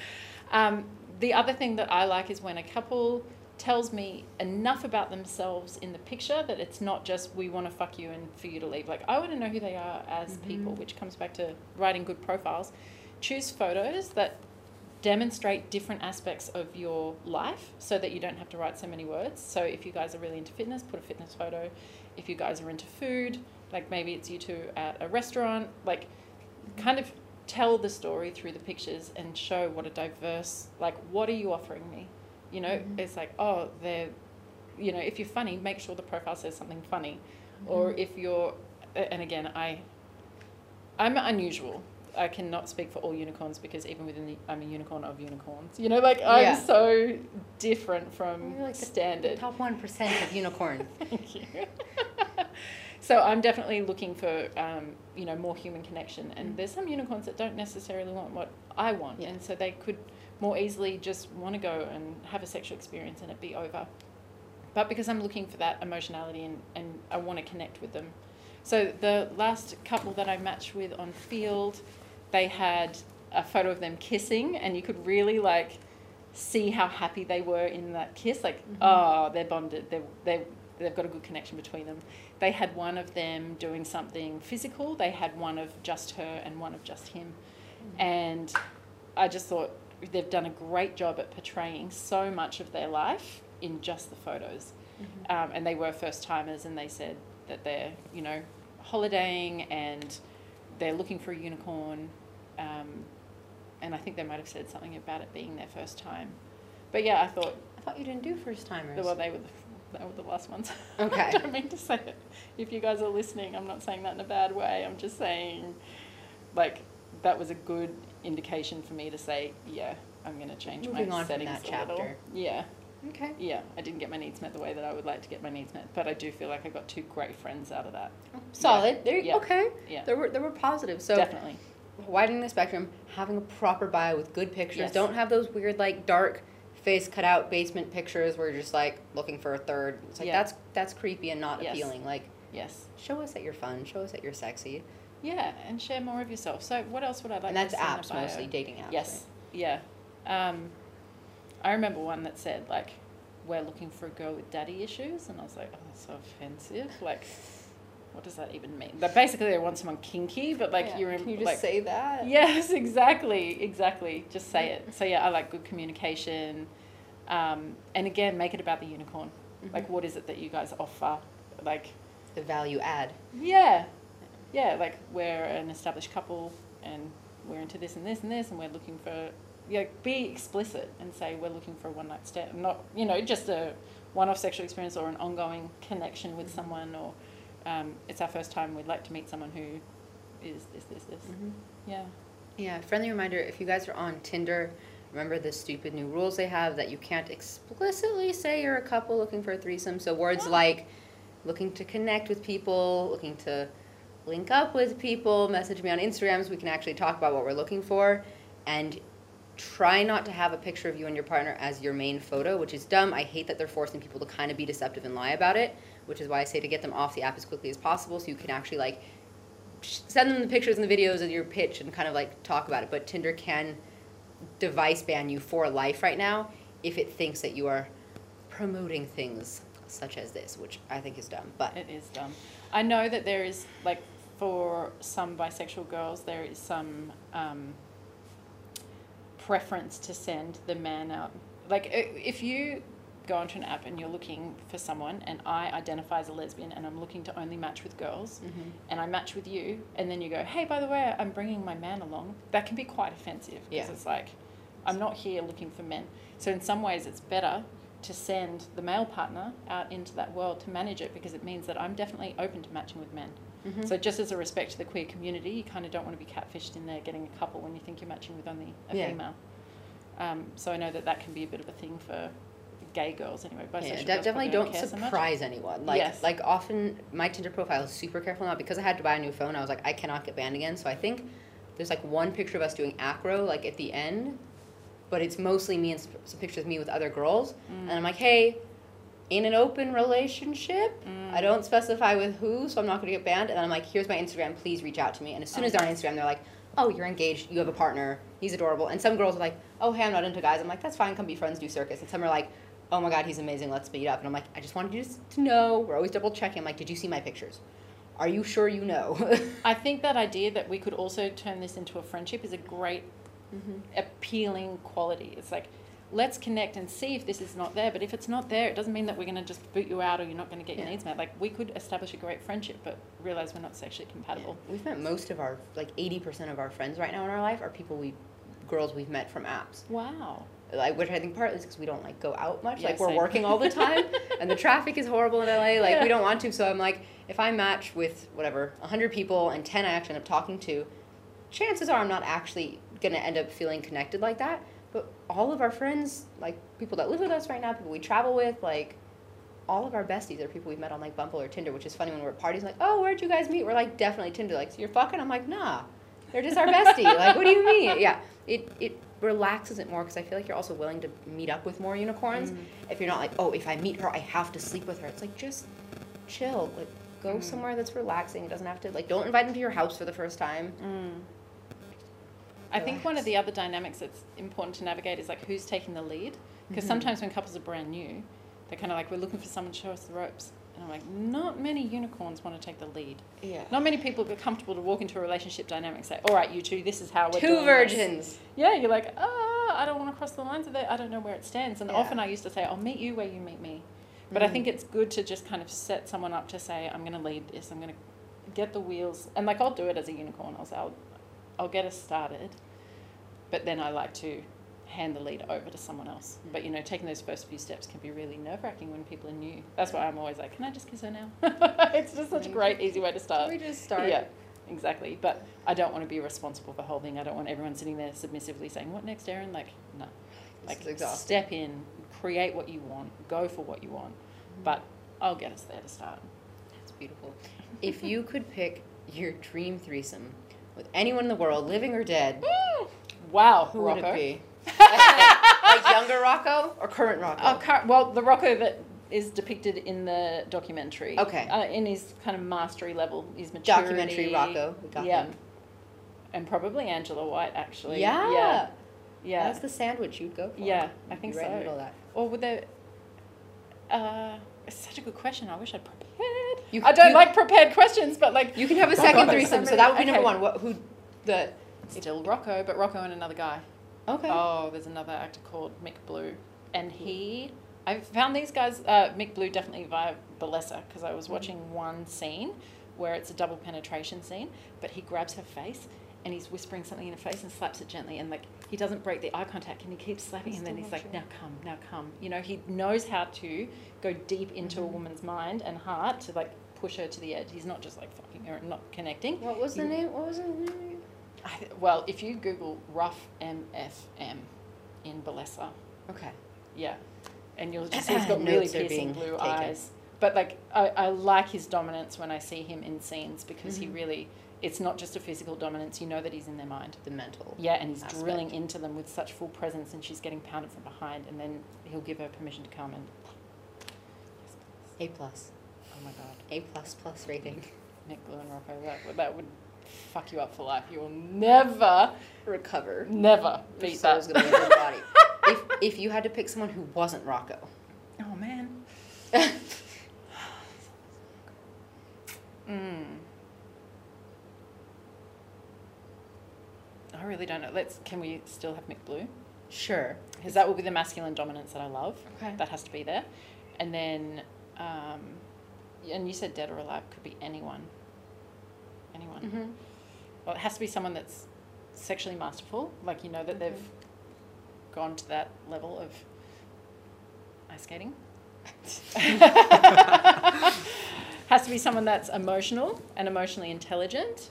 E: Um, the other thing that I like is when a couple tells me enough about themselves in the picture that it's not just we want to fuck you and for you to leave. Like I want to know who they are as mm-hmm. people, which comes back to writing good profiles. Choose photos that demonstrate different aspects of your life so that you don't have to write so many words. So if you guys are really into fitness, put a fitness photo. If you guys are into food, like maybe it's you two at a restaurant, like kind of tell the story through the pictures and show what a diverse like what are you offering me? You know mm-hmm. it's like oh they're you know if you're funny make sure the profile says something funny. Or mm-hmm. if you're and again i i'm unusual. I cannot speak for all unicorns because even within the i'm a unicorn of unicorns. You know like i'm
D: Yeah.
E: so different from
D: You're like the
E: standard.
D: Top one percent of unicorns.
E: Thank you. so I'm definitely looking for um, you know more human connection, and mm. there's some unicorns that don't necessarily want what I want,
D: Yeah.
E: and so they could more easily just want to go and have a sexual experience and it be over. But because I'm looking for that emotionality and, and I want to connect with them. So the last couple that I matched with on Feeld, they had a photo of them kissing, and you could really like see how happy they were in that kiss. Like, oh, they're bonded. They they they've got a good connection between them. They had one of them doing something physical. They had one of just her and one of just him, and I just thought they've done a great job at portraying so much of their life in just the photos. Um, and they were first timers, and they said that they're you know holidaying and they're looking for a unicorn. Um, and I think they might have said something about it being their first time. But yeah, I thought
D: I thought you didn't do first timers.
E: well they were the, they were the last ones.
D: Okay.
E: I don't mean to say it. If you guys are listening, I'm not saying that in a bad way. I'm just saying, like, that was a good indication for me to say, yeah, I'm going to change
D: Moving
E: my
D: on from
E: settings
D: that
E: a little. Yeah,
D: okay.
E: yeah. I didn't get my needs met the way that I would like to get my needs met, but I do feel like I got two great friends out of that.
D: Oh, solid. There.
E: Yeah.
D: Okay.
E: Yeah.
D: There were there were positives. So
E: Definitely.
D: widening the spectrum, having a proper bio with good pictures.
E: Yes.
D: Don't have those weird like dark face cut out basement pictures where you're just like looking for a third. It's like
E: Yeah.
D: that's that's creepy and not
E: Yes.
D: appealing. Like
E: Yes.
D: show us that you're fun. Show us that you're sexy.
E: Yeah, and share more of yourself. So, what else would I like
D: and that's
E: to see in
D: apps
E: bio?
D: mostly dating apps.
E: Yes. Yeah. Um, I remember one that said like, "We're looking for a girl with daddy issues," and I was like, "Oh, that's so offensive." Like, what does that even mean? But basically, they want someone kinky, but like
D: Yeah.
E: you're in,
D: Can you just
E: like,
D: say that?
E: Yes, exactly, exactly. Just say it. So yeah, I like good communication, um, and again, make it about the unicorn.
D: Mm-hmm.
E: Like, what is it that you guys offer? Like,
D: The value add.
E: yeah, yeah. Like we're an established couple, and we're into this and this and this, and we're looking for. Yeah, be explicit and say we're looking for a one night stand, not you know just a one off sexual experience or an ongoing connection with someone, or um, it's our first time. We'd like to meet someone who is this this this. Yeah.
D: Yeah, friendly reminder if you guys are on Tinder, remember the stupid new rules they have that you can't explicitly say you're a couple looking for a threesome. So words like looking to connect with people, looking to link up with people, message me on Instagram so we can actually talk about what we're looking for. And try not to have a picture of you and your partner as your main photo, which is dumb. I hate that they're forcing people to kind of be deceptive and lie about it, which is why I say to get them off the app as quickly as possible so you can actually like send them the pictures and the videos of your pitch and kind of like talk about it. But Tinder can device ban you for life right now if it thinks that you are promoting things such as this, which I think is dumb. But
E: It is dumb. I know that there is like for some bisexual girls there is some um, preference to send the man out. Like if you go onto an app and you're looking for someone and I identify as a lesbian and I'm looking to only match with girls
D: Mm-hmm.
E: and I match with you and then you go, "Hey, by the way, I'm bringing my man along." That can be quite offensive because
D: Yeah.
E: it's like I'm not here looking for men. So in some ways it's better to send the male partner out into that world to manage it because it means that I'm definitely open to matching with men.
D: Mm-hmm.
E: So just as a respect to the queer community, you kind of don't want to be catfished in there getting a couple when you think you're matching with only a
D: Yeah.
E: female. Um, so I know that that can be a bit of a thing for gay girls anyway. Bisexual
D: Yeah,
E: girls
D: de- definitely
E: probably
D: don't
E: care so
D: surprise anyone. Like,
E: Yes.
D: like often my Tinder profile is super careful now because I had to buy a new phone. I was like, I cannot get banned again. So I think there's like one picture of us doing acro, like at the end, but it's mostly me and some pictures of me with other girls. And I'm mm. like, hey, in an open relationship, mm. I don't specify with who, so I'm not going to get banned. And then I'm like, here's my Instagram, please reach out to me. And as soon as they're on Instagram, they're like, oh, you're engaged, you have a partner, he's adorable. And some girls are like, oh, hey, I'm not into guys. I'm like, that's fine, come be friends, do circus. And some are like, oh my god, he's amazing, let's meet up. And I'm like, I just wanted you to know. We're always double checking. I'm like, did you see my pictures? Are you sure you know?
E: I think that idea that we could also turn this into a friendship is a great,
D: Mm-hmm.
E: appealing quality. It's like, let's connect and see if this is not there. But if it's not there, it doesn't mean that we're going to just boot you out or you're not going to get your
D: Yeah.
E: needs met. Like, we could establish a great friendship, but realize we're not sexually compatible.
D: We've met most of our, like 80% of our friends right now in our life are people we, girls we've met from apps.
E: Wow.
D: like which I think partly is because we don't like go out much.
E: Yeah,
D: like we're
E: same.
D: working all the time, and the traffic is horrible in LA. Like
E: Yeah.
D: we don't want to. So I'm like, if I match with whatever hundred people and ten I actually end up talking to, chances are I'm not actually gonna end up feeling connected like that. But all of our friends, like people that live with us right now, people we travel with, like all of our besties are people we've met on like Bumble or Tinder, which is funny when we're at parties. Like, oh, where'd you guys meet? We're like, definitely Tinder. Like, so you're fucking? I'm like, nah, they're just our bestie. like, what do you mean? Yeah, it it relaxes it more because I feel like you're also willing to meet up with more unicorns. Mm. If you're not like, oh, if I meet her, I have to sleep with her. It's like just chill. Like, go mm. somewhere that's relaxing. It doesn't have to like, don't invite them to your house for the first time. Mm.
E: I think one of the other dynamics that's important to navigate is like who's taking the lead. Because
D: Mm-hmm.
E: sometimes when couples are brand new, they're kind of like, we're looking for someone to show us the ropes. And I'm like, not many unicorns want to take the lead.
D: Yeah.
E: Not many people are comfortable to walk into a relationship dynamic and say, all right, you two, this is how we're
D: Two
E: doing this."
D: virgins.
E: Yeah, you're like, ah, I don't want to cross the lines of that. I don't know where it stands. And
D: Yeah.
E: often I used to say, I'll meet you where you meet me. But I
D: Mm.
E: think it's good to just kind of set someone up to say, I'm going to lead this. I'm going to get the wheels. And like, I'll do it as a unicorn. I'll say, I'll, I'll get us started. But then I like to hand the lead over to someone else. But you know, taking those first few steps can be really nerve wracking when people are new. That's why I'm always like, can I just kiss her now? it's just such a great, easy way to start.
D: we just start?
E: Yeah, exactly. But I don't want to be responsible for holding. I don't want everyone sitting there submissively saying, "What next, Erin?" Like, no. Like, step in, create what you want, go for what you want. Mm-hmm. But I'll get us there to start.
D: That's beautiful. If you could pick your dream threesome with anyone in the world, living or dead,
E: Wow,
D: who
E: Rocco.
D: would it be? Like younger Rocco or current Rocco?
E: Oh, car- well, the Rocco that is depicted in the documentary.
D: Okay.
E: Uh, in his kind of mastery level, his maturity.
D: Documentary Rocco. We got
E: yeah.
D: him.
E: And probably Angela White, actually.
D: Yeah.
E: Yeah. Yeah.
D: That's the sandwich you'd go for.
E: Yeah, I think
D: You'd be right
E: so.
D: that.
E: Or would there? Uh, it's such a good question. I wish I'd prepared.
D: You-
E: I don't
D: you-
E: like prepared questions, but like
D: You can have a second threesome, so that would be number one. What? Who? The.
E: still Rocco, but Rocco and another guy.
D: Okay.
E: Oh, there's another actor called Mick Blue, and he. I found these guys. Uh, Mick Blue definitely via Bellesa because I was watching one scene where it's a double penetration scene, but he grabs her face and he's whispering something in her face and slaps it gently, and like he doesn't break the eye contact and he keeps slapping, and then he's like, "Now come, now come." You know, he knows how to go deep into a woman's mind and heart to like push her to the edge. He's not just like fucking her and not connecting.
D: What was the name? What was the name?
E: I, well, if you Google rough MFM in Bellesa,
D: Okay.
E: yeah, and you'll just see he's got really
D: Notes are
E: piercing
D: being
E: blue
D: taken.
E: eyes. But like, I, I like his dominance when I see him in scenes because he mm-hmm. really, it's not just a physical dominance. You know that he's in their mind.
D: The mental.
E: Yeah, and he's
D: aspect.
E: drilling into them with such full presence, and she's getting pounded from behind, and then he'll give her permission to come and.
D: A plus.
E: Oh my God,
D: A plus plus rating.
E: Mick Blue and Rocco, that would, that would fuck you up for life. You will never,
D: Recover.
E: never beat that.
D: gonna your body. if if you had to pick someone who wasn't Rocco,
E: Oh man. Mm. I really don't know. Let's. Can we still have Mick Blue?
D: sure.
E: Because that will be the masculine dominance that I love.
D: Okay.
E: That has to be there, and then, um, and you said dead or alive could be anyone. Anyone.
D: Mm-hmm.
E: Well, it has to be someone that's sexually masterful. Like you know that they've gone to that level of ice skating. has to be someone that's emotional and emotionally intelligent.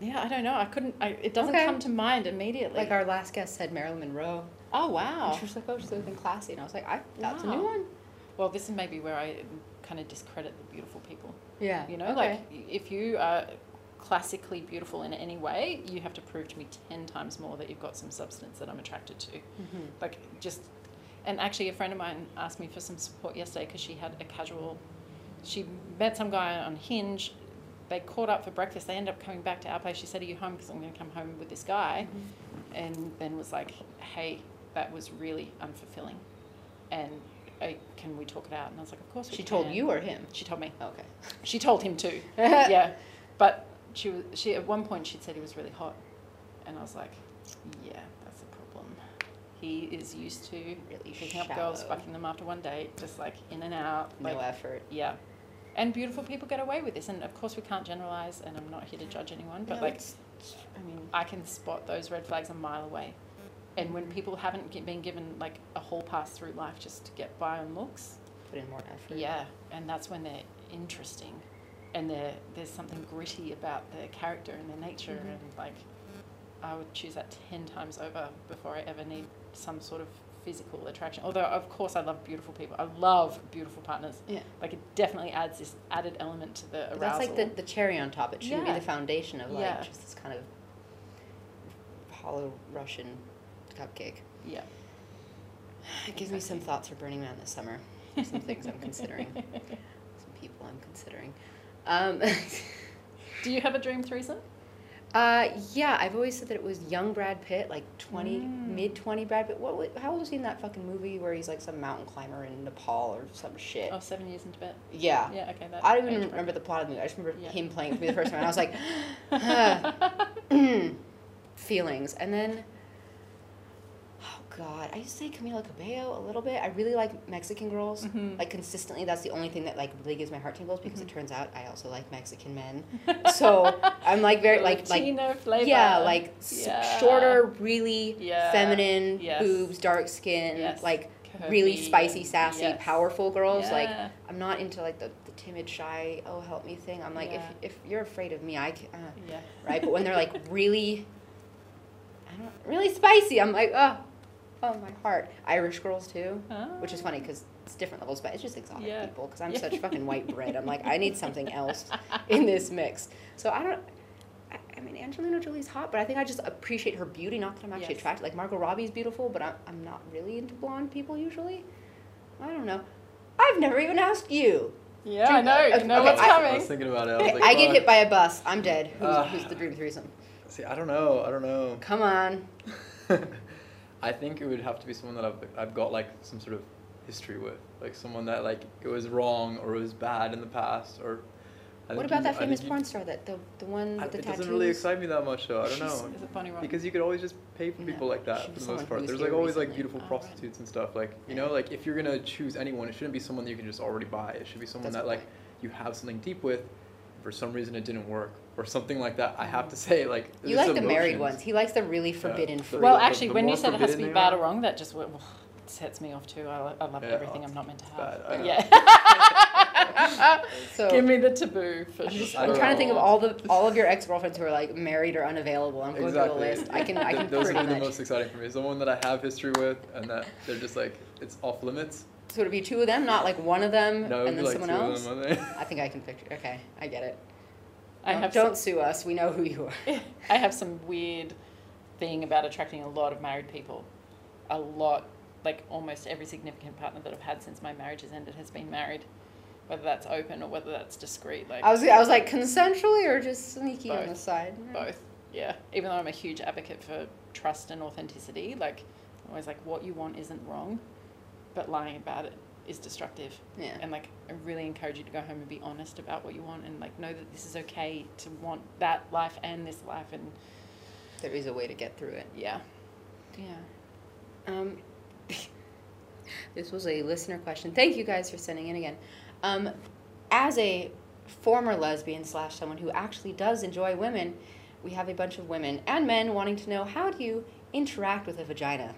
E: Yeah, I don't know. I couldn't. I, it doesn't
D: Okay.
E: come to mind immediately.
D: Like our last guest said, Marilyn Monroe.
E: oh wow.
D: And she was like, oh, she's looking classy. And I was like, I, that's a new one.
E: Well, this is maybe where I kind of discredit the beautiful people.
D: Yeah.
E: You know,
D: okay.
E: like if you are classically beautiful in any way, you have to prove to me ten times more that you've got some substance that I'm attracted to.
D: Mhm.
E: Like just, and actually, a friend of mine asked me for some support yesterday because she had a casual. She met some guy on Hinge. They caught up for breakfast. They ended up coming back to our place. She said, "Are you home? Because I'm going to come home with this guy." And then was like, "Hey, that was really unfulfilling, and uh, can we talk it out?" And I was like, "Of course." We
D: She told
E: can."
D: you or him?
E: She told me.
D: Okay.
E: She told him too. yeah, but she was. She at one point she said he was really hot, and I was like, yeah, that's a problem. He is used to
D: Really
E: picking up girls, fucking them after one date, just like in and out.
D: No
E: like,
D: effort.
E: yeah. And beautiful people get away with this, and of course we can't generalize. And I'm not here to judge anyone, but
D: Yeah,
E: like
D: I mean,
E: I can spot those red flags a mile away. And when people haven't been given like a whole pass through life just to get by on looks,
D: put in more effort.
E: yeah, and that's when they're interesting, and they're, there's something gritty about their character and their nature,
D: Mhm.
E: and like, I would choose that ten times over before I ever need some sort of physical attraction. Although of course I love beautiful people, I love beautiful partners.
D: Yeah.
E: Like it definitely adds this added element to the arousal.
D: That's like the, the cherry on top. It shouldn't
E: Yeah.
D: be the foundation of like
E: Yeah.
D: just this kind of hollow Russian cupcake.
E: yeah.
D: It gives me some thoughts for Burning Man this summer. Some things I'm considering. Some people I'm considering. Um,
E: Do you have a dream threesome?
D: uh, yeah, I've always said that it was young Brad Pitt, like 20,
E: Mm.
D: mid 20 Brad Pitt. What, wa- how old was he in that fucking movie where he's like some mountain climber in Nepal or some shit?
E: Oh, seven years in Tibet.
D: Yeah.
E: Yeah, okay. That
D: I don't even remember the plot of the movie. I just remember
E: Yeah.
D: him playing for me the first time. And I was like, feelings. And then, God, I used to say Camila Cabello a little bit. I really like Mexican girls.
E: Mhm.
D: Like consistently, that's the only thing that like really gives my heart tingles because
E: Mm-hmm.
D: it turns out I also like Mexican men. So I'm like very like like
E: flavor.
D: yeah, like
E: Yeah.
D: shorter, really
E: Yeah.
D: feminine,
E: Yes.
D: boobs, dark skin,
E: Yes.
D: like really spicy, sassy,
E: yes.
D: powerful girls. Like I'm not into like the, the timid, shy, oh help me thing. I'm like
E: Yeah.
D: if if you're afraid of me, I can, uh,
E: Yeah.
D: right. But when they're like really, I don't really spicy, I'm like oh, oh my heart. Irish girls too, which is funny because it's different levels, but it's just exotic
E: Yeah.
D: people. Because I'm
E: Yeah.
D: such fucking white bread. I'm like I need something else in this mix. So I don't. I, I mean, Angelina Jolie's hot, but I think I just appreciate her beauty. Not that I'm actually
E: Yes.
D: attracted. Like Margot Robbie's beautiful, but I'm, I'm not really into blonde people usually. I don't know. I've never even asked you.
E: Yeah, I know.
D: Okay,
E: You know
D: okay,
E: what's
D: I-
F: I was thinking about it. I, was like,
D: I get hit by a bus. I'm dead. Who's,
F: Ah.
D: who's the dream threesome?
F: See, I don't know. I don't know.
D: Come on.
F: I think it would have to be someone that I've I've got like some sort of history with, like someone that like it was wrong or it was bad in the past, or. I
D: What about
F: you-
D: that famous porn star that the the one
F: I-
D: with the
F: it
D: tattoos?
F: doesn't really excite me that much though. I don't
E: She's-
F: know.
E: Is it Bonnie Wright?
F: Because you could always just pay for
D: No,
F: people like that for the most part. There's like always like beautiful
E: Oh, right.
F: prostitutes and stuff. Like you
E: Yeah.
F: know, like if you're gonna choose anyone, it shouldn't be someone that you can just already buy. It should be someone
D: That's
F: that
D: good
F: like you have something deep with. For some reason, it didn't work, or something like that. I have to say, like
D: You
F: it's
D: like the married
F: emotions.
D: ones. He likes the really forbidden
F: the
D: fruit.
E: Well, actually,
F: the
E: when you said it has to be bad
F: are-
E: or wrong, that just well, sets me off too. I, I love
F: Yeah,
E: everything I'm not meant to have.
F: bad,
E: But yeah.
D: so
E: Give me the taboo for
D: I'm, just,
E: sure.
F: I
D: I'm
F: don't
D: trying to think of all the all of your ex girlfriends who are like married or unavailable. I'm going
F: exactly.
D: through the list. I can I can
F: Those are the most exciting for me. Someone that I have history with, and that they're just like it's off limits.
D: So it'd be two of them, not like one of them
F: No,
D: and then
F: like
D: someone
F: two
D: else.
F: of them. I think.
D: I think I can picture. Okay, I get it.
E: I
D: Don't-
E: have
D: don't
E: some,
D: sue us. We know who you are.
E: I have some weird thing about attracting a lot of married people. A lot, like almost every significant partner that I've had since my marriage has ended has been married, whether that's open or whether that's discreet. Like
D: I was I was like consensually or just sneaky on the side.
E: both. Yeah. Even though I'm a huge advocate for trust and authenticity, like I'm always like what you want isn't wrong, but lying about it is destructive.
D: Yeah.
E: And like I really encourage you to go home and be honest about what you want and like know that this is okay to want that life and this life and
D: There is a way to get through it.
E: yeah. Yeah.
D: Um, this was a listener question. Thank you guys for sending in again. Um, as a former lesbian slash someone who actually does enjoy women, we have a bunch of women and men wanting to know how do you interact with a vagina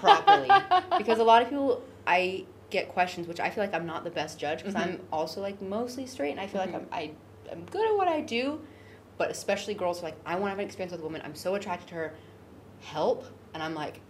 D: properly? because a lot of people, I get questions, which I feel like I'm not the best judge because
E: Mhm.
D: I'm also like mostly straight, and I feel
E: Mhm.
D: like I'm I, I'm good at what I do, but especially girls who are like, I want to have an experience with a woman. I'm so attracted to her. Help, and I'm like,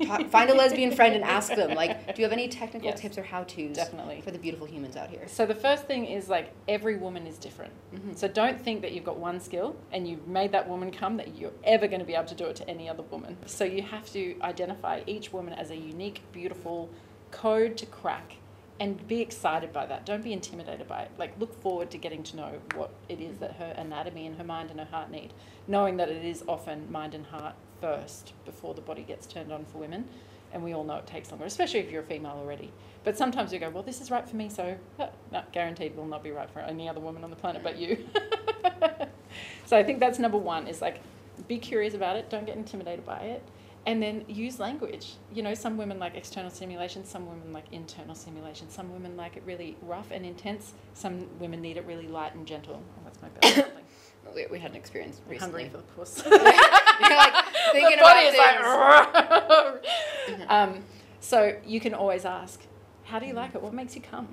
D: I- ta- find a lesbian friend and ask them. Like, do you have any technical
E: Yes.
D: tips or how tos
E: Definitely.
D: for the beautiful humans out here?
E: So the first thing is like every woman is different.
D: Mhm.
E: So don't think that you've got one skill and you've made that woman come that you're ever going to be able to do it to any other woman. So you have to identify each woman as a unique, beautiful code to crack and be excited by that. Don't be intimidated by it. Like look forward to getting to know what it is that her anatomy and her mind and her heart need, knowing that it is often mind and heart first before the body gets turned on for women. And we all know it takes longer, especially if you're a female already. But sometimes you go, well, this is right for me, so not guaranteed will not be right for any other woman on the planet but you. so I think that's number one is like be curious about it, don't get intimidated by it, and then use language. You know, some women like external stimulation, some women like internal stimulation, some women like it really rough and intense, some women need it really light and gentle. Oh, that's my bell.
D: We, we had an experience recently.
E: hungry for the puss.
D: You're like thinking
E: the body
D: about
E: is like. um, so you can always ask, how do you like it? What makes you come?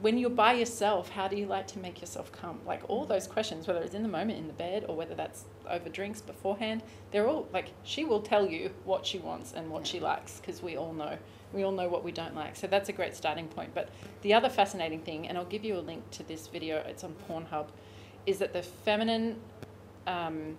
E: When you're by yourself, how do you like to make yourself come? Like all those questions, whether it's in the moment in the bed or whether that's over drinks beforehand, they're all like she will tell you what she wants and what she likes because we all know. We all know what we don't like. So that's a great starting point. But the other fascinating thing, and I'll give you a link to this video, it's on Pornhub, is that the feminine um,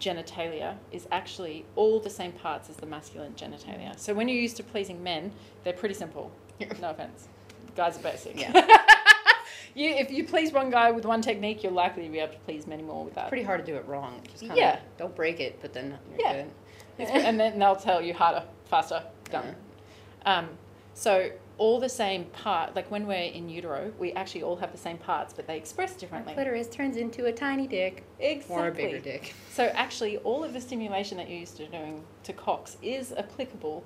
E: genitalia is actually all the same parts as the masculine genitalia. So when you're used to pleasing men, they're pretty simple. No offense. Guys are basic.
D: Yeah.
E: you, if you please one guy with one technique, you're likely to be able to please many more with that.
D: Pretty hard to do it wrong. Just kinda,
E: Yeah.
D: Don't break it, but then you're
E: Yeah.
D: good.
E: and then they'll tell you harder, faster, done. Um, so all the same part, like when we're in utero, we actually all have the same parts, but they express
D: Our
E: differently.
D: clitoris turns into a tiny dick
E: Exactly.
D: or a bigger dick.
E: So actually, all of the stimulation that you're used to doing to cocks is applicable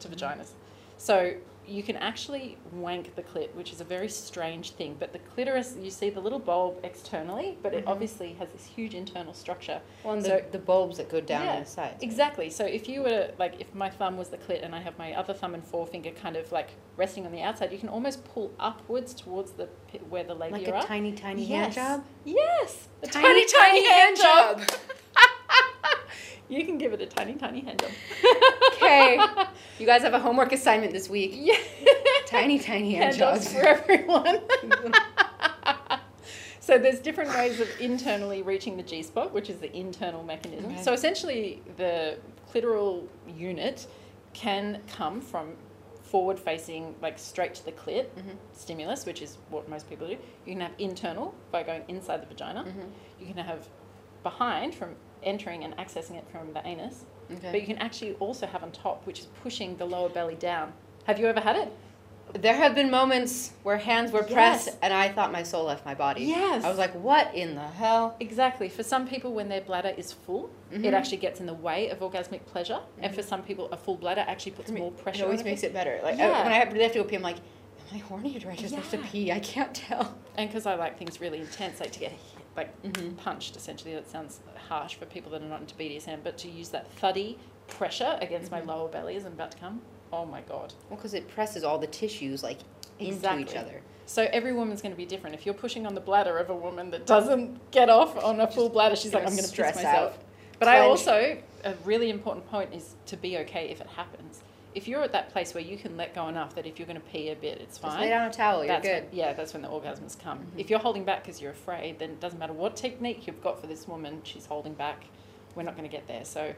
E: to mm-hmm. vaginas. So you can actually wank the clit, which is a very strange thing. But the clitoris, you see the little bulb externally, but it
D: Mhm.
E: obviously has this huge internal structure.
D: Well, and the,
E: So-
D: the bulbs that go down
E: Yeah,
D: the sides.
E: Exactly. So if you were like, if my thumb was the clit and I have my other thumb and forefinger kind of like resting on the outside, you can almost pull upwards towards the where the labia
D: Like a
E: are.
D: tiny, tiny
E: yes.
D: hand job.
E: Yes. A
D: Tiny, tiny hand job.
E: you can give it a tiny, tiny hand job.
D: Okay. You guys have a homework assignment this week.
E: Yeah.
D: Tiny, tiny hand
E: hand jobs
D: jobs.
E: for everyone. so there's different ways of internally reaching the G spot, which is the internal mechanism.
D: Okay.
E: So essentially, the clitoral unit can come from forward facing, like straight to the clit
D: Mhm.
E: stimulus, which is what most people do. You can have internal by going inside the vagina.
D: Mhm.
E: You can have behind from entering and accessing it from the anus. But you can actually also have on top, which is pushing the lower belly down. Have you ever had it?
D: There have been moments where hands were pressed
E: Yes.
D: and I thought my soul left my body.
E: Yes.
D: I was like, what in the hell?
E: Exactly. For some people, when their bladder is full,
D: Mhm.
E: it actually gets in the way of orgasmic pleasure. And for some people, a full bladder actually puts more pressure.
D: It always makes
E: it.
D: better. Like
E: Yeah.
D: I, when I have, have to go pee, I'm like, am I horny or do I just have to pee? I can't tell.
E: And because I like things really intense, like to get like
D: Mhm.
E: punched. Essentially, that sounds harsh for people that are not into BDSM, but to use that thuddy pressure against
D: Mm-hmm.
E: my lower belly as I'm about to come. Oh my god.
D: Well, because it presses all the tissues like into each other.
E: So every woman's going to be different. If you're pushing on the bladder of a woman that doesn't get off on a full bladder, she's like, I'm going to
D: stress
E: myself.
D: out.
E: But I also, a really important point is to be okay if it happens. If you're at that place where you can let go enough that if you're going to pee a bit, it's
D: Just
E: fine.
D: lay down a towel. You're
E: that's
D: good.
E: When, yeah, that's when the orgasms come.
D: Mhm.
E: If you're holding back because you're afraid, then it doesn't matter what technique you've got for this woman, she's holding back. We're not going to get there. So,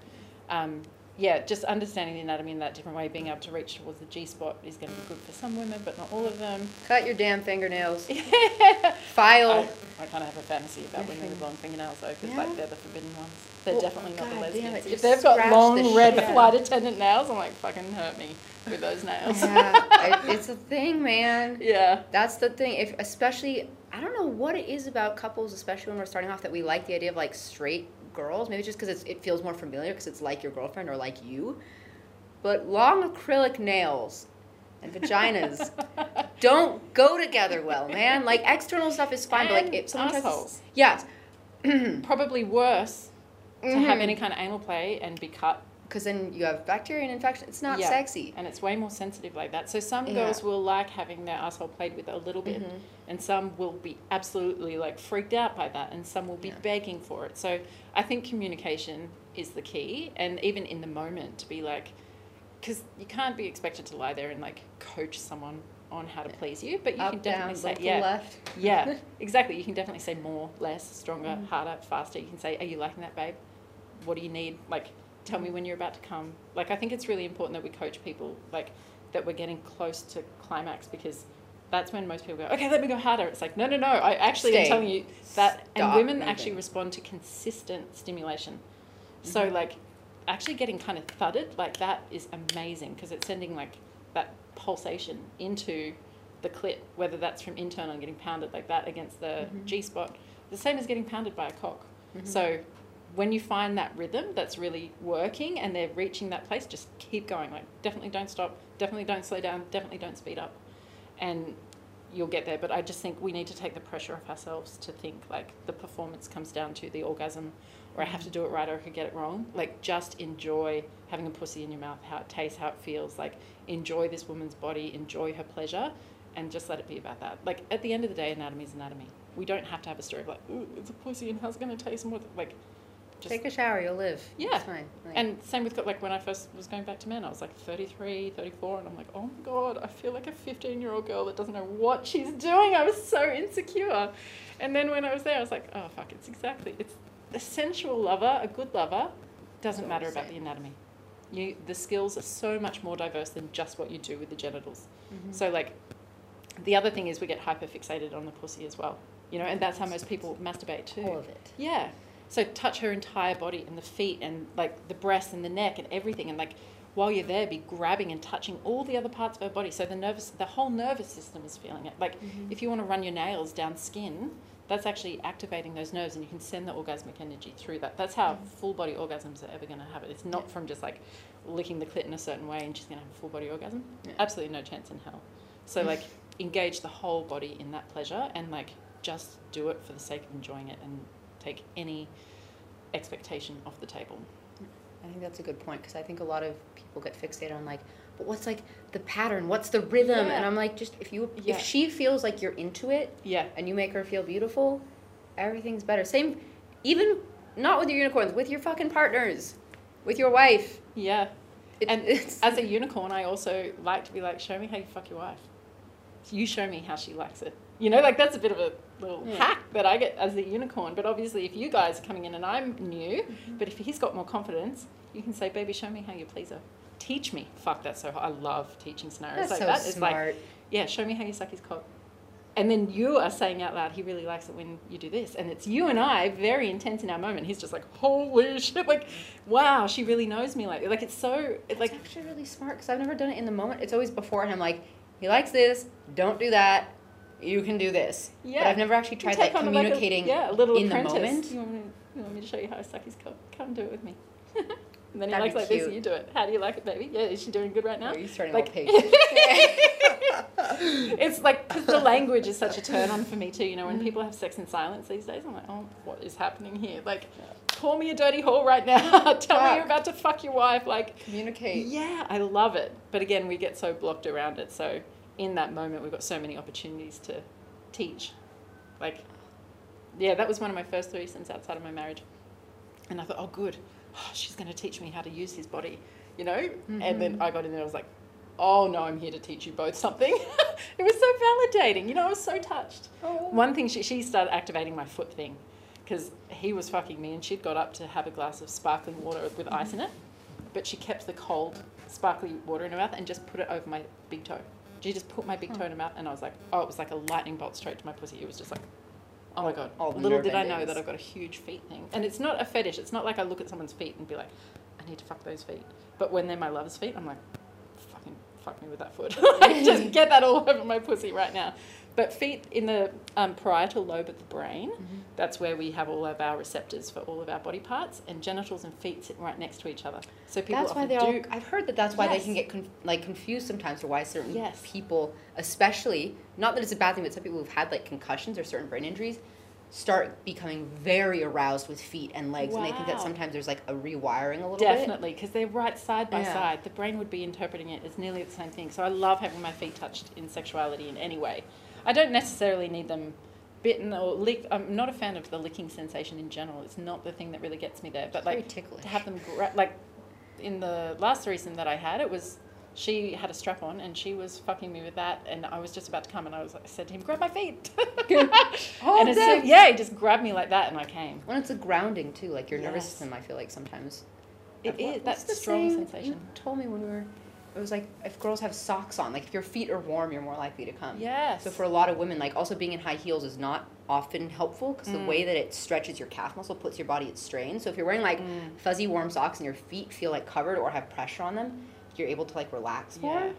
E: um, yeah, just understanding the anatomy in that different way, being able to reach towards the G spot is going to be good for some women, but not all of them.
D: Cut your damn fingernails.
E: I,
D: File.
E: I kind of have a fantasy about women with long fingernails though, because
D: Yeah.
E: like they're the forbidden ones. They're
D: Well,
E: definitely not the
D: God damn
E: lesbians.
D: it,
E: If
D: just
E: they've got
D: scratch the
E: long red
D: shit out.
E: flight attendant nails, I'm like, fucking hurt me with those nails.
D: yeah, I, it's a thing, man.
E: yeah.
D: That's the thing. If especially, I don't know what it is about couples, especially when we're starting off, that we like the idea of like straight girls. Maybe just because it feels more familiar, because it's like your girlfriend or like you. But long acrylic nails and vaginas don't go together well, man. Like external stuff is fine, but like
E: And
D: if someone tries to,
E: assholes.
D: yes,
E: Probably worse to have any kind of anal play and be cut
D: because then you have bacteria and infection. It's not
E: Yeah.
D: sexy.
E: and it's way more sensitive like that. So some
D: Yeah.
E: girls will like having their asshole played with a little bit,
D: Mhm.
E: and some will be absolutely like freaked out by that, and some will be
D: Yeah.
E: begging for it. So I think communication is the key, and even in the moment to be like, because you can't be expected to lie there and like coach someone on how to please you, but you
D: Up,
E: can
D: down,
E: definitely say
D: left,
E: yeah.
D: left.
E: Yeah, exactly. You can definitely say more, less, stronger,
D: Mm.
E: harder, faster. You can say, Are you liking that, babe? What do you need? Like, tell me when you're about to come. Like, I think it's really important that we coach people, like, that we're getting close to climax because that's when most people go, Okay, let me go harder. It's like, No, no, no. I actually
D: Stay.
E: am telling you that. and women
D: moving.
E: actually respond to consistent stimulation. So,
D: Mm-hmm.
E: like, actually getting kind of thudded like that is amazing because it's sending, like, that pulsation into the clit, whether that's from internal and getting pounded like that against the
D: Mhm.
E: G spot, the same as getting pounded by a cock.
D: Mhm.
E: So when you find that rhythm that's really working and they're reaching that place, just keep going. Like definitely don't stop, definitely don't slow down, definitely don't speed up. And you'll get there. But I just think we need to take the pressure off ourselves to think like the performance comes down to the orgasm or I have to do it right or I could get it wrong. Like just enjoy having a pussy in your mouth, how it tastes, how it feels. Like enjoy this woman's body, enjoy her pleasure and just let it be about that. Like at the end of the day, anatomy is anatomy. We don't have to have a story of like, ooh, it's a pussy and how's it going to taste what, like, just
D: Take a shower, you'll live.
E: Yeah.
D: Like,
E: and same with like when I first was going back to men, I was like 33, 34, and I'm like, oh my god, I feel like a 15 year old girl that doesn't know what she's doing. I was so insecure. And then when I was there, I was like, oh fuck, it's exactly, it's a sensual lover, a good lover, doesn't matter about the anatomy. You, the skills are so much more diverse than just what you do with the genitals.
D: Mhm.
E: So like, the other thing is we get hyper fixated on the pussy as well, you know, and that's how most people masturbate too.
D: all of it.
E: Yeah. So touch her entire body and the feet and like the breasts and the neck and everything and like while you're there be grabbing and touching all the other parts of her body. So the nervous the whole nervous system is feeling it. Like
D: Mhm.
E: if you want to run your nails down skin, that's actually activating those nerves and you can send the orgasmic energy through that. That's how mm. full body orgasms are ever going to happen. It's not from just like licking the clit in a certain way and she's going to have a full body orgasm.
D: Yeah.
E: Absolutely no chance in hell. So mm. like engage the whole body in that pleasure and like just do it for the sake of enjoying it and take any expectation off the table.
D: I think that's a good point because I think a lot of people get fixated on like, but what's like the pattern? What's the rhythm?
E: Yeah.
D: And I'm like, just if you
E: Yeah.
D: if she feels like you're into it
E: Yeah.
D: and you make her feel beautiful, everything's better. Same, even not with your unicorns, with your fucking partners, with your wife.
E: Yeah.
D: It,
E: And
D: it's
E: as a unicorn, I also like to be like, show me how you fuck your wife. You show me how she likes it. You know, like that's a bit of a little
D: Yeah.
E: hack that I get as a unicorn. But obviously, if you guys are coming in and I'm new,
D: Mm-hmm.
E: but if he's got more confidence, you can say, baby, show me how you please her. Teach me. Fuck, that's so hot. I love teaching scenarios
D: that's
E: like
D: so
E: that. It's like,
D: smart.
E: yeah, show me how you suck his cock. And then you are saying out loud, he really likes it when you do this. And it's you and I, very intense in our moment. He's just like, holy shit. Like, wow, she really knows me. Like, like it's so, it, like,
D: it's actually really smart because I've never done it in the moment. It's always before, and I'm like, he likes this. Don't do that. You can do this.
E: Yeah.
D: But I've never actually tried like
E: on like a-
D: communicating
E: yeah, a little
D: in
E: apprentice.
D: the moment.
E: You want, me, you want me to show you how I suck his cock? Come do it with me. and then he
D: That'd
E: likes like this,
D: cute.
E: and you do it. How do you like it, baby? Yeah, is she doing good right now?
D: Are you starting
E: Like-
D: patient?
E: it's like 'cause the language is such a turn on for me too. You know,
D: Mm.
E: when people have sex in silence these days, I'm like, oh, what is happening here? Like, call me a dirty whore right now. Tell me you're about to fuck your wife. Like,
D: Communicate.
E: yeah, I love it. But again, we get so blocked around it. So in that moment, we've got so many opportunities to teach. Like, yeah, that was one of my first threesomes outside of my marriage. And I thought, oh, good. Oh, she's going to teach me how to use his body, you know? And then mm-hmm. I got in there, I was like, oh, no, I'm here to teach you both something. it was so validating. You know, I was so touched.
D: Oh.
E: One thing, she, she started activating my foot thing because he was fucking me and she'd got up to have a glass of sparkling water with mm-hmm. ice in it, but she kept the cold, sparkly water in her mouth and just put it over my big toe. She just put my big toe in her mouth and I was like, oh, it was like a lightning bolt straight to my pussy. It was just like, oh my God.
D: oh,
E: Little did I know that I've got a huge feet thing. And it's not a fetish. It's not like I look at someone's feet and be like, I need to fuck those feet. But when they're my lover's feet, I'm like, fucking fuck me with that foot. just get that all over my pussy right now. But feet in the um, parietal lobe of the brain, that's where we have all of our receptors for all of our body parts, and genitals and feet sit right next to each other. So people
D: That's why they all. I've heard that that's why they can get conf- like confused sometimes for why certain
E: Yes.
D: people, especially not that it's a bad thing, but some people who've had like concussions or certain brain injuries, start becoming very aroused with feet and legs, and they think that sometimes there's like a rewiring a little bit.
E: Definitely, because they're right side by
D: Yeah.
E: side. The brain would be interpreting it as nearly the same thing. So I love having my feet touched in sexuality in any way. I don't necessarily need them bitten or licked. I'm not a fan of the licking sensation in general. It's not the thing that really gets me there. But
D: Very
E: like to have them gra- like in the last threesome that I had, it was she had a strap on and she was fucking me with that, and I was just about to come, and I was I said to him, "Grab my feet."
D: Oh,
E: and soon, yeah, he just grabbed me like that, and I came.
D: When it's a grounding too, like your nervous
E: Yes.
D: system, I feel like sometimes.
E: It is that's
D: the
E: strong sensation.
D: You told me when we were. It was like if girls have socks on, like if your feet are warm, you're more likely to come.
E: Yes.
D: So for a lot of women, like also being in high heels is not often helpful because the
E: Mm.
D: way that it stretches your calf muscle puts your body at strain. So if you're wearing like
E: Mm.
D: fuzzy warm socks and your feet feel like covered or have pressure on them, you're able to like relax more.
E: Yeah.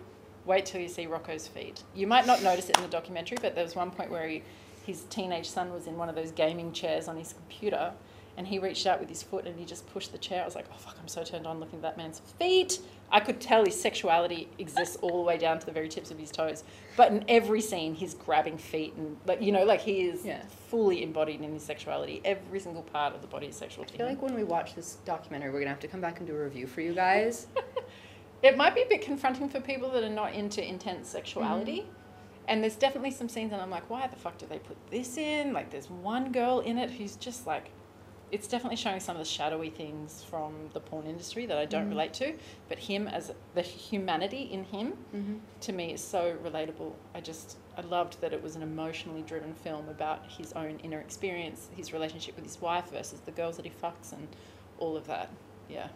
E: Wait till you see Rocco's feet. You might not notice it in the documentary, but there was one point where he, his teenage son was in one of those gaming chairs on his computer, and he reached out with his foot and he just pushed the chair. I was like, oh fuck, I'm so turned on looking at that man's feet. I could tell his sexuality exists all the way down to the very tips of his toes. But in every scene, he's grabbing feet and like you know, like he is
D: Yeah.
E: fully embodied in his sexuality. Every single part of the body is sexual
D: I feel like when we watch this documentary, we're gonna have to come back and do a review for you guys.
E: It might be a bit confronting for people that are not into intense sexuality.
D: Mm-hmm.
E: And there's definitely some scenes, and I'm like, why the fuck do they put this in? Like, there's one girl in it who's just like, it's definitely showing some of the shadowy things from the porn industry that I don't
D: Mhm.
E: relate to. But him as the humanity in him,
D: mm-hmm.
E: to me, is so relatable. I just, I loved that it was an emotionally driven film about his own inner experience, his relationship with his wife versus the girls that he fucks, and all of that. Yeah.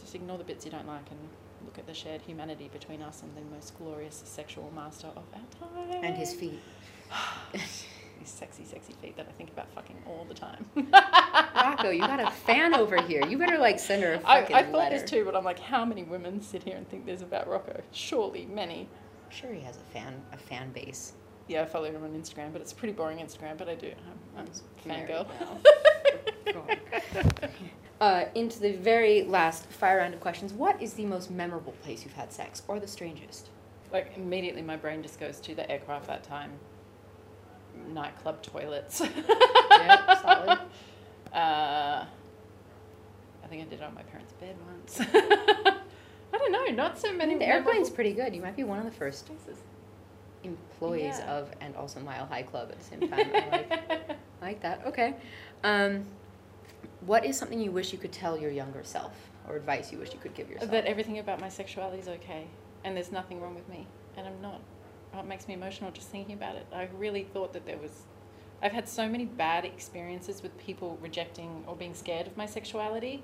E: Just ignore the bits you don't like and look at the shared humanity between us and the most glorious sexual master of our time.
D: And his feet.
E: These sexy, sexy feet that I think about fucking all the time.
D: Rocco, you got a fan over here. You better like send her a
E: I,
D: fucking
E: I thought
D: letter.
E: this too, but I'm like, how many women sit here and think this about Rocco? Surely many.
D: I'm sure he has a fan a fan base.
E: Yeah, I follow him on Instagram, but it's a pretty boring Instagram, but I do. I'm, I'm a fangirl.
D: Uh, into the very last fire round of questions. What is the most memorable place you've had sex, or the strangest?
E: like, immediately my brain just goes to the aircraft that time. Nightclub toilets.
D: Yeah, solid.
E: Uh, I think I did it on my parents' bed once. I don't know, not so many.
D: the airplane's pretty good. You might be one of the first
E: places.
D: employees
E: Yeah.
D: of and also Mile High Club at the same time. I like, I like that. Okay. Um, what is something you wish you could tell your younger self, or advice you wish you could give yourself?
E: that everything about my sexuality is okay, and there's nothing wrong with me, and I'm not. Oh, It makes me emotional just thinking about it. I really thought that there was. I've had so many bad experiences with people rejecting or being scared of my sexuality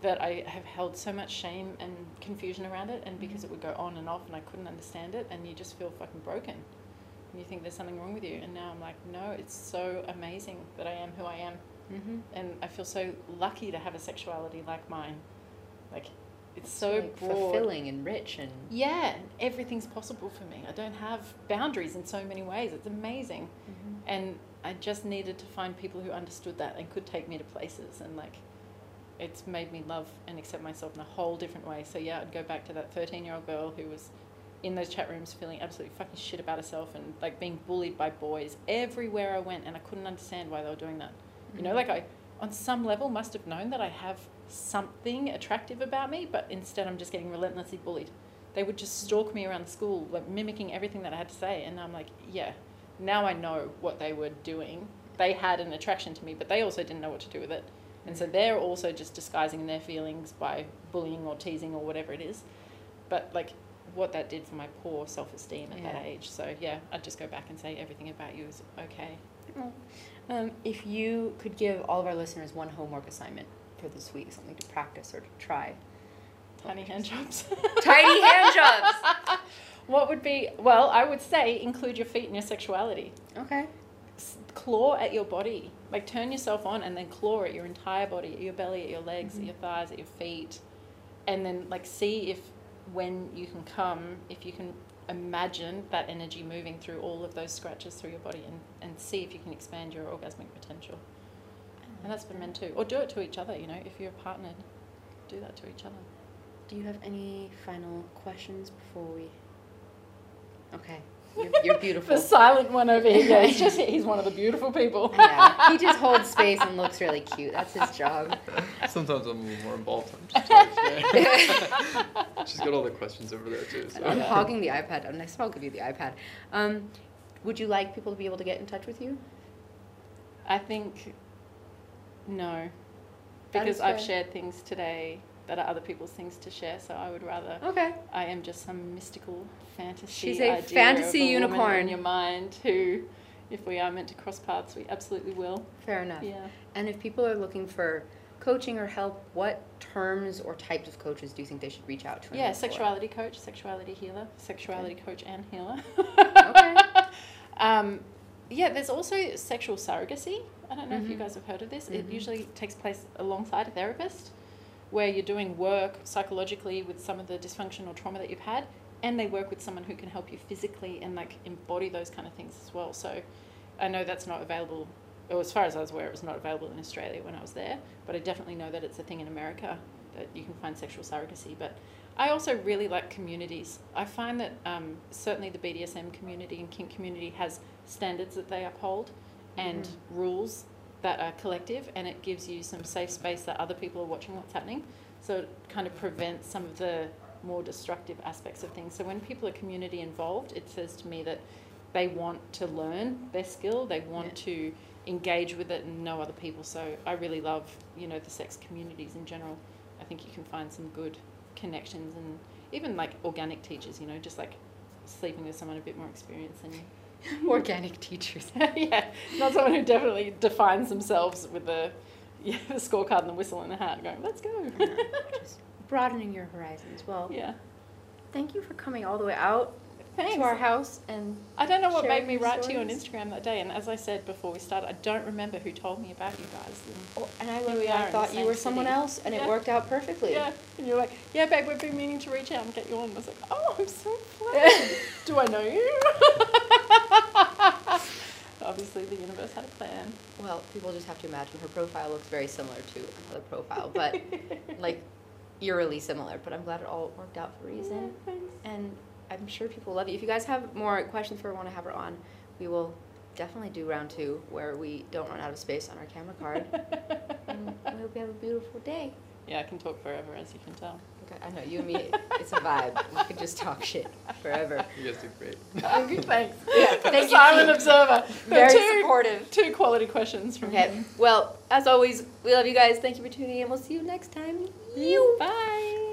E: that I have held so much shame and confusion around it, and because it would go on and off, and I couldn't understand it, and you just feel fucking broken. And you think there's something wrong with you, and now I'm like, no, it's so amazing that I am who I am
D: mm-hmm.
E: and I feel so lucky to have a sexuality like mine. Like, it's
D: so like,
E: broad.
D: fulfilling and rich and
E: Yeah, everything's possible for me. I don't have boundaries in so many ways. It's amazing, and I just needed to find people who understood that and could take me to places. And like, it's made me love and accept myself in a whole different way. So yeah, I'd go back to that thirteen-year-old girl who was in those chat rooms feeling absolutely fucking shit about herself and like being bullied by boys everywhere I went, and I couldn't understand why they were doing that. You know,
D: Mhm.
E: like I, on some level, must have known that I have something attractive about me, but instead I'm just getting relentlessly bullied. They would just stalk me around the school, like mimicking everything that I had to say, and I'm like, yeah, now I know what they were doing. They had an attraction to me, but they also didn't know what to do with it. And so they're also just disguising their feelings by bullying or teasing or whatever it is. But like what that did for my poor self esteem at that age. So yeah, I'd just go back and say everything about you is okay.
D: Um, if you could give all of our listeners one homework assignment for this week, something to practice or to try.
E: Tiny hand jobs.
D: Tiny hand jobs.
E: What would be, well, I would say include your feet in your sexuality.
D: Okay.
E: S- Claw at your body. Like turn yourself on and then claw at your entire body, at your belly, at your legs, at mm-hmm. your thighs, at your feet. And then like see if when you can come, if you can imagine that energy moving through all of those scratches through your body and, and see if you can expand your orgasmic potential. And that's for men too. Or do it to each other, you know, if you're partnered, do that to each other.
D: Do you have any final questions before we? Okay. You're, you're beautiful.
E: The silent one over here. Yeah, he's just he's one of the beautiful people.
D: I know. He just holds space and looks really cute. That's his job.
C: Sometimes I'm a little more involved. I'm just. She's got all the questions over there too. So.
D: I'm hogging the iPad. Uh, Next time I'll give you the iPad. Um, would you like people to be able to get in touch with you?
E: I think no,
D: That is
E: because I've
D: fair.
E: shared things today that are other people's things to share. So I would rather.
D: Okay.
E: I am just some mystical fantasy.
D: She's a
E: idea
D: fantasy
E: of a woman
D: unicorn.
E: in your mind who, if we are meant to cross paths, we absolutely will.
D: Fair enough.
E: Yeah.
D: And if people are looking for coaching or help, what terms or types of coaches do you think they should reach out to? and
E: Yeah,
D: look for?
E: sexuality coach, sexuality healer, sexuality coach and healer.
D: Okay.
E: Um, yeah, there's also sexual surrogacy. I don't know if you
D: Mhm.
E: guys have heard of this. It
D: Mhm.
E: usually takes place alongside a therapist, where you're doing work psychologically with some of the dysfunction or trauma that you've had, and they work with someone who can help you physically and like embody those kind of things as well. So, I know that's not available. Or as far as I was aware, it was not available in Australia when I was there. But I definitely know that it's a thing in America that you can find sexual surrogacy. But I also really like communities. I find that um, certainly the BDSM community and kink community has standards that they uphold and rules that are collective, and it gives you some safe space that other people are watching what's happening. So it kind of prevents some of the more destructive aspects of things. So when people are community involved, it says to me that they want to learn their skill, they want
D: Yeah.
E: to engage with it and know other people. So I really love, you know, the sex communities in general. I think you can find some good connections and even like organic teachers, you know, just like sleeping with someone a bit more experienced than you.
D: Organic teachers.
E: yeah, not someone who definitely defines themselves with the, yeah, the scorecard and the whistle and the hat, going, let's go.
D: Just broadening your horizons. Well,
E: yeah.
D: thank you for coming all the way out
E: Thanks.
D: to our house and
E: I don't know what made me
D: your
E: write to you on
D: stories.
E: Instagram that day, and as I said before we started, I don't remember who told me about you guys. And,
D: Oh, and I
E: Here
D: literally
E: we
D: I thought you
E: same
D: were someone
E: city.
D: else, and it worked out perfectly.
E: yeah, and you're like, yeah, babe, we've been meaning to reach out and get you on. I was like, oh, I'm so flattered. Do I know you? Obviously, the universe had a plan.
D: Well, people just have to imagine her profile looks very similar to another profile, but like eerily similar. But I'm glad it all worked out for a reason, and I'm sure people love you. If you guys have more questions for her, want to have her on, we will definitely do round two where we don't run out of space on our camera card. and I hope you have a beautiful day.
E: yeah, I can talk forever, as you can tell.
D: Okay, I know you and me. It's a vibe. We could just talk shit forever.
C: You guys do great.
E: Oh, okay, thanks.
D: Yeah, thank you.
E: Silent
D: Keith.
E: observer.
D: Very
E: two,
D: supportive.
E: Two quality questions from
D: Okay.
E: him.
D: Well, as always, we love you guys. Thank you for tuning in. We'll see you next time. You.
E: Bye.